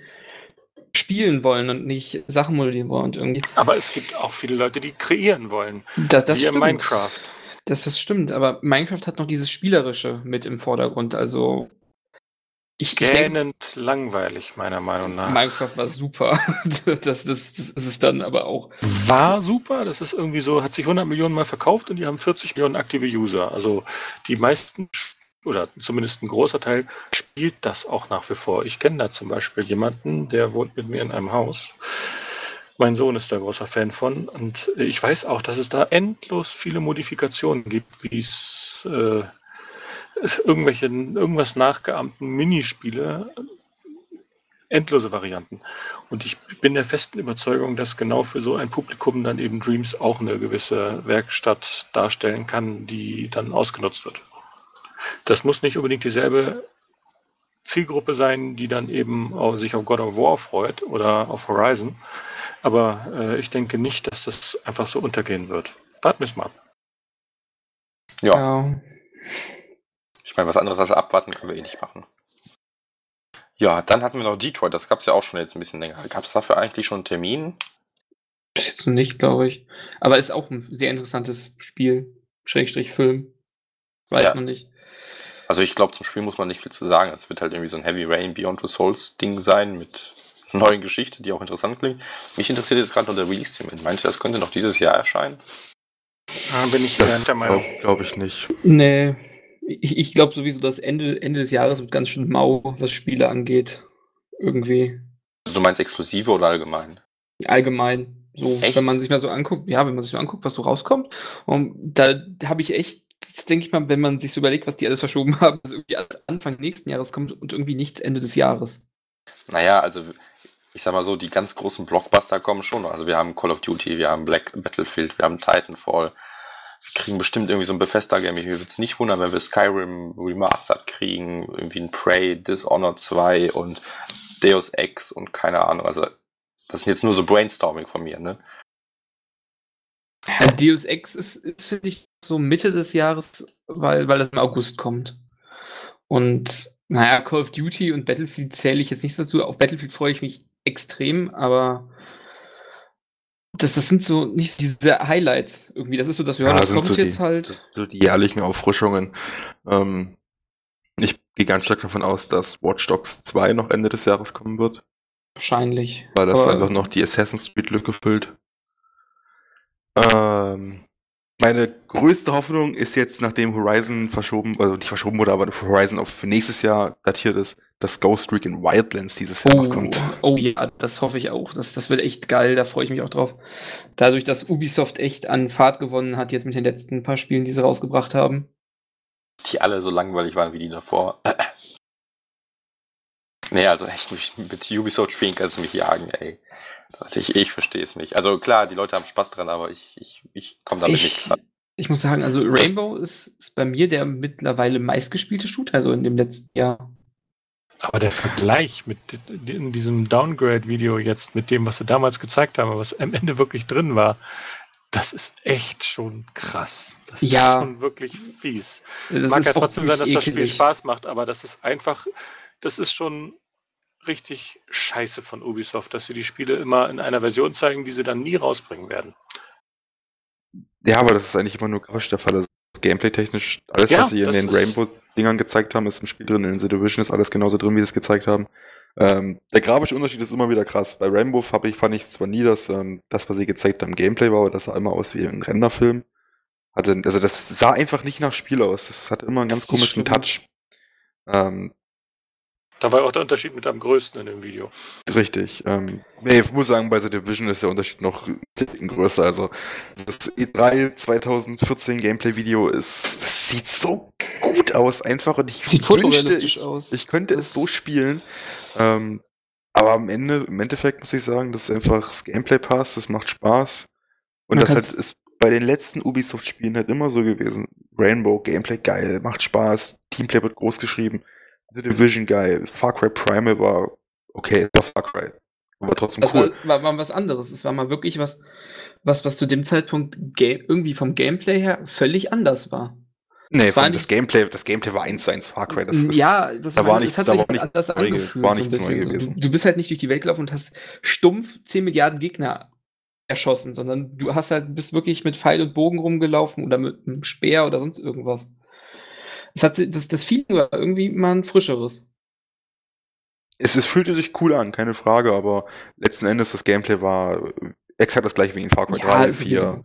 spielen wollen und nicht Sachen modellieren wollen. Und irgendwie. Aber es gibt auch viele Leute, die kreieren wollen. Das, das Siehe stimmt. Minecraft. Das, das stimmt, aber Minecraft hat noch dieses Spielerische mit im Vordergrund. Also ich, Gähnend langweilig, meiner Meinung nach. Minecraft war super. (laughs) das, das, das ist es dann aber auch. War super, das ist irgendwie so, hat sich 100 Millionen Mal verkauft und die haben 40 Millionen aktive User. Also die meisten, oder zumindest ein großer Teil, spielt das auch nach wie vor. Ich kenne da zum Beispiel jemanden, der wohnt mit mir in einem Haus. Mein Sohn ist da großer Fan von und ich weiß auch, dass es da endlos viele Modifikationen gibt, wie es äh, irgendwelche, irgendwas nachgeahmten Minispiele, endlose Varianten. Und ich bin der festen Überzeugung, dass genau für so ein Publikum dann eben Dreams auch eine gewisse Werkstatt darstellen kann, die dann ausgenutzt wird. Das muss nicht unbedingt dieselbe Zielgruppe sein, die dann eben sich auf God of War freut oder auf Horizon. Aber äh, ich denke nicht, dass das einfach so untergehen wird. Warten wir es mal ab. Ja, Ja. ich meine, was anderes als abwarten können wir eh nicht machen. Ja, dann hatten wir noch Detroit, das gab es ja auch schon jetzt ein bisschen länger. Gab es dafür eigentlich schon einen Termin? Bis jetzt noch nicht, glaube ich. Aber ist auch ein sehr interessantes Spiel. Schrägstrich Film. Weiß Ja. man nicht. Also ich glaube, zum Spiel muss man nicht viel zu sagen. Es wird halt irgendwie so ein Heavy Rain Beyond the Souls Ding sein mit (laughs) neuen Geschichte, die auch interessant klingt. Mich interessiert jetzt gerade noch der Release-Termin. Meint ihr, das könnte noch dieses Jahr erscheinen? Da bin ich Das der Meinung. glaube glaub ich nicht. Nee. Ich, ich glaube sowieso, dass Ende, Ende des Jahres wird ganz schön mau, was Spiele angeht. Irgendwie. Also du meinst exklusive oder allgemein? Allgemein. So, Echt? wenn man sich mal so anguckt, ja, wenn man sich so anguckt, was so rauskommt. Und da habe ich echt, das denke ich mal, wenn man sich so überlegt, was die alles verschoben (laughs) haben, dass irgendwie alles Anfang nächsten Jahres kommt und irgendwie nichts Ende des Jahres. Naja, also ich sag mal so, die ganz großen Blockbuster kommen schon. Also wir haben Call of Duty, wir haben Black Battlefield, wir haben Titanfall. Wir kriegen bestimmt irgendwie so ein Bethesda-Game. Mir würde es nicht wundern, wenn wir Skyrim Remastered kriegen, irgendwie ein Prey, Dishonored 2 und Deus Ex und keine Ahnung. Also das sind jetzt nur so Brainstorming von mir, ne? Deus Ex ist, ist finde ich, so Mitte des Jahres, weil, weil das im August kommt. Und naja, Call of Duty und Battlefield zähle ich jetzt nicht dazu. Auf Battlefield freue ich mich extrem, aber das, das sind so nicht diese Highlights irgendwie. Das ist so, dass ja, Ja, das kommt so jetzt die- halt. So die jährlichen Auffrischungen. Ähm, ich gehe ganz stark davon aus, dass Watch Dogs 2 noch Ende des Jahres kommen wird, Wahrscheinlich. weil das Aber- einfach noch die Assassin's Creed Lücke füllt. Ähm, meine größte Hoffnung ist jetzt, nachdem Horizon verschoben, also nicht verschoben wurde, aber Horizon auf für nächstes Jahr datiert ist, dass Ghost Recon Wildlands dieses Jahr Oh, noch kommt. oh ja, das hoffe ich auch. Das, das wird echt geil, da freue ich mich auch drauf. Dadurch, dass Ubisoft echt an Fahrt gewonnen hat, jetzt mit den letzten paar Spielen, die sie rausgebracht haben. Die alle so langweilig waren wie die davor. Nee, also echt nicht mit Ubisoft spielen kannst du mich jagen, ey. Also ich, ich verstehe es nicht. Also klar, die Leute haben Spaß dran, aber ich, ich, ich komme damit nicht Ich, klar. ich muss sagen, also Rainbow ist, ist bei mir der mittlerweile meistgespielte Shooter, also in dem letzten Jahr. Aber der Vergleich mit in diesem Downgrade-Video jetzt mit dem, was sie damals gezeigt haben, was am Ende wirklich drin war, das ist echt schon krass. Das Ja. ist schon wirklich fies. Das Mag ja trotzdem sein, dass wirklich das Spiel ekelig. Spaß macht, aber das ist einfach, das ist schon richtig scheiße von Ubisoft, dass sie die Spiele immer in einer Version zeigen, die sie dann nie rausbringen werden. Ja, aber das ist eigentlich immer nur grafisch der Fall. Also Gameplay-technisch, alles, Ja, was sie in den Rainbow-Dingern gezeigt haben, ist im Spiel drin. In The Division ist alles genauso drin, wie sie es gezeigt haben. Ähm, der grafische Unterschied ist immer wieder krass. Bei Rainbow hab ich, fand ich zwar nie, dass ähm, das, was sie gezeigt haben, Gameplay war, aber das sah immer aus wie ein Renderfilm. Hatte, also das sah einfach nicht nach Spiel aus. Das hatte immer einen ganz komischen schlimm. Touch. Ähm, Da war auch der Unterschied mit am größten in dem Video. Richtig. Ähm, nee, ich muss sagen, bei The Division ist der Unterschied noch größer. Also das E3 2014 Gameplay-Video ist, das sieht so gut aus einfach und ich Sieht wünschte, ich, aus. ich könnte Das- es so spielen. Ähm, aber am Ende, im Endeffekt muss ich sagen, dass einfach das Gameplay passt, das macht Spaß. Und Man das halt ist bei den letzten Ubisoft-Spielen halt immer so gewesen. Rainbow, Gameplay geil, macht Spaß, Teamplay wird groß geschrieben, The Division geil, Far Cry Primal war okay, war Far Cry. Aber trotzdem Das cool. war, war, war was anderes. Es war mal wirklich was, was, was zu dem Zeitpunkt irgendwie vom Gameplay her völlig anders war. Nee, es war das Gameplay, das Gameplay war eins zu eins Far Cry. Das ist, ja, das da war, war es nichts- hat da sich war halt nichts anders neu ge- angefühlt. war so nichts neu. So, gewesen. du, du bist halt nicht durch die Welt gelaufen und hast stumpf 10 Milliarden Gegner erschossen, sondern du hast halt, bist wirklich mit Pfeil und Bogen rumgelaufen oder mit einem Speer oder sonst irgendwas. Es hat, das, das Feeling war irgendwie mal ein frischeres. es, es fühlte sich cool an, keine Frage, aber letzten Endes das Gameplay war exakt das gleiche wie in Far Cry 3 und 4. sowieso.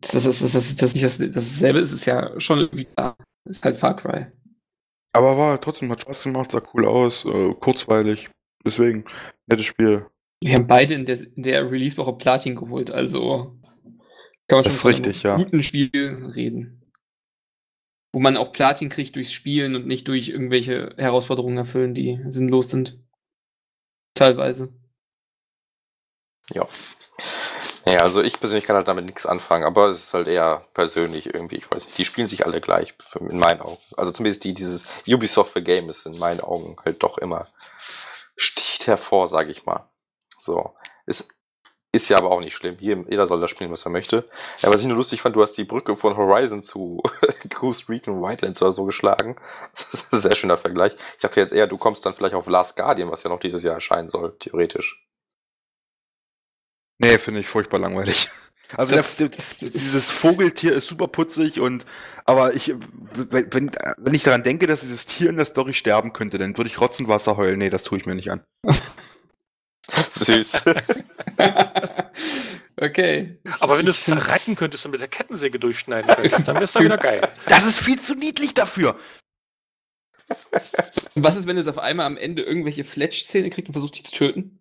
Das, das, das, das, das, das nicht das, dasselbe ist, ist ja schon irgendwie da. Ist halt Far Cry. Aber war trotzdem, hat Spaß gemacht, sah cool aus, äh, kurzweilig. Deswegen, nettes Spiel. Wir haben beide in der, in der Release-Woche Platin geholt, also kann man Das schon ist von richtig, einem ja. guten Spiel reden. Wo man auch Platin kriegt durchs Spielen und nicht durch irgendwelche Herausforderungen erfüllen, die sinnlos sind. Teilweise. Ja. Ja, also ich persönlich kann halt damit nichts anfangen, aber es ist halt eher persönlich irgendwie, ich weiß nicht, die spielen sich alle gleich, in meinen Augen. Also zumindest die, dieses Ubisoft für Game ist in meinen Augen halt doch immer, sticht hervor, sage ich mal. So. Ist, ist ja aber auch nicht schlimm. Jeder soll das spielen, was er möchte. Ja, was ich nur lustig fand, du hast die Brücke von Horizon zu (laughs) Ghost Recon Wildlands oder so geschlagen. Das ist ein sehr schöner Vergleich. Ich dachte jetzt eher, du kommst dann vielleicht auf Last Guardian, was ja noch dieses Jahr erscheinen soll, theoretisch. Nee, finde ich furchtbar langweilig. Also Das- der, das- dieses Vogeltier ist super putzig und aber ich wenn, wenn wenn ich daran denke, dass dieses Tier in der Story sterben könnte, dann würde ich Rotzen Wasser heulen. Nee, das tue ich mir nicht an. (laughs) Süß. (laughs) okay. Aber wenn du es zerreißen könntest und mit der Kettensäge durchschneiden könntest, dann wär's doch wieder geil. Das ist viel zu niedlich dafür. Und was ist, wenn es auf einmal am Ende irgendwelche Fletch-Szene kriegt und versucht, dich zu töten?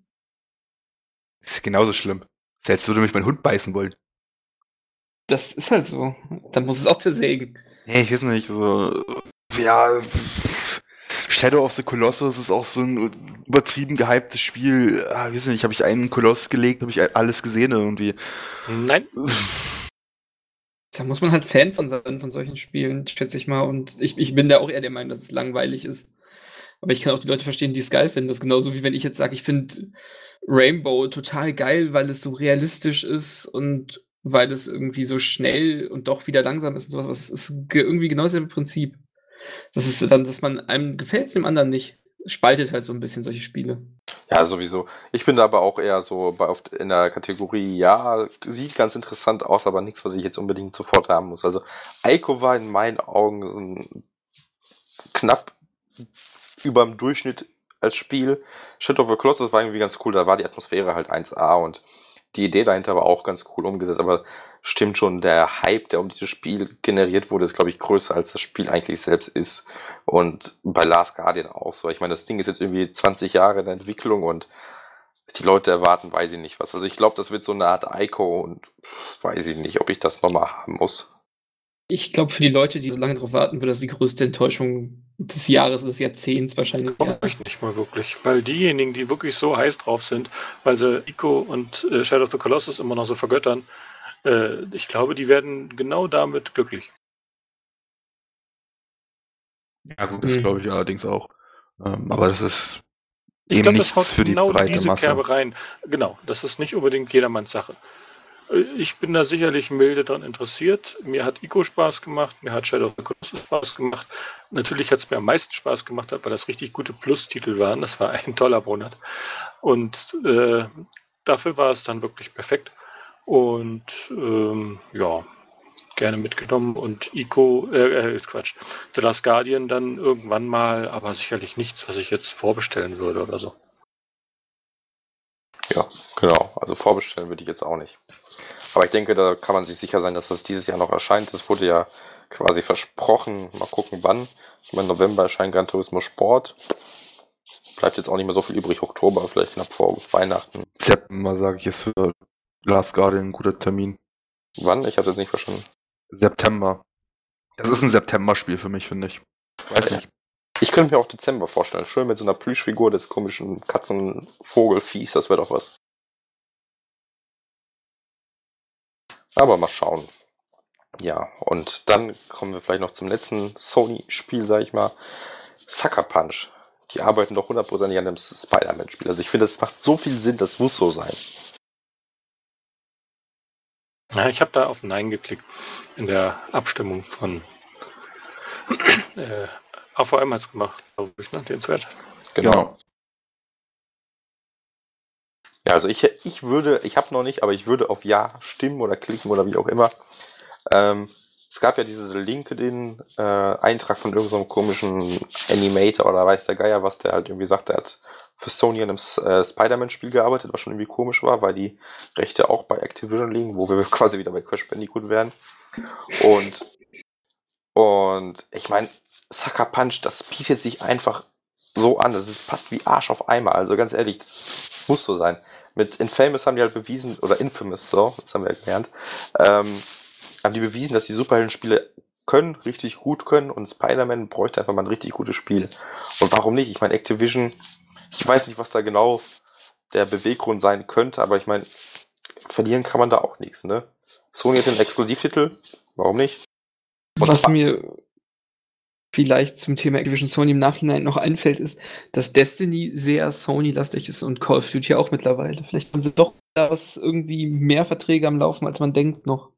Das ist genauso schlimm. Selbst würde mich mein Hund beißen wollen. Das ist halt so. Dann muss es auch zersägen. Nee, ich weiß nicht, so ja Shadow of the Colossus ist auch so ein übertrieben gehyptes Spiel. Ah, weiß nicht, habe ich einen Koloss gelegt, habe ich alles gesehen irgendwie. Nein, Da muss man halt Fan von sein, von solchen Spielen, schätze ich mal. Und ich, ich bin da auch eher der Meinung, dass es langweilig ist. Aber ich kann auch die Leute verstehen, die es geil finden. Das ist genauso wie wenn ich jetzt sage, ich finde Rainbow total geil, weil es so realistisch ist und weil es irgendwie so schnell und doch wieder langsam ist und sowas. Aber es ist ge- irgendwie genau dasselbe Prinzip. Das ist dann, dass man einem gefällt es dem anderen nicht. Spaltet halt so ein bisschen solche Spiele. Ja, sowieso. Ich bin da aber auch eher so bei oft in der Kategorie, ja, sieht ganz interessant aus, aber nichts, was ich jetzt unbedingt sofort haben muss. Also Ico war in meinen Augen so ein knapp über dem Durchschnitt als Spiel. Shadow of the Colossus war irgendwie ganz cool, da war die Atmosphäre halt 1A und die Idee dahinter war auch ganz cool umgesetzt, aber stimmt schon, der Hype, der um dieses Spiel generiert wurde, ist, glaube ich, größer als das Spiel eigentlich selbst ist. Und bei Last Guardian auch so. Ich meine, das Ding ist jetzt irgendwie 20 Jahre in der Entwicklung und die Leute erwarten, weiß ich nicht was. Also ich glaube, das wird so eine Art Ico und weiß ich nicht, ob ich das nochmal haben muss. Ich glaube, für die Leute, die so lange darauf warten, wird das die größte Enttäuschung des Jahres oder des Jahrzehnts wahrscheinlich. glaube ich nicht mal wirklich. Weil diejenigen, die wirklich so heiß drauf sind, weil sie Ico und äh, Shadow of the Colossus immer noch so vergöttern, ich glaube, die werden genau damit glücklich. Ja, gut, das Mhm. glaube ich allerdings auch. Ähm, aber das ist Ich eben glaube, das nichts haut für die genau breite diese Masse. Kerbe rein. Genau, das ist nicht unbedingt jedermanns Sache. Äh, Ich bin da sicherlich milde daran interessiert. Mir hat Ico Spaß gemacht, mir hat Shadow of the Colossus Spaß gemacht. Natürlich hat es mir am meisten Spaß gemacht, weil das richtig gute Plus-Titel waren. Das war ein toller Monat. Und äh, dafür war es dann wirklich perfekt. Und ähm, ja, gerne mitgenommen. Und Ico, äh, äh, Quatsch, The Last Guardian dann irgendwann mal, aber sicherlich nichts, was ich jetzt vorbestellen würde oder so. Ja, genau. Also vorbestellen würde ich jetzt auch nicht. Aber ich denke, da kann man sich sicher sein, dass das dieses Jahr noch erscheint. Das wurde ja quasi versprochen. Mal gucken, wann. Ich meine, November erscheint Gran Turismo Sport. Bleibt jetzt auch nicht mehr so viel übrig. Oktober, vielleicht knapp vor Weihnachten. September, sage ich, ist für Last Guardian ein guter Termin. Wann? Ich habe jetzt nicht verstanden. September Das ist ein September-Spiel für mich, finde ich. Weiß nicht. Ich könnte mir auch Dezember vorstellen. Schön mit so einer Plüschfigur des komischen Katzenvogelfies, das wäre doch was. Aber mal schauen. Ja, und dann kommen wir vielleicht noch zum letzten Sony-Spiel, sag ich mal. Sucker Punch. Die arbeiten doch hundertprozentig an dem Spider-Man-Spiel. Also ich finde, das macht so viel Sinn, das muss so sein. Ja, ich habe da auf Nein geklickt in der Abstimmung von (clears throat) äh, AVM hat es gemacht, glaube ich, ne? den Thread. Genau. Ja, also ich, ich würde, ich habe noch nicht, aber ich würde auf Ja stimmen oder klicken oder wie auch immer. Ähm, es gab ja diese LinkedIn-Eintrag äh, von irgendeinem so komischen Animator oder weiß der Geier, was der halt irgendwie sagt, der hat für Sony an einem äh, Spider-Man-Spiel gearbeitet, was schon irgendwie komisch war, weil die Rechte auch bei Activision liegen, wo wir (laughs) quasi wieder bei Crash Bandicoot wären. Und, und ich meine, Sucker Punch, das bietet sich einfach so an. Das ist, passt wie Arsch auf Eimer. Also ganz ehrlich, das muss so sein. Mit Infamous haben die halt bewiesen, oder Infamous, so, das haben wir ja gelernt, ähm, haben die bewiesen, dass die Superhelden-Spiele können, richtig gut können und Spider-Man bräuchte einfach mal ein richtig gutes Spiel. Und warum nicht? Ich meine, Activision, ich weiß nicht, was da genau der Beweggrund sein könnte, aber ich meine, verlieren kann man da auch nichts, ne? Sony hat den Exklusivtitel, warum nicht? Und was mir vielleicht zum Thema Activision Sony im Nachhinein noch einfällt, ist, dass Destiny sehr Sony-lastig ist und Call of Duty auch mittlerweile. Vielleicht haben sie doch da irgendwie mehr Verträge am Laufen, als man denkt noch.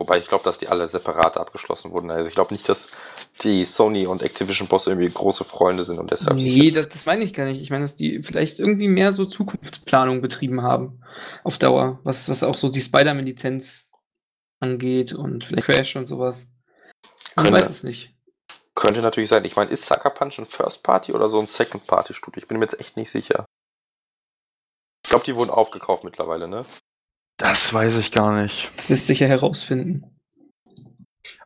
Wobei ich glaube, dass die alle separat abgeschlossen wurden. Also ich glaube nicht, dass die Sony und Activision Boss irgendwie große Freunde sind und deshalb. Nee, das, das meine ich gar nicht. Ich meine, dass die vielleicht irgendwie mehr so Zukunftsplanung betrieben haben auf Dauer, was, was auch so die Spider-Man-Lizenz angeht und vielleicht Crash und sowas. Man könnte, weiß es nicht. Könnte natürlich sein. Ich meine, ist Sucker Punch ein First Party oder so ein Second Party Studio? Ich bin mir jetzt echt nicht sicher. Ich glaube, die wurden aufgekauft mittlerweile, ne? Das weiß ich gar nicht. Das lässt sich ja herausfinden.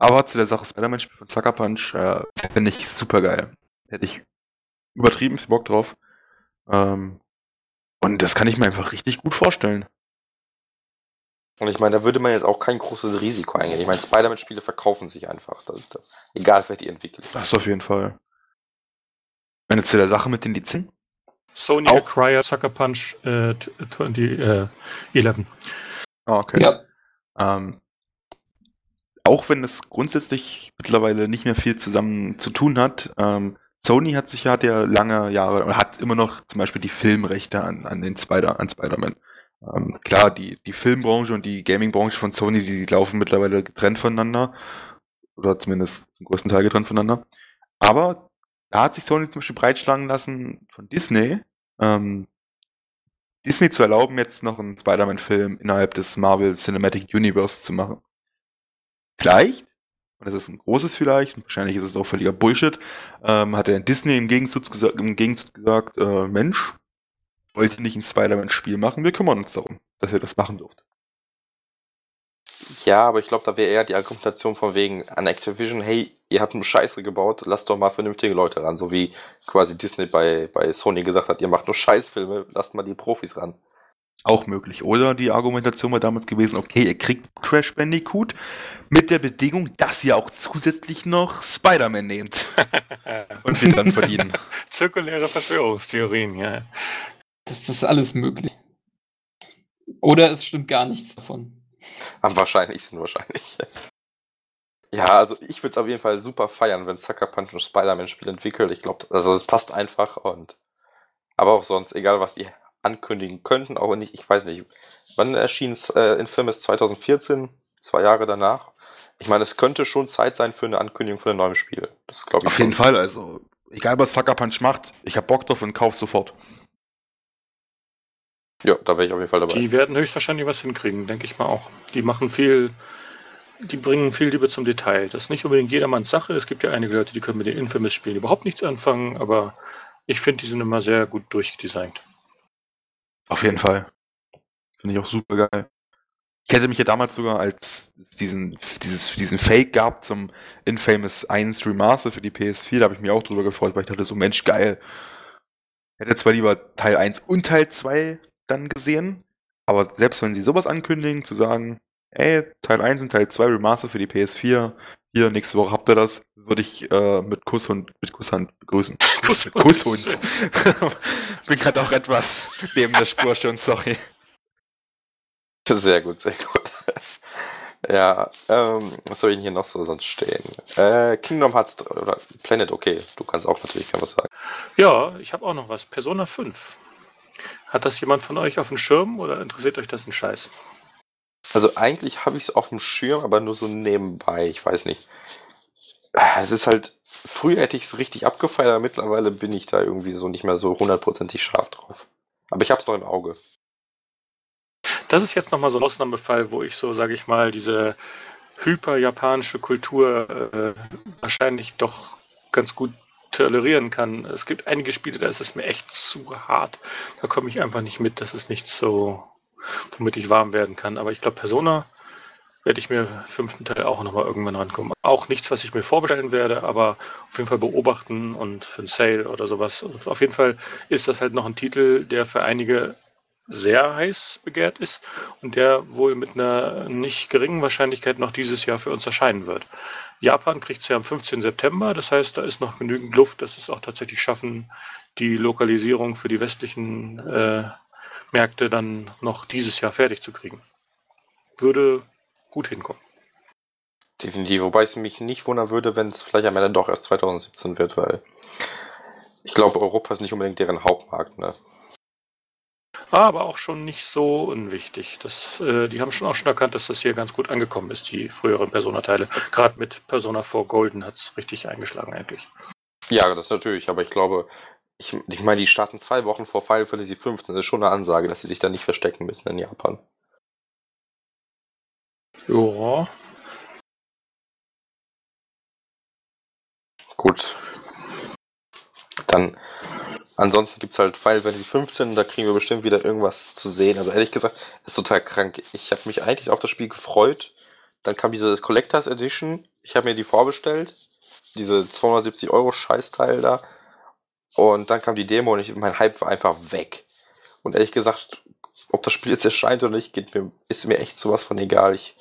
Aber zu der Sache Spider-Man-Spiel von Sucker Punch äh, finde ich super geil. Hätte ich übertrieben viel Bock drauf. Ähm, und das kann ich mir einfach richtig gut vorstellen. Und ich meine, da würde man jetzt auch kein großes Risiko eingehen. Ich meine, Spider-Man-Spiele verkaufen sich einfach. Das, das, egal, wer die entwickelt. Das auf jeden Fall. Wenn zu der Sache mit den Lizenzen? Sony auch. acquired Sucker Punch äh, 2011. Äh, ah, okay. Ja. Ähm, auch wenn es grundsätzlich mittlerweile nicht mehr viel zusammen zu tun hat, ähm, Sony hat sich hat ja lange Jahre, hat immer noch zum Beispiel die Filmrechte an, an den Spider, an Spider-Man. Ähm, klar, die, die Filmbranche und die Gamingbranche von Sony, die, die laufen mittlerweile getrennt voneinander. Oder zumindest zum größten Teil getrennt voneinander. Aber da hat sich Sony zum Beispiel breitschlagen lassen von Disney, ähm, Disney zu erlauben, jetzt noch einen Spider-Man-Film innerhalb des Marvel Cinematic Universe zu machen. Vielleicht, und das ist ein großes Vielleicht, wahrscheinlich ist es auch völliger Bullshit, ähm, hat er Disney im Gegenzug gesagt, im Gegenzug gesagt äh, Mensch, wollt ihr nicht ein Spider-Man-Spiel machen? Wir kümmern uns darum, dass ihr das machen dürft. Ja, aber ich glaube, da wäre eher die Argumentation von wegen an Activision, hey, ihr habt nur Scheiße gebaut, lasst doch mal vernünftige Leute ran, so wie quasi Disney bei, bei Sony gesagt hat, ihr macht nur Scheißfilme, lasst mal die Profis ran. Auch möglich. Oder die Argumentation war damals gewesen, okay, ihr kriegt Crash Bandicoot mit der Bedingung, dass ihr auch zusätzlich noch Spider-Man nehmt. (laughs) Und wir dann verdienen. (laughs) Zirkuläre Verschwörungstheorien, ja. Das ist alles möglich. Oder es stimmt gar nichts davon. Am wahrscheinlichsten wahrscheinlich. (laughs) Ja, also ich würde es auf jeden Fall super feiern, wenn Sucker Punch ein Spider-Man-Spiel entwickelt. Ich glaube, also es passt einfach und aber auch sonst, egal was die ankündigen könnten, auch wenn ich, ich weiß nicht, wann erschien es äh, in Film ist 2014, zwei Jahre danach. Ich meine, es könnte schon Zeit sein für eine Ankündigung von einem neuen Spiel. Das glaube ich. Auf jeden Fall, also egal was Sucker Punch macht, ich habe Bock drauf und kauf sofort. Ja, da wäre ich auf jeden Fall dabei. Die werden höchstwahrscheinlich was hinkriegen, denke ich mal auch. Die machen viel, die bringen viel Liebe zum Detail. Das ist nicht unbedingt jedermanns Sache. Es gibt ja einige Leute, die können mit den Infamous-Spielen überhaupt nichts anfangen, aber ich finde, die sind immer sehr gut durchdesignt. Auf jeden Fall. Finde ich auch super geil. Ich hätte mich ja damals sogar, als es diesen, dieses, diesen Fake gab zum Infamous 1 Remaster für die PS4, da habe ich mich auch drüber gefreut, weil ich dachte so, Mensch, geil. Ich hätte zwar lieber Teil 1 und Teil 2 dann gesehen. Aber selbst wenn sie sowas ankündigen, zu sagen, ey, Teil 1 und Teil 2 Remaster für die PS4, hier, nächste Woche habt ihr das, würde ich äh, mit Kusshund, mit Kusshand begrüßen. (laughs) Kuss- mit Kusshund. (laughs) Bin gerade auch etwas (laughs) neben der Spur schon, sorry. Sehr gut, sehr gut. ja, ähm, was soll ich denn hier noch so sonst stehen? Äh, Kingdom Hearts 3 oder Planet, okay. Du kannst auch natürlich gerne was sagen. Ja, ich habe auch noch was. Persona 5. Hat das jemand von euch auf dem Schirm oder interessiert euch das ein Scheiß? Also eigentlich habe ich es auf dem Schirm, aber nur so nebenbei. Ich weiß nicht. Es ist halt, früher hätte ich es richtig abgefeiert, aber mittlerweile bin ich da irgendwie so nicht mehr so hundertprozentig scharf drauf. Aber ich habe es noch im Auge. Das ist jetzt nochmal so ein Ausnahmefall, wo ich so, sage ich mal, diese hyper-japanische Kultur äh, wahrscheinlich doch ganz gut tolerieren kann. Es gibt einige Spiele, da ist es mir echt zu hart. Da komme ich einfach nicht mit. Das ist nichts so, womit ich warm werden kann. Aber ich glaube, Persona werde ich mir fünften Teil auch nochmal irgendwann rankommen. Auch nichts, was ich mir vorbestellen werde, aber auf jeden Fall beobachten und für ein Sale oder sowas. Und auf jeden Fall ist das halt noch ein Titel, der für einige sehr heiß begehrt ist und der wohl mit einer nicht geringen Wahrscheinlichkeit noch dieses Jahr für uns erscheinen wird. Japan kriegt es ja am 15. September, das heißt, da ist noch genügend Luft, dass es auch tatsächlich schaffen, die Lokalisierung für die westlichen äh, Märkte dann noch dieses Jahr fertig zu kriegen. Würde gut hinkommen. Definitiv. Wobei es mich nicht wundern würde, wenn es vielleicht am Ende doch erst 2017 wird, weil ich glaube, Europa ist nicht unbedingt deren Hauptmarkt. Ne? Aber auch schon nicht so unwichtig. Das, äh, die haben schon auch schon erkannt, dass das hier ganz gut angekommen ist, die früheren Persona-Teile. Gerade mit Persona 4 Golden hat es richtig eingeschlagen eigentlich. Ja, das natürlich, aber ich glaube, ich, ich meine, die starten zwei Wochen vor Final Fantasy 15. Das ist schon eine Ansage, dass sie sich da nicht verstecken müssen in Japan. Ja, Gut. Dann, ansonsten gibt es halt Final Fantasy 15, da kriegen wir bestimmt wieder irgendwas zu sehen. Also ehrlich gesagt, ist total krank. Ich habe mich eigentlich auf das Spiel gefreut. Dann kam diese Collectors Edition. Ich habe mir die vorbestellt. Diese 270 Euro Scheißteil da. Und dann kam die Demo und ich, mein Hype war einfach weg. Und ehrlich gesagt, ob das Spiel jetzt erscheint oder nicht, geht mir, ist mir echt sowas von egal. Ich,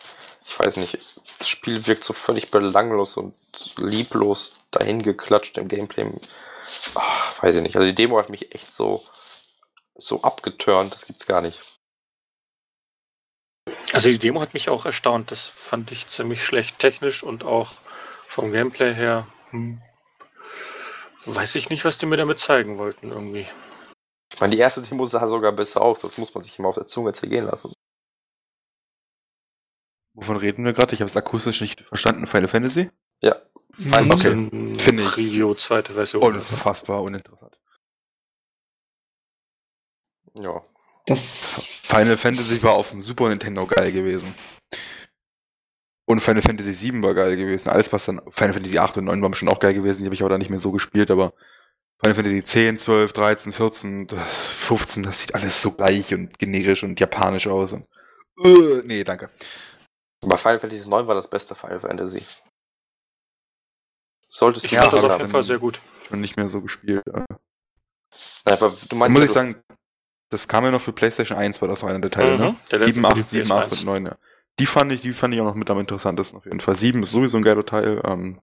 ich weiß nicht. Das Spiel wirkt so völlig belanglos und lieblos dahin geklatscht im Gameplay. Ach, weiß ich nicht. Also die Demo hat mich echt so, so abgeturnt, das gibt's gar nicht. also die Demo hat mich auch erstaunt. Das fand ich ziemlich schlecht technisch und auch vom Gameplay her. Hm, weiß ich nicht, was die mir damit zeigen wollten irgendwie. Ich meine, die erste Demo sah sogar besser aus, das muss man sich immer auf der Zunge zergehen lassen. Wovon reden wir gerade? Ich habe es akustisch nicht verstanden. Final Fantasy? Ja. Mhm. Okay, finde ich. Preview, zweite Version. Unfassbar uninteressant. Ja. Das. Final Fantasy war auf dem Super Nintendo geil gewesen. Und Final Fantasy 7 war geil gewesen. Alles, was dann. Final Fantasy 8 und 9 waren schon auch geil gewesen. Die habe ich aber dann nicht mehr so gespielt, aber Final Fantasy 10, 12, 13, 14, das 15, das sieht alles so gleich und generisch und japanisch aus. Und, äh, nee, danke. Aber Final Fantasy 9 war das beste Final Fantasy. Solltest Ich du Ja, fand das auf jeden. Fall sehr gut. Schon nicht mehr so gespielt. Äh. Nein, aber du Dann meinst, muss ja, ich sagen, das kam ja noch für PlayStation 1, war das einer der Teile, ne? Mhm, der letzte 7, für die 8, 7, 8 PS1. und 9, ja. Die fand ich, die fand ich auch noch mit am interessantesten auf jeden Fall. 7 ist sowieso ein geiler Teil. Ähm,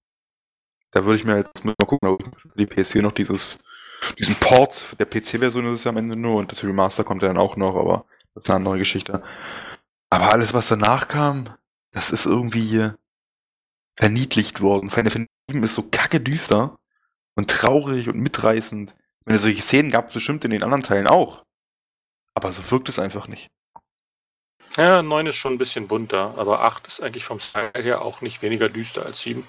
da würde ich mir jetzt mal gucken, ob die PS4 noch dieses, diesen Port der PC-Version ist es ja am Ende nur und das Remaster kommt ja dann auch noch, aber das ist eine andere Geschichte. Aber alles, was danach kam, das ist irgendwie verniedlicht worden. Final Fantasy 7 ist so kacke düster und traurig und mitreißend. Wenn es solche Szenen gab es bestimmt in den anderen Teilen auch. Aber so wirkt es einfach nicht. Ja, 9 ist schon ein bisschen bunter, aber 8 ist eigentlich vom Style her auch nicht weniger düster als 7.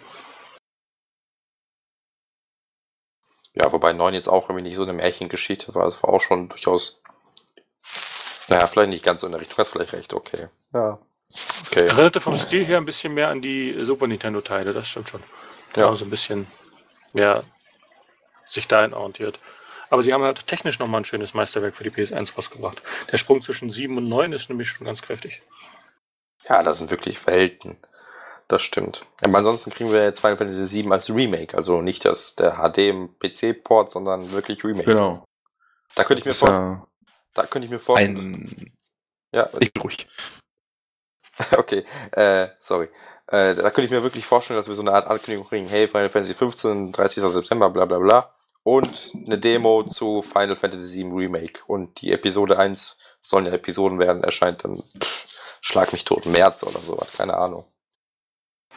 Ja, wobei 9 jetzt auch irgendwie nicht so eine Märchengeschichte war. Es war auch schon durchaus. Naja, vielleicht nicht ganz so in der Richtung. Du hast vielleicht recht, okay. Ja. Okay. Erinnerte vom Stil her ein bisschen mehr an die Super Nintendo-Teile, das stimmt schon. Da Ja. haben sie ein bisschen mehr sich dahin orientiert. Aber sie haben halt technisch nochmal ein schönes Meisterwerk für die PS1 rausgebracht. Der Sprung zwischen 7 und 9 ist nämlich schon ganz kräftig. Ja, das sind wirklich Welten. Das stimmt. Aber ansonsten kriegen wir jetzt Final Fantasy 7 als Remake. Also nicht das, der HD im PC-Port, sondern wirklich Remake. Genau. Da könnte ich mir Das ist vor, ja da könnte ich mir vorstellen. ein. Ja, Ich bin ruhig. (laughs) Okay, äh, sorry. Äh, da könnte ich mir wirklich vorstellen, dass wir so eine Art Ankündigung kriegen, hey, Final Fantasy 15, 30. September, bla bla bla. Und eine Demo zu Final Fantasy 7 Remake. Und die Episode 1 sollen ja Episoden werden, erscheint dann, pff, schlag mich tot, März oder sowas, keine Ahnung.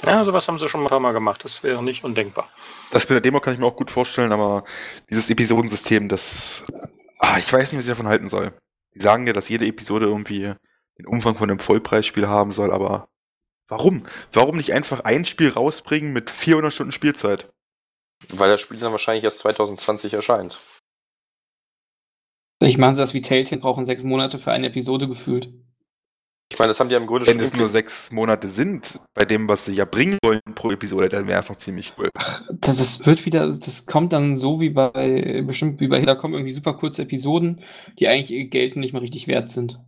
Ja, sowas haben sie schon ein paar Mal gemacht. Das wäre nicht undenkbar. Das mit der Demo kann ich mir auch gut vorstellen, aber dieses Episodensystem, das. Ah, ich weiß nicht, was ich davon halten soll. Die sagen ja, dass jede Episode irgendwie den Umfang von einem Vollpreisspiel haben soll, aber warum? Warum nicht einfach ein Spiel rausbringen mit 400 Stunden Spielzeit? Weil das Spiel dann wahrscheinlich erst 2020 erscheint. Ich machen sie das wie Telltale, brauchen sechs Monate für eine Episode gefühlt. Ich meine, das haben die ja im Grunde Wenn schon es nur sechs Monate sind, bei dem, was sie ja bringen wollen pro Episode, dann wäre es noch ziemlich cool. Das, das wird wieder, das kommt dann so wie bei, bestimmt wie bei, da kommen irgendwie super kurze Episoden, die eigentlich ihr Geld nicht mehr richtig wert sind.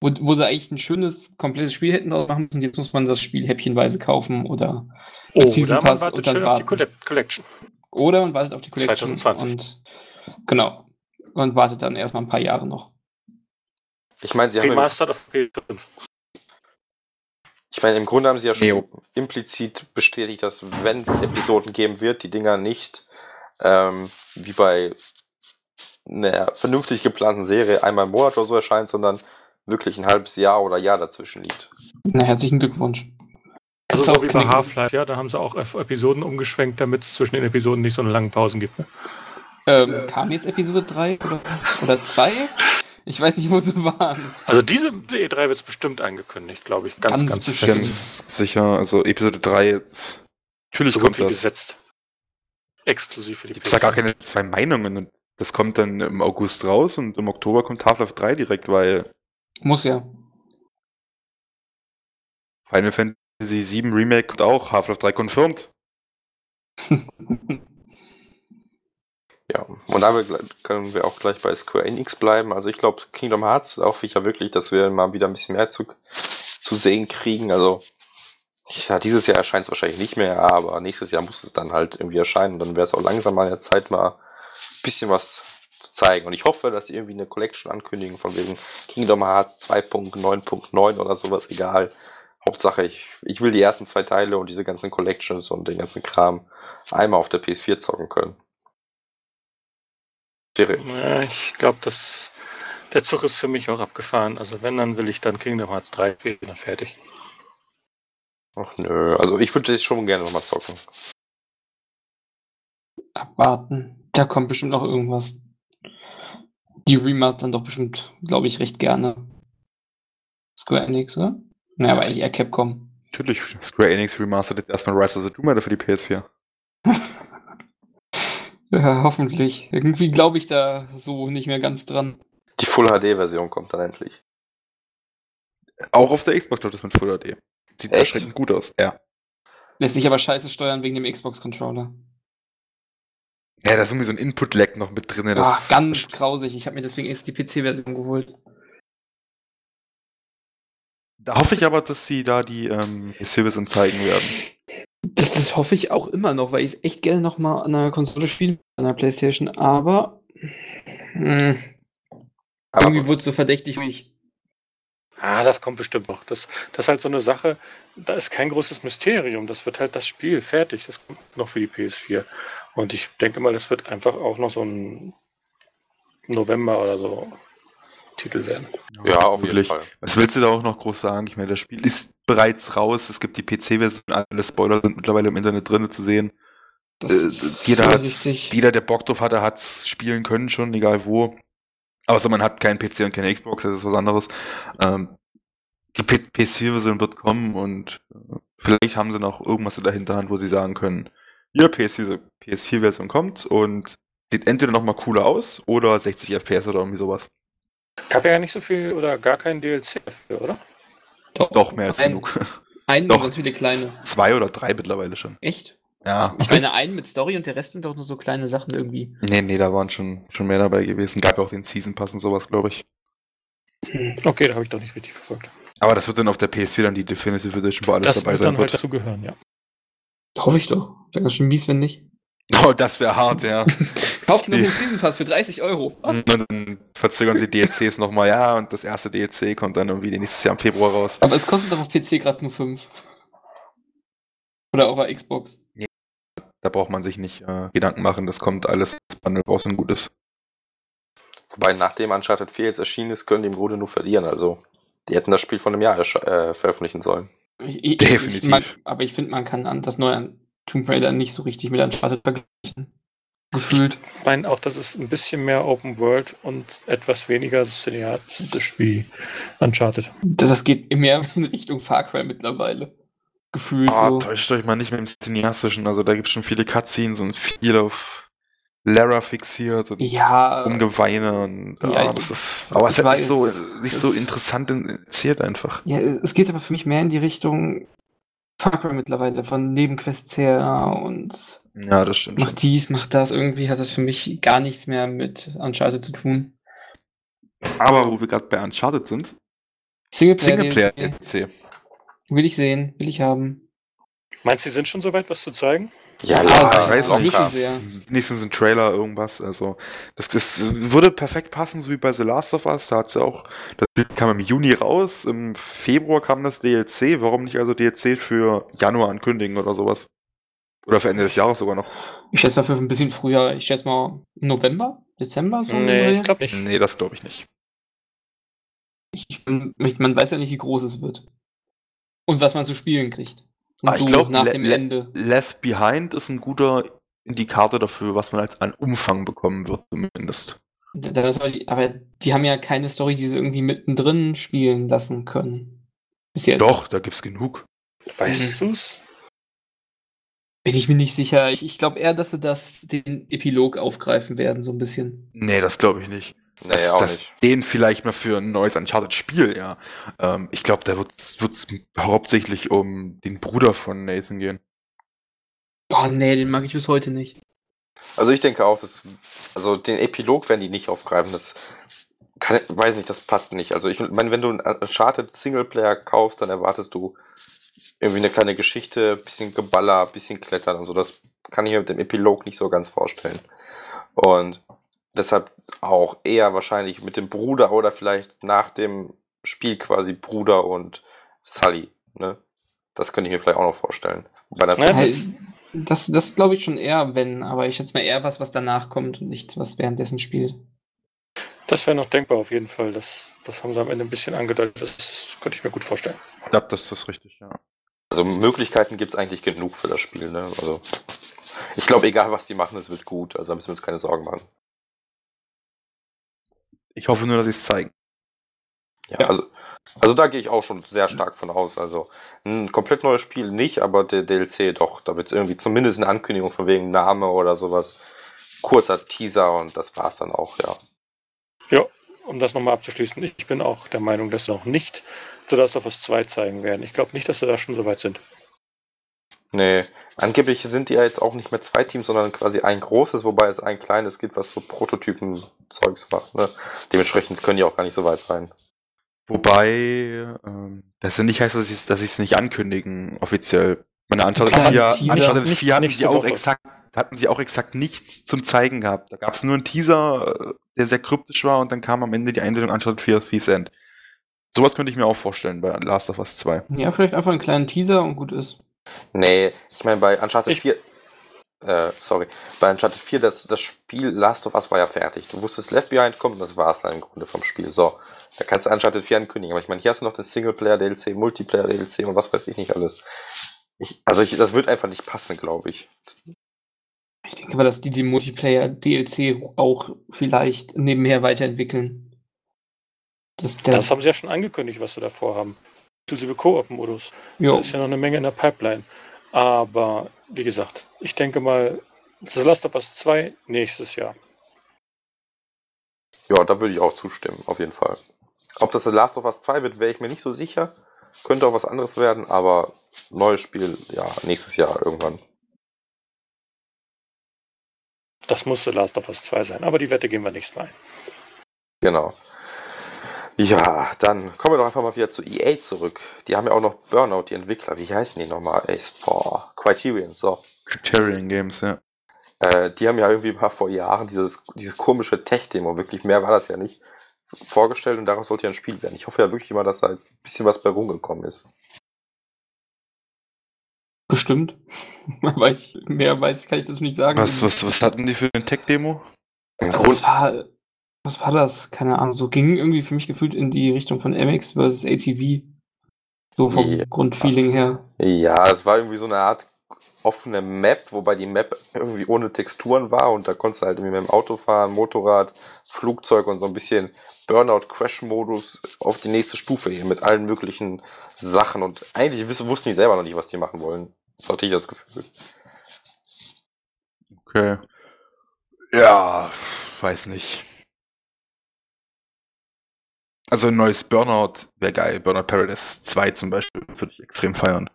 Wo, wo sie eigentlich ein schönes, komplettes Spiel hätten draus machen müssen, jetzt muss man das Spiel häppchenweise kaufen oder, Season Oder man Pass wartet schön auf die warten. Collect- Collection. oder man wartet auf die Collection 2020. und genau. Und wartet dann erstmal ein paar Jahre noch. Ich meine, sie haben ja, Remastered auf PS5. ich meine, im Grunde haben sie ja schon Neo. implizit bestätigt, dass wenn es Episoden geben wird, die Dinger nicht ähm, wie bei einer vernünftig geplanten Serie einmal im Monat oder so erscheint, sondern wirklich ein halbes Jahr oder Jahr dazwischen liegt. Na, herzlichen Glückwunsch. Also Kannst so auch wie bei. Half-Life, ja, da haben sie auch auf Episoden umgeschwenkt, damit es zwischen den Episoden nicht so eine lange Pausen gibt. Ne? Ähm, kam jetzt Episode 3 oder, oder 2? Ich weiß nicht, wo sie waren. Also diese diese E3 wird es bestimmt angekündigt, glaube ich. Ganz, Ganz ganz, bestimmt. Ganz sicher, also Episode 3, natürlich So kommt gut wie das. gesetzt. Exklusiv für die Gibt es da gar keine zwei Meinungen? Das kommt dann im August raus und im Oktober kommt Half-Life 3 direkt, weil Muss ja. Final Fantasy 7 Remake kommt auch, Half-Life 3 confirmed. (laughs) Ja, und da können wir auch gleich bei Square Enix bleiben. Also ich glaube, Kingdom Hearts hoffe ich ja wirklich, dass wir mal wieder ein bisschen mehr zu, zu sehen kriegen. Also ja, dieses Jahr erscheint es wahrscheinlich nicht mehr, aber nächstes Jahr muss es dann halt irgendwie erscheinen. Dann wäre es auch langsam mal der Zeit, mal ein bisschen was zu zeigen. Und ich hoffe, dass sie irgendwie eine Collection ankündigen von wegen Kingdom Hearts 2.9.9 oder sowas, egal. Hauptsache, ich, ich will die ersten zwei Teile und diese ganzen Collections und den ganzen Kram einmal auf der PS4 zocken können. Ja, ich glaube, dass der Zug ist für mich auch abgefahren. Also wenn, dann will ich dann Kingdom Hearts 3 spielen, dann fertig. ach nö, also ich würde das schon gerne nochmal zocken. Abwarten. Da kommt bestimmt noch irgendwas. Die remastern doch bestimmt, glaube ich, recht gerne. Square Enix, oder? Naja, aber eigentlich eher Capcom. Natürlich, Square Enix remastert jetzt erstmal Rise of the Tomb Raider für die PS4. (laughs) Ja, hoffentlich. Irgendwie glaube ich da so nicht mehr ganz dran. Die Full HD-Version kommt dann endlich. Auch auf der Xbox läuft das mit Full HD. Sieht Echt? erschreckend gut aus. Ja. Lässt sich aber scheiße steuern wegen dem Xbox-Controller. Ja, da ist irgendwie so ein Input-Lag noch mit drin. Ah, ganz grausig. Ich habe mir deswegen erst die PC-Version geholt. Da hoffe ich aber, dass sie da die ähm, Service zeigen werden. Das, das hoffe ich auch immer noch, weil ich es echt gerne noch mal an einer Konsole spielen will, an der Playstation, aber hm, Aber irgendwie wurde es so verdächtig ruhig. Ah, das kommt bestimmt noch. Das, das ist halt so eine Sache, da ist kein großes Mysterium. Das wird halt das Spiel fertig. Das kommt noch für die PS4. Und ich denke mal, das wird einfach auch noch so ein November oder so Titel werden. ja, auf wirklich. jeden Fall. Was willst du da auch noch groß sagen? Ich meine, das Spiel ist bereits raus. Es gibt die PC-Version, alle Spoiler sind mittlerweile im Internet drin zu sehen. Das Äh, ist jeder, jeder, der Bock drauf hatte, hat's spielen können schon, egal wo. Außer man hat keinen PC und keine Xbox, das ist was anderes. Ähm, die PS4-Version wird kommen und äh, vielleicht haben sie noch irgendwas in der Hinterhand, wo sie sagen können, ja, PS4 PS4-Version kommt und sieht entweder noch mal cooler aus oder 60 FPS oder irgendwie sowas. Gab ja nicht so viel oder gar kein DLC dafür, oder? Doch, mehr als ein, genug. Einen (laughs) Doch. ganz viele kleine. Zwei oder drei mittlerweile schon. Echt? Ja. Ich meine, einen mit Story und der Rest sind doch nur so kleine Sachen irgendwie. Nee, nee, da waren schon, schon mehr dabei gewesen. Gab ja auch den Season Pass und sowas, glaube ich. Okay, da habe ich doch nicht richtig verfolgt. Aber das wird dann auf der PS4 dann die Definitive Edition, wo alles Das dabei wird sein dann halt wird. dazu gehören, ja. Hoffe ich doch. Wäre ganz schön mies, wenn nicht. Oh, das wäre hart, ja. (laughs) Kauft noch Nee. den Season Pass für 30 Euro. Was? Und dann verzögern sie DLCs nochmal, ja, und das erste DLC kommt dann irgendwie nächstes Jahr im Februar raus. Aber es kostet doch auf PC gerade nur 5. Oder auf der Xbox. Da braucht man sich nicht äh, Gedanken machen, das kommt alles das Bundle raus und gut ist. Wobei, nachdem Uncharted 4 jetzt erschienen ist, können die im Grunde nur verlieren. Also, die hätten das Spiel von einem Jahr äh, veröffentlichen sollen. Ich, Definitiv. Ich, man, aber ich finde, man kann an das neue Tomb Raider nicht so richtig mit Uncharted vergleichen. Gefühlt. Ich meine auch, das ist ein bisschen mehr Open World und etwas weniger cineastisch wie Uncharted. Das, das geht mehr (laughs) in Richtung Far Cry mittlerweile. Gefühlt Ah, so. täuscht euch mal nicht mit dem Cineastischen, also da gibt es schon viele Cutscenes und viel auf Lara fixiert und Ja, Umgeweine und Ja, ah, das ist. Aber es ist halt nicht so, nicht so interessant erzählt einfach. ja, es geht aber für mich mehr in die Richtung Far Cry mittlerweile, von Nebenquests her und Ja, das stimmt. schon. macht dies, macht das. Irgendwie hat das für mich gar nichts mehr mit Uncharted zu tun. Aber wo wir gerade bei Uncharted sind, Singleplayer, Singleplayer. Will ich sehen, will ich haben. Meinst du, sie sind schon soweit, was zu zeigen? Ja, Ja, klar, ich weiß auch klar. sehr. Wenigstens ein Trailer, irgendwas. Also, das, das würde perfekt passen, so wie bei The Last of Us. Da hat's ja auch, das Spiel kam im Juni raus, im Februar kam das DLC. Warum nicht also DLC für Januar ankündigen oder sowas? Oder für Ende des Jahres sogar noch? Ich schätze mal für ein bisschen früher, ich schätze mal November, Dezember so. nee, ich glaube nicht. Nee, das glaube ich nicht. Ich, ich, man weiß ja nicht, wie groß es wird. Und was man zu spielen kriegt. Und Ah, ich so glaub, nach le- dem Ende. Left Behind ist ein guter Indikator dafür, was man als an Umfang bekommen wird, zumindest. Die, aber die haben ja keine Story, die sie irgendwie mittendrin spielen lassen können. Bis jetzt. Doch, da gibt's genug. Weißt du's? Bin ich mir nicht sicher. Ich, ich glaube eher, dass sie das, den Epilog aufgreifen werden, so ein bisschen. Nee, das glaube ich nicht. Nee, das, auch das nicht. Den vielleicht mal für ein neues Uncharted-Spiel, ja. Ähm, ich glaube, da wird es hauptsächlich um den Bruder von Nathan gehen. Oh nee, den mag ich bis heute nicht. Also ich denke auch, dass, also den Epilog werden die nicht aufgreifen. Das kann, weiß nicht, das passt nicht. Also ich meine, wenn du einen Uncharted Singleplayer kaufst, dann erwartest du irgendwie eine kleine Geschichte, bisschen Geballer, bisschen Klettern und so. Das kann ich mir mit dem Epilog nicht so ganz vorstellen. Und deshalb auch eher wahrscheinlich mit dem Bruder oder vielleicht nach dem Spiel quasi Bruder und Sully. Ne? Das könnte ich mir vielleicht auch noch vorstellen. Bei der Ja, das- das das glaube ich schon eher, wenn, aber ich schätze mal eher was, was danach kommt und nichts, was währenddessen spielt. Das wäre noch denkbar auf jeden Fall. Das, das haben sie am Ende ein bisschen angedeutet. Das könnte ich mir gut vorstellen. Ich glaube, das ist richtig, ja. Also Möglichkeiten gibt es eigentlich genug für das Spiel. Ne? Also ich glaube, egal was die machen, es wird gut. Also da müssen wir uns keine Sorgen machen. Ich hoffe nur, dass sie es zeigen. Ja, Ja. Also, also da gehe ich auch schon sehr stark von aus. Also ein komplett neues Spiel nicht, aber der DLC doch. Da wird irgendwie zumindest eine Ankündigung von wegen Name oder sowas. Kurzer Teaser und das war's dann auch, ja. Um das nochmal abzuschließen, ich bin auch der Meinung, dass sie noch nicht The Last of Us 2 zeigen werden. Ich glaube nicht, dass sie da schon so weit sind. Nee, angeblich sind die ja jetzt auch nicht mehr zwei Teams, sondern quasi ein großes, wobei es ein kleines gibt, was so Prototypen-Zeugs macht. Ne? Dementsprechend können die auch gar nicht so weit sein. Wobei, ähm, das ja nicht heißt, dass sie es dass sie's nicht ankündigen, offiziell. Meine Uncharted Kleiner 4, Teaser. Uncharted Nicht- 4 hatten sie auch Woche. exakt, hatten sie auch exakt nichts zum Zeigen gehabt. Da gab es nur einen Teaser, äh, der sehr kryptisch war und dann kam am Ende die Einladung Uncharted 4 Thief's End. Sowas könnte ich mir auch vorstellen bei Last of Us 2. Ja, vielleicht einfach einen kleinen Teaser und gut ist. Nee, ich meine, bei Uncharted Ich- 4. Äh, sorry. Bei Uncharted 4, das, das Spiel Last of Us war ja fertig. Du wusstest, Left Behind kommt und das war es dann im Grunde vom Spiel. So, da kannst du Uncharted 4 ankündigen. Aber ich meine, hier hast du noch den Singleplayer-DLC, Multiplayer-DLC und was weiß ich nicht alles. Ich, also, ich, das wird einfach nicht passen, glaube ich. Ich denke aber, dass die den Multiplayer-DLC auch vielleicht nebenher weiterentwickeln. Das, Das haben sie ja schon angekündigt, was sie davor haben. Inklusive Koop-Modus. Da ist ja noch eine Menge in der Pipeline. Aber wie gesagt, ich denke mal, The Last of Us 2 nächstes Jahr. Ja, da würde ich auch zustimmen, auf jeden Fall. Ob das The Last of Us 2 wird, wäre ich mir nicht so sicher. Könnte auch was anderes werden, aber neues Spiel, ja, nächstes Jahr irgendwann. Das muss The Last of Us 2 sein. Aber die Wette gehen wir nächstes Mal ein. Genau. Ja, dann kommen wir doch einfach mal wieder zu EA zurück. Die haben ja auch noch Burnout, die Entwickler. Wie heißen die nochmal? Ey, boah, Criterion, so. Criterion Games, ja. Äh, die haben ja irgendwie mal vor Jahren dieses, dieses komische Tech-Demo, wirklich mehr war das ja nicht, vorgestellt und daraus sollte ja ein Spiel werden. Ich hoffe ja wirklich immer, dass da ein bisschen was bei rumgekommen ist. Bestimmt. (laughs) Aber ich, mehr weiß kann ich das nicht sagen. Was, was, was hatten die für eine Tech-Demo? Also das war, was war das? Keine Ahnung. So ging irgendwie für mich gefühlt in die Richtung von MX versus ATV. So vom Ja. Grundfeeling her. Ja, es war irgendwie so eine Art offene Map, wobei die Map irgendwie ohne Texturen war und da konntest du halt irgendwie mit dem Auto fahren, Motorrad, Flugzeug und so ein bisschen Burnout-Crash-Modus auf die nächste Stufe gehen mit allen möglichen Sachen und eigentlich wussten die selber noch nicht, was die machen wollen. Das hatte ich das Gefühl. Okay. Ja, weiß nicht. Also ein neues Burnout wäre geil. Burnout Paradise 2 zum Beispiel würde ich extrem feiern.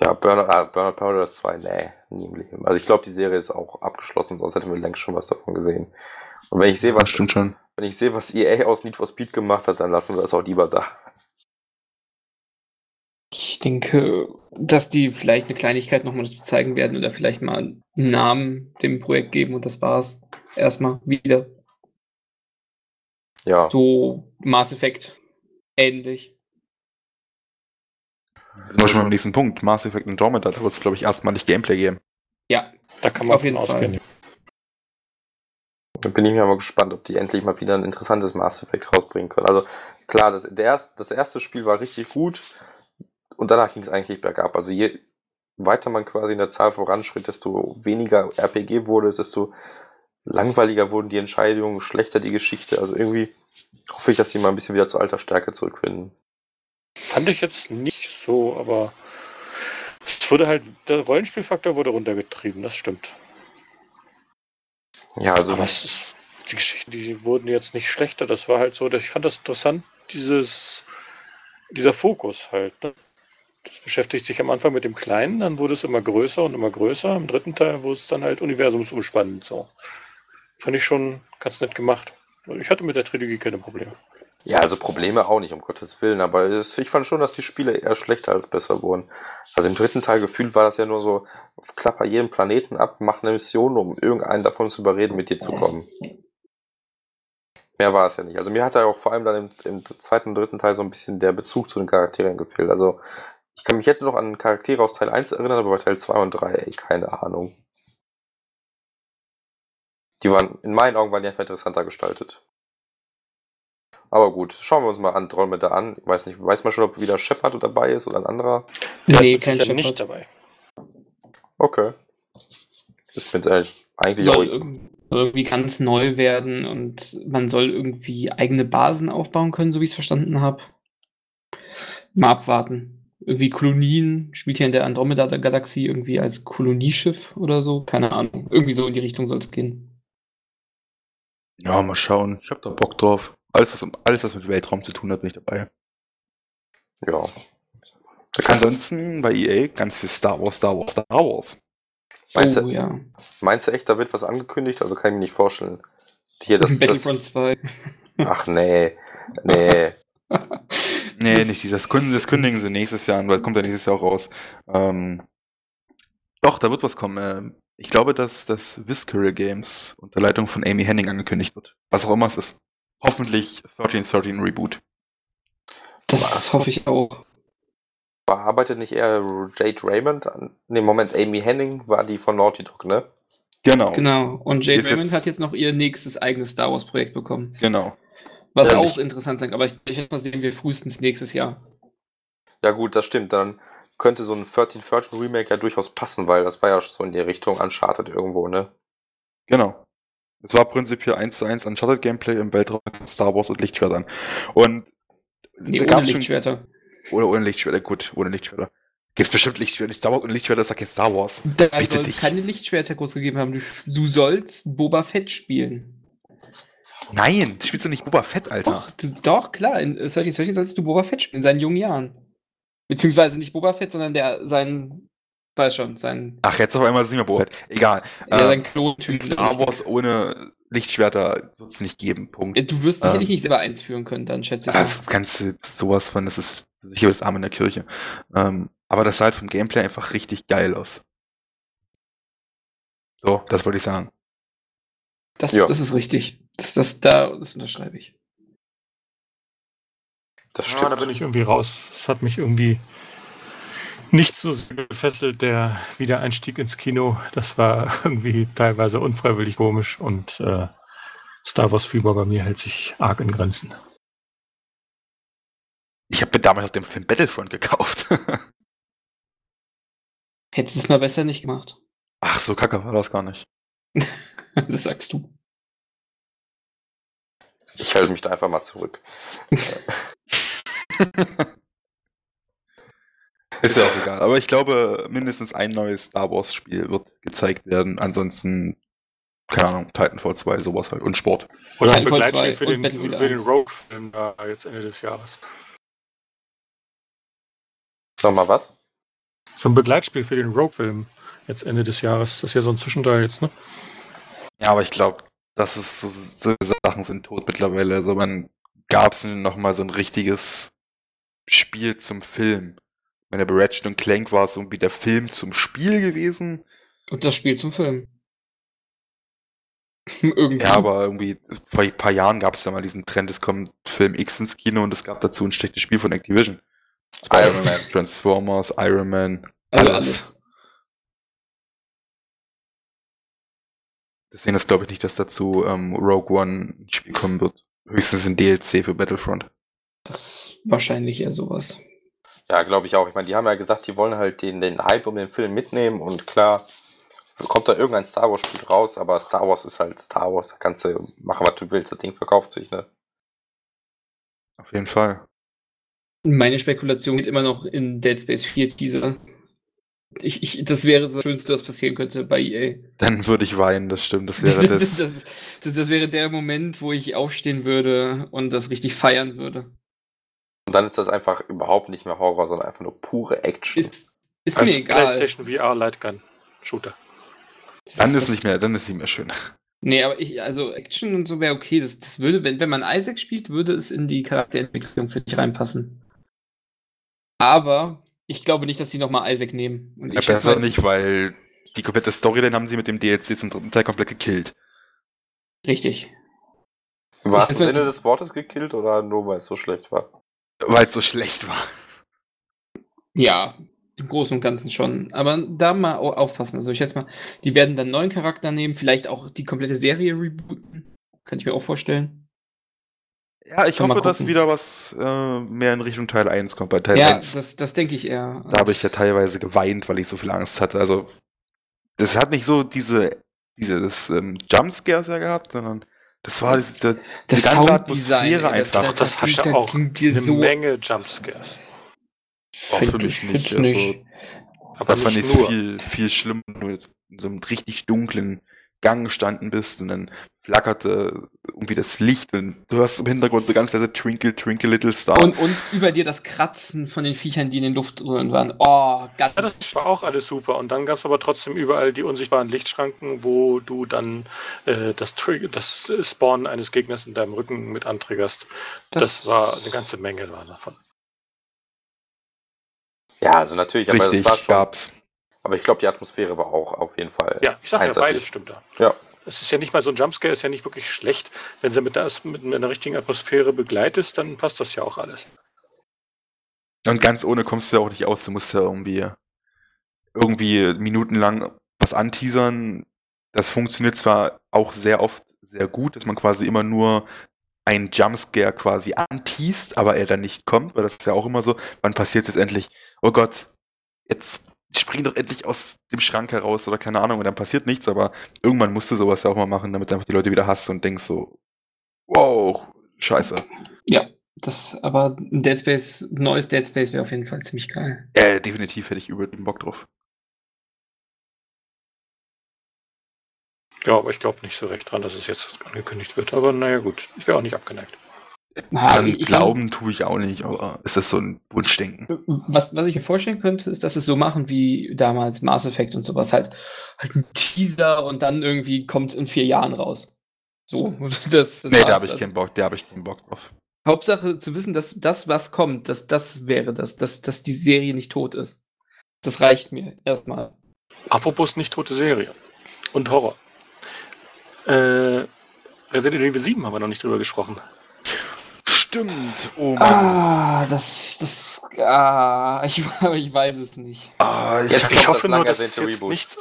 Ja, Burnout, ah, Burnout Paradise 2, nee, nie im Leben. Also ich glaube, die Serie ist auch abgeschlossen, sonst hätten wir längst schon was davon gesehen. Und wenn ich sehe, was, stimmt schon. wenn ich sehe, was EA aus Need for Speed gemacht hat, dann lassen wir das auch lieber da. Ich denke, dass die vielleicht eine Kleinigkeit nochmal zeigen werden oder vielleicht mal einen Namen dem Projekt geben und das war's. Erstmal wieder. Ja, So Mass Effect. Ähnlich. Sind wir schon beim nächsten Punkt. Mass Effect Andromeda, da wird es, glaube ich, erstmalig Gameplay geben. Ja, Da kann man Auf jeden von Fall. ausgehen. da bin ich mir mal gespannt, ob die endlich mal wieder ein interessantes Mass Effect rausbringen können. Also klar, das, der erst, das erste Spiel war richtig gut und danach ging es eigentlich bergab. Also je weiter man quasi in der Zahl voranschritt, desto weniger RPG wurde es, desto langweiliger wurden die Entscheidungen, schlechter die Geschichte. Also irgendwie hoffe ich, dass die mal ein bisschen wieder zur alter Stärke zurückfinden. Fand ich jetzt nicht so, aber es wurde halt, der Rollenspielfaktor wurde runtergetrieben, das stimmt. Ja, also Aber es ist, die Geschichten, die wurden jetzt nicht schlechter. Das war halt so, ich fand das interessant, dieses, dieser Fokus halt. Ne? Das beschäftigt sich am Anfang mit dem Kleinen, dann wurde es immer größer und immer größer. Im dritten Teil wurde es dann halt universumsumspannend. So. Fand ich schon ganz nett gemacht. Ich hatte mit der Trilogie keine Probleme. Ja, also Probleme auch nicht, um Gottes Willen, aber ich fand schon, dass die Spiele eher schlechter als besser wurden. Also im dritten Teil gefühlt war das ja nur so, klapper jeden Planeten ab, mach eine Mission, um irgendeinen davon zu überreden, mit dir zu kommen. Mehr war es ja nicht. Also mir hat da auch vor allem dann im, im zweiten und dritten Teil so ein bisschen der Bezug zu den Charakteren gefehlt. Also ich kann mich jetzt noch an Charaktere aus Teil 1 erinnern, aber bei Teil 2 und 3, ey, keine Ahnung. Die waren, in meinen Augen waren die einfach interessanter gestaltet. Aber gut, schauen wir uns mal Andromeda an. Ich weiß nicht, weiß man schon, ob wieder Shepard dabei ist oder ein anderer? Der nee, kein sicher nicht Shepard. dabei. Okay. Ich finde eigentlich, eigentlich auch. soll irg- soll irgendwie ganz neu werden und man soll irgendwie eigene Basen aufbauen können, so wie ich es verstanden habe. Mal abwarten. Irgendwie Kolonien, spielt ja in der Andromeda-Galaxie irgendwie als Kolonieschiff oder so. Keine Ahnung. Irgendwie so in die Richtung soll es gehen. Ja, mal schauen. Ich habe da Bock drauf. Alles was, alles, was mit Weltraum zu tun hat, bin ich dabei. Ja. Ansonsten bei EA ganz viel Star Wars, Star Wars, Star Wars. Meinst, oh du, ja. meinst du echt, da wird was angekündigt? Also kann ich mir nicht vorstellen. Hier, das, das, Battlefront 2. (laughs) ach nee, nee. (laughs) Nee, nicht dieses Kunden, das kündigen sie nächstes Jahr, weil es kommt ja nächstes Jahr auch raus. Ähm, doch, da wird was kommen. Ich glaube, dass das Visceral Games unter Leitung von Amy Henning angekündigt wird. Was auch immer es ist. Hoffentlich 1313 Reboot. Das Was? hoffe ich auch. Arbeitet nicht eher Jade Raymond an? Ne, Moment, Amy Henning war die von Naughty Dog, ne? Genau. Genau. Und Jade Ist Raymond jetzt- hat jetzt noch ihr nächstes eigenes Star Wars-Projekt bekommen. Genau. Was Ja, auch ich- interessant sein kann, aber ich, ich denke mal, sehen wir frühestens nächstes Jahr. Ja gut, das stimmt. Dann könnte so ein 1313 Remake ja durchaus passen, weil das war ja so in die Richtung Uncharted irgendwo, ne? Genau. Es war prinzipiell 1 zu 1 Uncharted Gameplay im Weltraum von Star Wars und Lichtschwertern. Und Nee, da ohne gab's schon- Lichtschwerter. Oder ohne Lichtschwerter, gut, ohne Lichtschwerter. Gibt bestimmt Lichtschwerter. Star Wars und Lichtschwerter sagt jetzt Star Wars. Da Bitte soll es dich. keine Lichtschwerter groß gegeben haben. Du, du sollst Boba Fett spielen. Nein, du spielst doch nicht Boba Fett, Alter. Doch, du, doch, klar. In äh, 1313 sollst du Boba Fett spielen, in seinen jungen Jahren. Beziehungsweise nicht Boba Fett, sondern der, sein, weiß schon, sein, Ach, jetzt auf einmal ist es nicht mehr Boba Fett. Egal. ja, Ähm, sein Klontyp. Star Wars ohne Lichtschwerter wird es nicht geben. Punkt. Du wirst sicherlich Ähm, nicht selber eins führen können, dann schätze ich. Das Ganze, sowas von, das ist sicher das Arm in der Kirche. Ähm, Aber das sah halt vom Gameplay einfach richtig geil aus. So, das wollte ich sagen. Das, Ja. das ist richtig. Das, das, da, das unterschreibe ich. Das Ja, stimmt. da bin ich irgendwie raus. Es hat mich irgendwie nicht so sehr gefesselt, der Wiedereinstieg ins Kino. Das war (laughs) irgendwie teilweise unfreiwillig komisch und äh, Star Wars Fieber bei mir hält sich arg in Grenzen. Ich habe mir damals auch den Film Battlefront gekauft. (laughs) Hättest du es mal besser nicht gemacht. Ach, so kacke war das gar nicht. (laughs) Das sagst du. Ich halte mich da einfach mal zurück. (laughs) Ist ja auch egal. Aber ich glaube, mindestens ein neues Star Wars Spiel wird gezeigt werden. Ansonsten, keine Ahnung, Titanfall 2, sowas halt. Und Sport. Oder ein Begleitspiel 2 für den, für den 1. Rogue-Film da jetzt Ende des Jahres. Nochmal was? So ein Begleitspiel für den Rogue-Film jetzt Ende des Jahres. Das ist ja so ein Zwischenteil jetzt, ne? Ja, aber ich glaube, das ist so, so Sachen sind tot mittlerweile. Also man gab es noch mal so ein richtiges Spiel zum Film. Bei der Ratchet und Clank war es irgendwie der Film zum Spiel gewesen. Und das Spiel zum Film. (laughs) Irgendwie. Ja, aber irgendwie vor ein paar Jahren gab es da mal diesen Trend, es kommt Film X ins Kino und es gab dazu ein schlechtes Spiel von Activision. Iron Man. Transformers, Iron Man, also alles. alles. Deswegen ist glaube ich nicht, dass dazu ähm, Rogue One ein Spiel kommen wird. Höchstens ein DLC für Battlefront. Das ist wahrscheinlich eher sowas. Ja, glaube ich auch. Ich meine, die haben ja gesagt, die wollen halt den, den Hype um den Film mitnehmen und klar, kommt da irgendein Star Wars Spiel raus, aber Star Wars ist halt Star Wars. Da kannst du machen, was du willst. Das Ding verkauft sich, ne? Auf jeden Fall. Meine Spekulation geht immer noch in Dead Space 4 Teaser. Ich, ich, das wäre so das Schönste, was passieren könnte bei EA. Dann würde ich weinen, das stimmt. Das wäre (laughs) das. das, das, das wäre der Moment, wo ich aufstehen würde und das richtig feiern würde. Und dann ist das einfach überhaupt nicht mehr Horror, sondern einfach nur pure Action. Ist, ist mir Als egal. PlayStation VR Lightgun Shooter. dann ist nicht mehr, dann ist nicht mehr schön. Nee, aber ich, also Action und so wäre okay. Das, das würde, wenn, wenn man Isaac spielt, würde es in die Charakterentwicklung für dich reinpassen. Aber ich glaube nicht, dass sie nochmal Isaac nehmen. Und Ja, besser mal- nicht, weil die komplette Storyline haben sie mit dem DLC zum dritten Teil komplett gekillt. Richtig. War es das Ende des Wortes gekillt oder nur weil es so schlecht war? Weil es so schlecht war. Ja, im Großen und Ganzen schon. Aber da mal au- aufpassen. Also ich schätze mal, die werden dann neuen Charakter nehmen, vielleicht auch die komplette Serie rebooten. Kann ich mir auch vorstellen. Ja, ich Kann hoffe, dass wieder was äh, mehr in Richtung Teil 1 kommt. Bei Teil ja, 1, das, das denke ich eher. da habe ich ja teilweise geweint, weil ich so viel Angst hatte. Also, das hat nicht so diese, dieses ähm, Jumpscares ja gehabt, sondern das war diese, das diese ganze Sounddesign, Atmosphäre einfach. Ach, das ging- hatte auch Eine so Menge Jumpscares. Auch für mich ich- nicht. Also, nicht. Aber da fand ich es nur. viel, viel schlimmer, du jetzt in so einem richtig dunklen Gang gestanden bist und dann flackerte irgendwie das Licht und du hast im Hintergrund so ganz leise Twinkle, Twinkle Little Star. Und, und über dir das Kratzen von den Viechern, die in den Luftröhren waren. Oh, ganz. Ja, das war auch alles super. Und dann gab es aber trotzdem überall die unsichtbaren Lichtschranken, wo du dann äh, das, Tri- das äh, Spawnen eines Gegners in deinem Rücken mit antriggerst. Das, war eine ganze Menge war davon. Ja, also natürlich, aber Richtig, das war schon. gab's. Aber ich glaube, die Atmosphäre war auch auf jeden Fall. Ja, ich sag ja, beides stimmt da. Ja. Es ist ja nicht mal so ein Jumpscare, ist ja nicht wirklich schlecht. Wenn sie mit, das, mit einer richtigen Atmosphäre begleitest, dann passt das ja auch alles. Und ganz ohne kommst du ja auch nicht aus. Du musst ja irgendwie, irgendwie minutenlang was anteasern. Das funktioniert zwar auch sehr oft sehr gut, dass man quasi immer nur einen Jumpscare quasi anteast, aber er dann nicht kommt, weil das ist ja auch immer so, wann passiert es endlich? Oh Gott, jetzt spring doch endlich aus dem Schrank heraus oder keine Ahnung und dann passiert nichts, aber irgendwann musst du sowas ja auch mal machen, damit du einfach die Leute wieder hast und denkst so, wow, scheiße. Ja, das, aber ein Dead Space, ein neues Dead Space wäre auf jeden Fall ziemlich geil. Äh, definitiv hätte ich über den Bock drauf. Ja, aber ich glaube nicht so recht dran, dass es jetzt angekündigt wird. Aber naja, gut, ich wäre auch nicht abgeneigt. Na, Dran ich- ich- glauben tue ich auch nicht, aber es ist so ein Wunschdenken. Was, was ich mir vorstellen könnte, ist, dass es so machen wie damals Mass Effect und sowas. Halt, halt ein Teaser und dann irgendwie kommt in vier Jahren raus. So, (laughs) das, das Nee, da habe ich dann. keinen Bock, da habe ich keinen Bock drauf. Hauptsache zu wissen, dass das, was kommt, dass das wäre das, dass, dass die Serie nicht tot ist. Das reicht mir erstmal. Apropos nicht tote Serie und Horror. Äh, Resident Evil 7 haben wir noch nicht drüber gesprochen. Stimmt. Oh Mann. Ah, das, das, ah, ich, (laughs) ich weiß es nicht. Ah, ich, Jetzt Ich hoffe das nur, dass es jetzt Reboot. nicht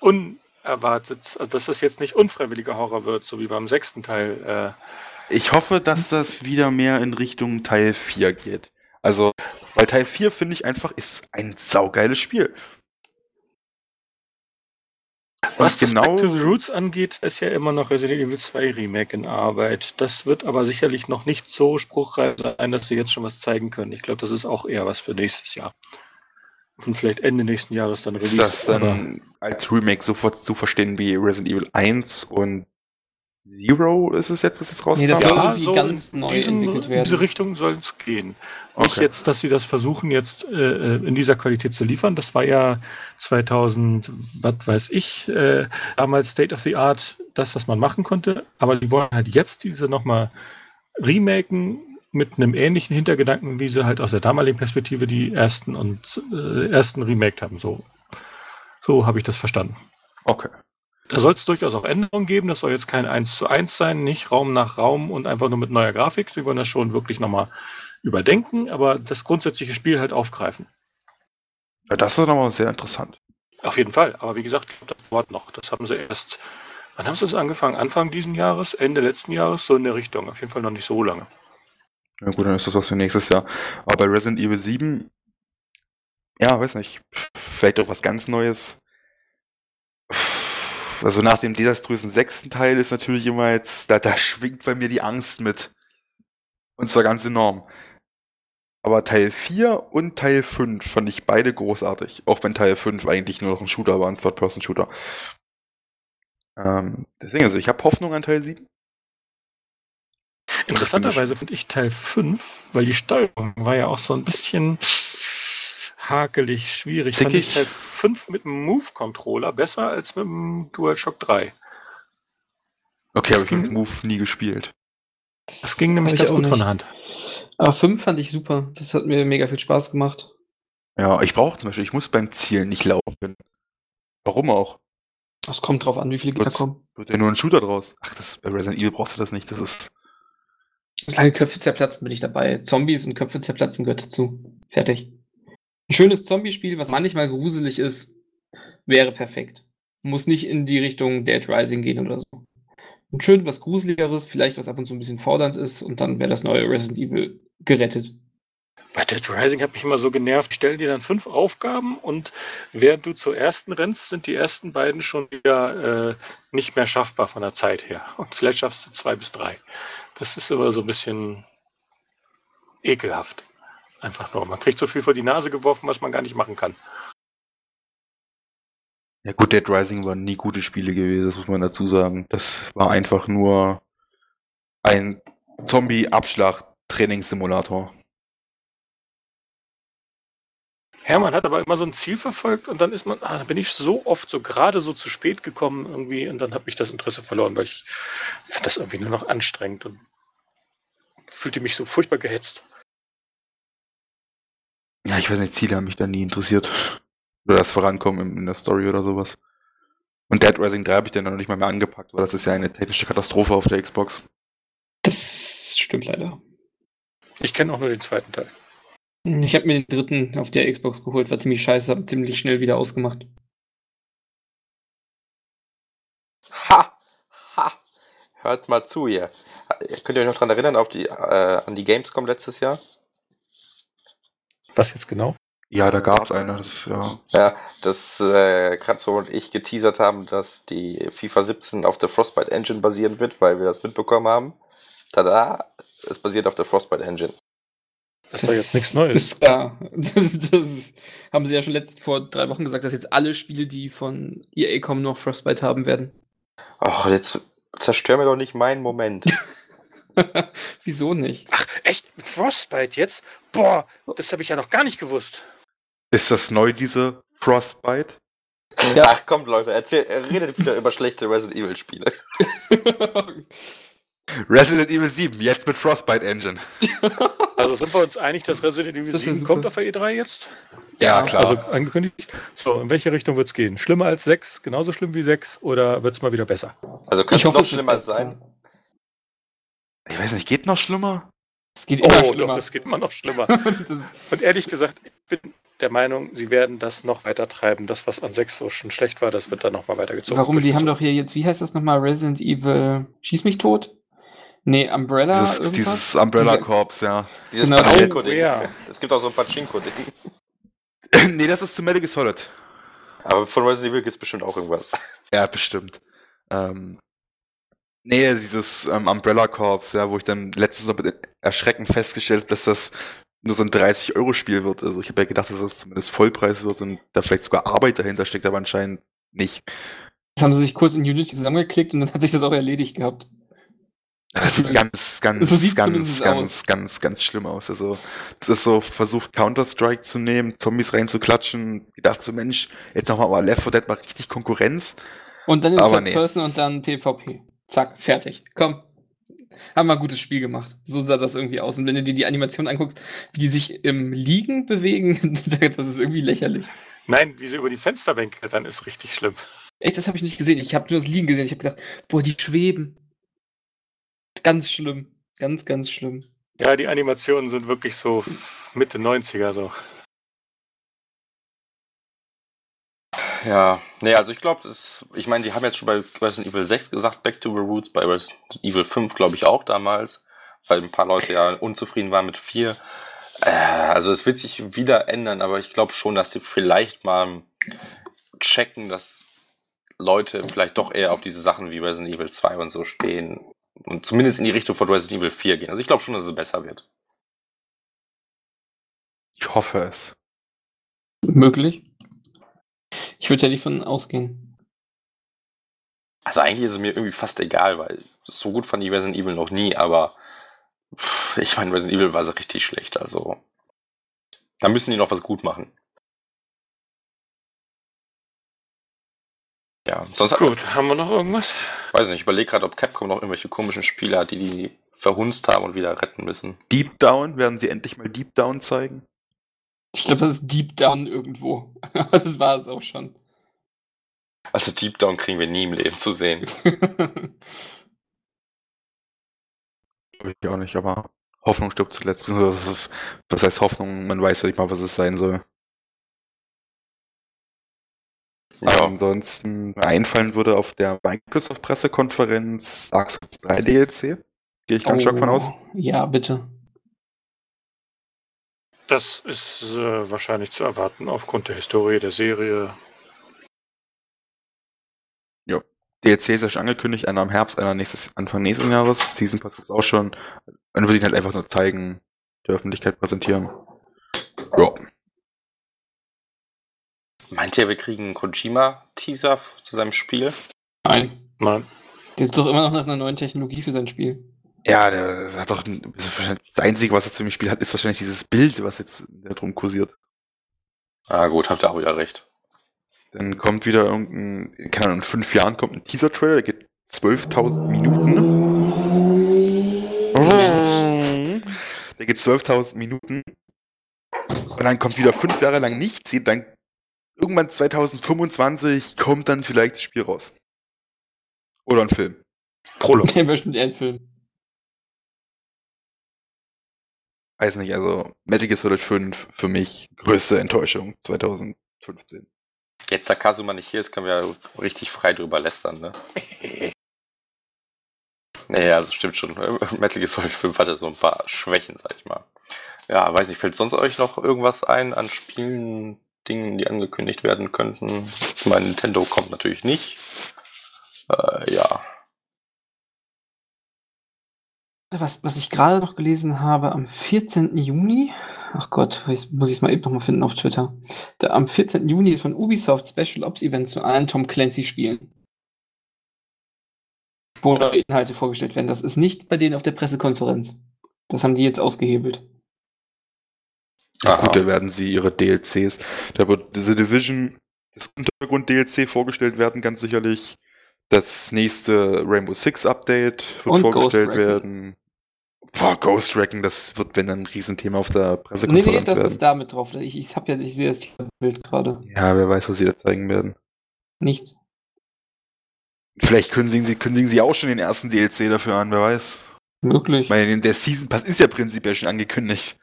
unerwartet, also dass es jetzt nicht unfreiwilliger Horror wird, so wie beim sechsten Teil. Äh, ich hoffe, dass das wieder mehr in Richtung Teil 4 geht. Also, weil Teil 4 finde ich einfach ist ein saugeiles Spiel. Was Und genau- the Roots angeht, ist ja immer noch Resident Evil 2 Remake in Arbeit. Das wird aber sicherlich noch nicht so spruchreif sein, dass sie jetzt schon was zeigen können. Ich glaube, das ist auch eher was für nächstes Jahr. Und vielleicht Ende nächsten Jahres dann Ist das dann als Remake sofort zu verstehen wie Resident Evil 1 und Zero ist es jetzt, was jetzt rauskam? Nee, das soll ja, irgendwie so ganz in neu diesen, entwickelt in werden. diese Richtung soll es gehen. Nicht Okay. jetzt, dass sie das versuchen, jetzt äh, in dieser Qualität zu liefern. Das war ja 2000, was weiß ich, äh, damals State of the Art, das, was man machen konnte. Aber die wollen halt jetzt diese nochmal remaken mit einem ähnlichen Hintergedanken, wie sie halt aus der damaligen Perspektive die ersten und äh, ersten remaked haben. So, so habe ich das verstanden. Okay. Da soll es durchaus auch Änderungen geben. Das soll jetzt kein 1 zu 1 sein, nicht Raum nach Raum und einfach nur mit neuer Grafik. Sie wollen das schon wirklich nochmal überdenken, aber das grundsätzliche Spiel halt aufgreifen. Ja, das ist nochmal sehr interessant. Auf jeden Fall. Aber wie gesagt, das dauert noch. Das haben sie erst, wann haben sie das angefangen? Anfang diesen Jahres, Ende letzten Jahres, so in der Richtung. Auf jeden Fall noch nicht so lange. Ja gut, dann ist das was für nächstes Jahr. Aber bei Resident Evil 7, ja, weiß nicht, vielleicht auch was ganz Neues. Also nach dem desaströsen sechsten Teil ist natürlich immer jetzt, da, da schwingt bei mir die Angst mit. Und zwar ganz enorm. Aber Teil 4 und Teil 5 fand ich beide großartig. Auch wenn Teil 5 eigentlich nur noch ein Shooter war, ein Third-Person-Shooter. Ähm, deswegen, also ich habe Hoffnung an Teil 7. Interessanterweise finde ich Teil 5, weil die Steuerung war ja auch so ein bisschen hakelig, schwierig. Fand ich Zickig. Teil 5 mit dem Move-Controller besser als mit dem DualShock 3. Okay, Das habe ich mit Move nie gespielt. Das ging nämlich ganz auch gut von nicht. der Hand. Aber 5 fand ich super. Das hat mir mega viel Spaß gemacht. Ja, ich brauche zum Beispiel, ich muss beim Zielen nicht laufen. Warum auch? Es kommt drauf an, wie viele Gegner kommen. Wird ja nur ein Shooter draus. Ach, das bei Resident Evil brauchst du das nicht. Das ist. Solange Köpfe zerplatzen, bin ich dabei. Zombies und Köpfe zerplatzen gehört dazu. Fertig. Ein schönes Zombie-Spiel, was manchmal gruselig ist, wäre perfekt. Muss nicht in die Richtung Dead Rising gehen oder so. Und schön was Gruseligeres, vielleicht was ab und zu ein bisschen fordernd ist und dann wäre das neue Resident Evil gerettet. Bei Dead Rising hat mich immer so genervt. Ich stelle dir dann fünf Aufgaben und während du zur ersten rennst, sind die ersten beiden schon wieder äh, nicht mehr schaffbar von der Zeit her. Und vielleicht schaffst du zwei bis drei. Das ist immer so ein bisschen ekelhaft. Einfach nur. Man kriegt so viel vor die Nase geworfen, was man gar nicht machen kann. Ja gut, Dead Rising waren nie gute Spiele gewesen, das muss man dazu sagen. Das war einfach nur ein Zombie-Abschlag-Trainingssimulator. Hermann hat aber immer so ein Ziel verfolgt und dann ist man, ah, bin ich so oft so gerade so zu spät gekommen irgendwie und dann habe ich das Interesse verloren, weil ich fand das irgendwie nur noch anstrengend und fühlte mich so furchtbar gehetzt. Ja, ich weiß nicht, Ziele haben mich da nie interessiert. Oder das Vorankommen in, in der Story oder sowas. Und Dead Rising 3 habe ich dann noch nicht mal mehr angepackt, weil das ist ja eine technische Katastrophe auf der Xbox. Das stimmt leider. Ich kenne auch nur den zweiten Teil. Ich habe mir den dritten auf der Xbox geholt, war ziemlich scheiße, habe ziemlich schnell wieder ausgemacht. Ha! Ha! Hört mal zu hier. Könnt ihr euch noch dran erinnern auf die, äh, an die Gamescom letztes Jahr? Was jetzt genau? Ja, da gab's eine. Das, ja. Ja, dass äh, Kratzo und ich geteasert haben, dass die FIFA 17 auf der Frostbite Engine basieren wird, weil wir das mitbekommen haben. Tada! Es basiert auf der Frostbite Engine. Das ist doch jetzt nichts Neues. Ist, ja, (laughs) das, das haben sie ja schon letzt, vor drei Wochen gesagt, dass jetzt alle Spiele, die von EA kommen, noch Frostbite haben werden. Ach, jetzt zerstör mir doch nicht meinen Moment. (laughs) (laughs) Wieso nicht? Ach, echt? Mit Frostbite jetzt? Boah, das habe ich ja noch gar nicht gewusst. Ist das neu, diese Frostbite? Ja. Ach kommt Leute, erzähl, redet wieder über schlechte Resident Evil Spiele. (laughs) Resident Evil 7, jetzt mit Frostbite Engine. (laughs) Also sind wir uns einig, dass Resident Evil Das ist ja 7 super. kommt auf der E3 jetzt? Ja, klar. Also angekündigt. So, in welche Richtung wird es gehen? Schlimmer als 6, genauso schlimm wie 6 oder wird es mal wieder besser? Also könnte Ich es hoffe, noch es wird schlimmer sein. Ich weiß nicht, geht noch schlimmer? Es geht immer Oh, schlimmer. doch, es geht immer noch schlimmer. (laughs) Und ehrlich gesagt, ich bin der Meinung, sie werden das noch weiter treiben. Das, was an 6 so schon schlecht war, das wird dann nochmal weitergezogen. warum? Die haben doch hier jetzt, wie heißt das nochmal? Resident Evil Schieß mich tot? Nee, Umbrella. Dieses, irgendwas? dieses Umbrella Corps, ja. Dieses Genau. Pachinko-Ding. Oh, ja. Es gibt auch so ein Pachinko-Ding. (laughs) nee, das ist zu Metal Solid. Aber von Resident Evil gibt es bestimmt auch irgendwas. Ja, bestimmt. Ähm, nee, dieses ähm, Umbrella Corps, ja, wo ich dann letztens noch mit Erschrecken festgestellt habe, dass das nur so ein 30-Euro-Spiel wird. Also ich habe ja gedacht, dass das zumindest Vollpreis wird und da vielleicht sogar Arbeit dahinter steckt, aber anscheinend nicht. Das haben sie sich kurz in Unity zusammengeklickt und dann hat sich das auch erledigt gehabt. Das sieht ganz, ganz, So ganz, ganz, ganz, ganz schlimm aus. Also, das ist so versucht, Counter-Strike zu nehmen, Zombies reinzuklatschen, gedacht so, Mensch, jetzt nochmal mal Left 4 Dead mal richtig Konkurrenz. Und dann in Aber Third nee. Person und dann PvP. Zack, fertig. Komm. Haben wir ein gutes Spiel gemacht. So sah das irgendwie aus. Und wenn du dir die Animation anguckst, wie die sich im Liegen bewegen, (laughs) das ist irgendwie lächerlich. Nein, wie sie über die Fensterbänke klettern, ist richtig schlimm. Echt, das habe ich nicht gesehen. Ich habe nur das Liegen gesehen. Ich habe gedacht, boah, die schweben. Ganz schlimm. Ganz, ganz schlimm. Ja, die Animationen sind wirklich so Mitte 90er so. Ja, nee, also ich glaube, ich meine, die haben jetzt schon bei Resident Evil 6 gesagt, Back to the Roots, bei Resident Evil 5 glaube ich auch damals, weil ein paar Leute ja unzufrieden waren mit 4. Äh, also es wird sich wieder ändern, aber ich glaube schon, dass sie vielleicht mal checken, dass Leute vielleicht doch eher auf diese Sachen wie Resident Evil 2 und so stehen und zumindest in die Richtung von Resident Evil 4 gehen. Also ich glaube schon, dass es besser wird. Ich hoffe es. Möglich. Ich würde ja nicht von ausgehen. Also eigentlich ist es mir irgendwie fast egal, weil so gut fand ich Resident Evil noch nie, aber ich meine, Resident Evil war so richtig schlecht, also da müssen die noch was gut machen. Ja, sonst Gut, haben wir noch irgendwas? weiß nicht, ich überlege gerade, ob Capcom noch irgendwelche komischen Spiele hat, die die verhunzt haben und wieder retten müssen. Deep Down, werden sie endlich mal Deep Down zeigen? Ich glaube, das ist Deep Down irgendwo. (laughs) das war es auch schon. Also Deep Down kriegen wir nie im Leben zu sehen. (laughs) Glaube ich auch nicht, aber Hoffnung stirbt zuletzt. Was heißt Hoffnung? Man weiß ja nicht mal, was es sein soll. Ja, Aber ansonsten einfallen würde auf der Microsoft-Pressekonferenz Souls 3 DLC. Gehe ich ganz stark von aus. Oh, Ja, bitte. Das ist äh, wahrscheinlich zu erwarten aufgrund der Historie der Serie. DLC ist ja schon angekündigt, einer im Herbst, einer nächstes, Anfang nächsten Jahres. Season Pass gibt's auch schon. Dann würde ich ihn halt einfach nur zeigen, der Öffentlichkeit präsentieren. Ja. meint ihr, wir kriegen einen Kojima-Teaser zu seinem Spiel? Nein. Nein. Der ist doch immer noch nach einer neuen Technologie für sein Spiel. Ja, der hat doch ein- das, Einzige, was er zu dem Spiel hat, ist wahrscheinlich dieses Bild, was jetzt da drum kursiert. Ah gut, habt ihr auch wieder recht. Dann kommt wieder irgendein, keine Ahnung, in fünf Jahren kommt ein Teaser-Trailer, der geht 12.000 Minuten. Der geht 12.000 Minuten. Und dann kommt wieder fünf Jahre lang nichts. Und dann irgendwann 2025 kommt dann vielleicht das Spiel raus. Oder ein Film. Prolog. Der wäre bestimmt eher ein Film. Weiß nicht, also Metal Gear Solid 5 für mich größte Enttäuschung 2015. Jetzt, da Kazuma nicht hier ist, können wir ja richtig frei drüber lästern, ne? (laughs) Nee, also stimmt schon. (laughs) Metal Gear Solid 5 hatte so ein paar Schwächen, sag ich mal. Ja, weiß nicht, fällt sonst euch noch irgendwas ein an Spielen, Dingen, die angekündigt werden könnten? Ich meine, Nintendo kommt natürlich nicht. Äh, ja. Was, was ich gerade noch gelesen habe, am 14. Juni, ach Gott, jetzt muss ich es mal eben nochmal finden auf Twitter. Da, am 14. Juni ist von Ubisoft Special Ops Event zu allen Tom Clancy Spielen. Wo neue Inhalte vorgestellt werden. Das ist nicht bei denen auf der Pressekonferenz. Das haben die jetzt ausgehebelt. Aha. Gut, da werden sie ihre DLCs, da wird The Division, das Untergrund-DLC vorgestellt werden, ganz sicherlich. Das nächste Rainbow Six Update wird Und vorgestellt werden. Boah, Ghost Recon, das wird, wenn dann ein Riesenthema auf der Nee, Pressekonferenz nee, das werden. ist da mit drauf. Ich, ich, hab ja, ich sehe das Bild gerade. Ja, wer weiß, was sie da zeigen werden. Nichts. Vielleicht kündigen sie, kündigen sie auch schon den ersten DLC dafür an, wer weiß. Möglich. Ich meine, der Season Pass ist ja prinzipiell schon angekündigt.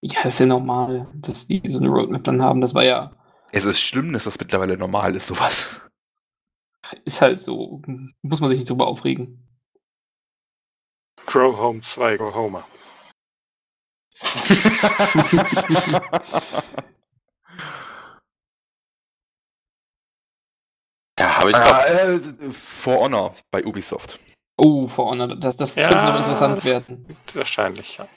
Ja, das ist ja normal, dass die so eine Roadmap dann haben. Das war ja, Es ist schlimm, dass das mittlerweile normal ist, sowas. Ist halt so. Muss man sich nicht drüber aufregen. Grow Home 2, Grow Homer. (laughs) Ja, aber ich glaube, Ah, äh, For Honor bei Ubisoft. Oh, For Honor, das, das Ja, könnte noch interessant das- werden. Wahrscheinlich, ja.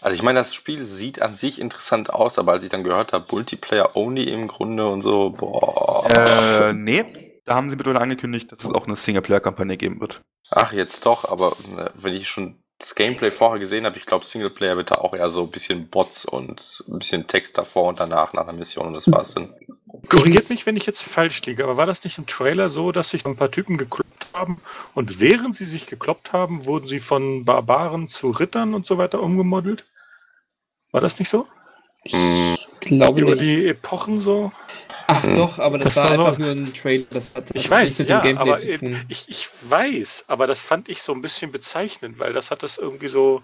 also ich meine, das Spiel sieht an sich interessant aus, aber als ich dann gehört habe, Multiplayer only im Grunde und so, boah. Äh, nee. Da haben sie mittlerweile angekündigt, dass es auch eine Singleplayer-Kampagne geben wird. Ach, jetzt doch, aber ne, wenn ich schon das Gameplay vorher gesehen habe, ich glaube, Singleplayer wird da auch eher so ein bisschen Bots und ein bisschen Text davor und danach nach einer Mission und das war's dann. Korrigiert mich, wenn ich jetzt falsch liege, aber war das nicht im Trailer so, dass sich ein paar Typen gekloppt haben und während sie sich gekloppt haben, wurden sie von Barbaren zu Rittern und so weiter umgemodelt? War das nicht so? Mm, Glaube Über nicht. die Epochen so? Ach Hm. doch, aber das, Das war, war so- einfach nur ein Trailer. Das hat, Ich das hat weiß, nichts ja, aber. Ich, ich weiß, aber das fand ich so ein bisschen bezeichnend, weil das hat das irgendwie so,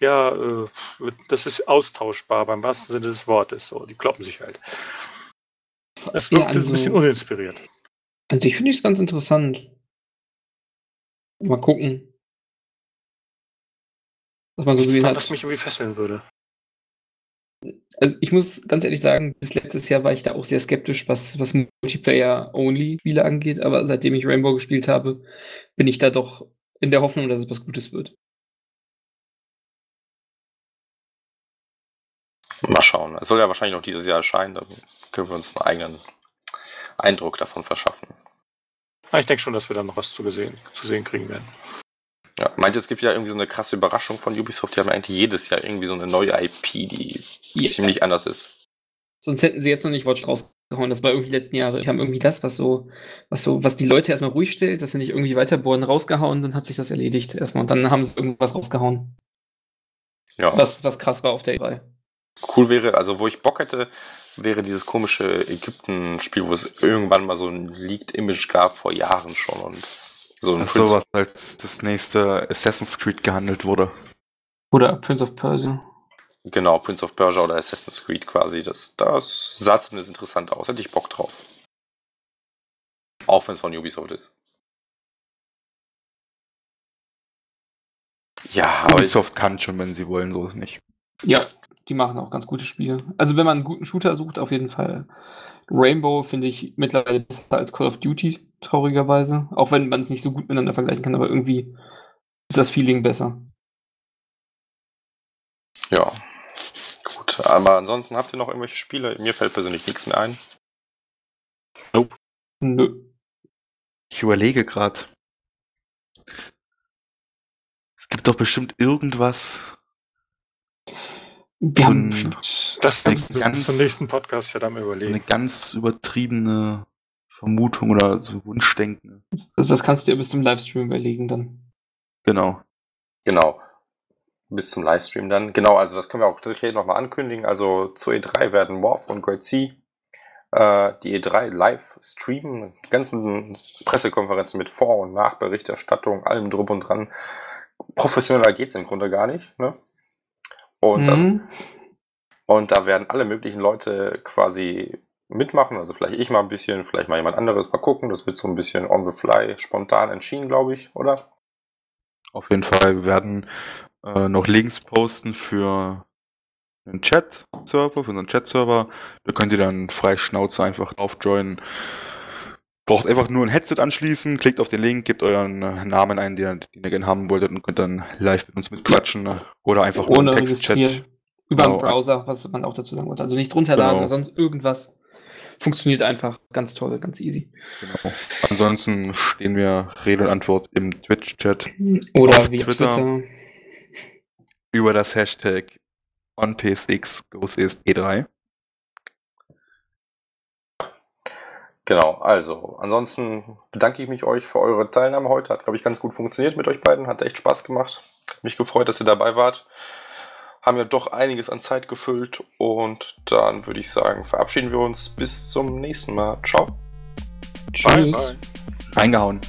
ja, äh, das ist austauschbar beim wahrsten Sinne des Wortes. So, die kloppen sich halt. Es Ja, wirkte also- ein bisschen uninspiriert. An sich finde ich es ganz interessant. Mal gucken. Was man so gesehen hat. was mich irgendwie fesseln würde. Also ich muss ganz ehrlich sagen, bis letztes Jahr war ich da auch sehr skeptisch, was, was Multiplayer-Only-Spiele angeht, aber seitdem ich Rainbow gespielt habe, bin ich da doch in der Hoffnung, dass es was Gutes wird. mal schauen. Es soll ja wahrscheinlich noch dieses Jahr erscheinen, dann können wir uns einen eigenen Eindruck davon verschaffen. Ah, Ich denke schon, dass wir dann noch was zu, gesehen, zu sehen kriegen werden. Ja, meinte, es gibt ja irgendwie so eine krasse Überraschung von Ubisoft. Die haben eigentlich jedes Jahr irgendwie so eine neue IP, die Ja. ziemlich anders ist. Sonst hätten sie jetzt noch nicht Watch rausgehauen. Das war irgendwie die letzten Jahre. Die haben irgendwie das, was so, was so, was die Leute erstmal ruhig stellt, dass sie nicht irgendwie weiterbohren, rausgehauen, dann hat sich das erledigt erstmal. Und dann haben sie irgendwas rausgehauen. Ja, Was, was krass war auf der E3. cool wäre, also wo ich Bock hätte, wäre dieses komische Ägypten-Spiel, wo es irgendwann mal so ein Leaked-Image gab vor Jahren schon und so ein Das ist Prince- sowas als das nächste Assassin's Creed gehandelt wurde. Oder Prince of Persia. Genau, Prince of Persia oder Assassin's Creed quasi. Das, das sah zumindest interessant aus. Hätte ich Bock drauf. Auch wenn es von Ubisoft ist. Ja, Ubisoft kann schon, wenn sie wollen, so ist nicht. Ja, die machen auch ganz gute Spiele. Also wenn man einen guten Shooter sucht, auf jeden Fall. Rainbow finde ich mittlerweile besser als Call of Duty, traurigerweise. Auch wenn man es nicht so gut miteinander vergleichen kann, aber irgendwie ist das Feeling besser. ja. Gut, aber ansonsten habt ihr noch irgendwelche Spiele? Mir fällt persönlich nichts mehr ein. Nö. Ich überlege gerade. Es gibt doch bestimmt irgendwas. Wir haben. Das Eine ist ganz- zum nächsten Podcast ja dann Eine überlegen. ganz übertriebene Vermutung oder so Wunschdenken. Das, das kannst du dir bis zum Livestream überlegen dann. Genau. Genau. Bis zum Livestream dann. Genau, also das können wir auch direkt nochmal ankündigen. Also zur E3 werden Morph und Great Sea äh, die E3 live streamen. Die ganzen Pressekonferenzen mit Vor- und Nachberichterstattung, allem drum und dran. Professioneller geht's im Grunde gar nicht. Ne? Und, Mhm. und da werden alle möglichen Leute quasi mitmachen. Also vielleicht ich mal ein bisschen, vielleicht mal jemand anderes. Mal gucken. Das wird so ein bisschen on the fly, spontan entschieden, glaube ich, oder? Auf jeden Fall. Wir werden äh, noch Links posten für einen Chat-Server, für unseren Chat-Server. Da könnt ihr dann frei Schnauze einfach drauf joinen. Braucht einfach nur ein Headset anschließen, klickt auf den Link, gebt euren Namen ein, den, ihr- den ihr gerne haben wolltet und könnt dann live mit uns mitquatschen. Oder einfach Ohne einen Textchat. Über einen Genau. Browser, was man auch dazu sagen wollte. Also nichts runterladen Genau. oder sonst irgendwas. Funktioniert einfach. Ganz toll, ganz easy. Genau. Ansonsten stehen wir Rede und Antwort im Twitch-Chat Oder Auf Twitter. Twitter. über das Hashtag OnPSX GoSES E3. Genau, also ansonsten bedanke ich mich euch für eure Teilnahme heute. Hat, glaube ich, ganz gut funktioniert mit euch beiden. Hat echt Spaß gemacht. Mich gefreut, dass ihr dabei wart. Haben ja doch einiges an Zeit gefüllt. Und dann würde ich sagen, verabschieden wir uns bis zum nächsten Mal. Ciao. Bye, bye. Reingehauen.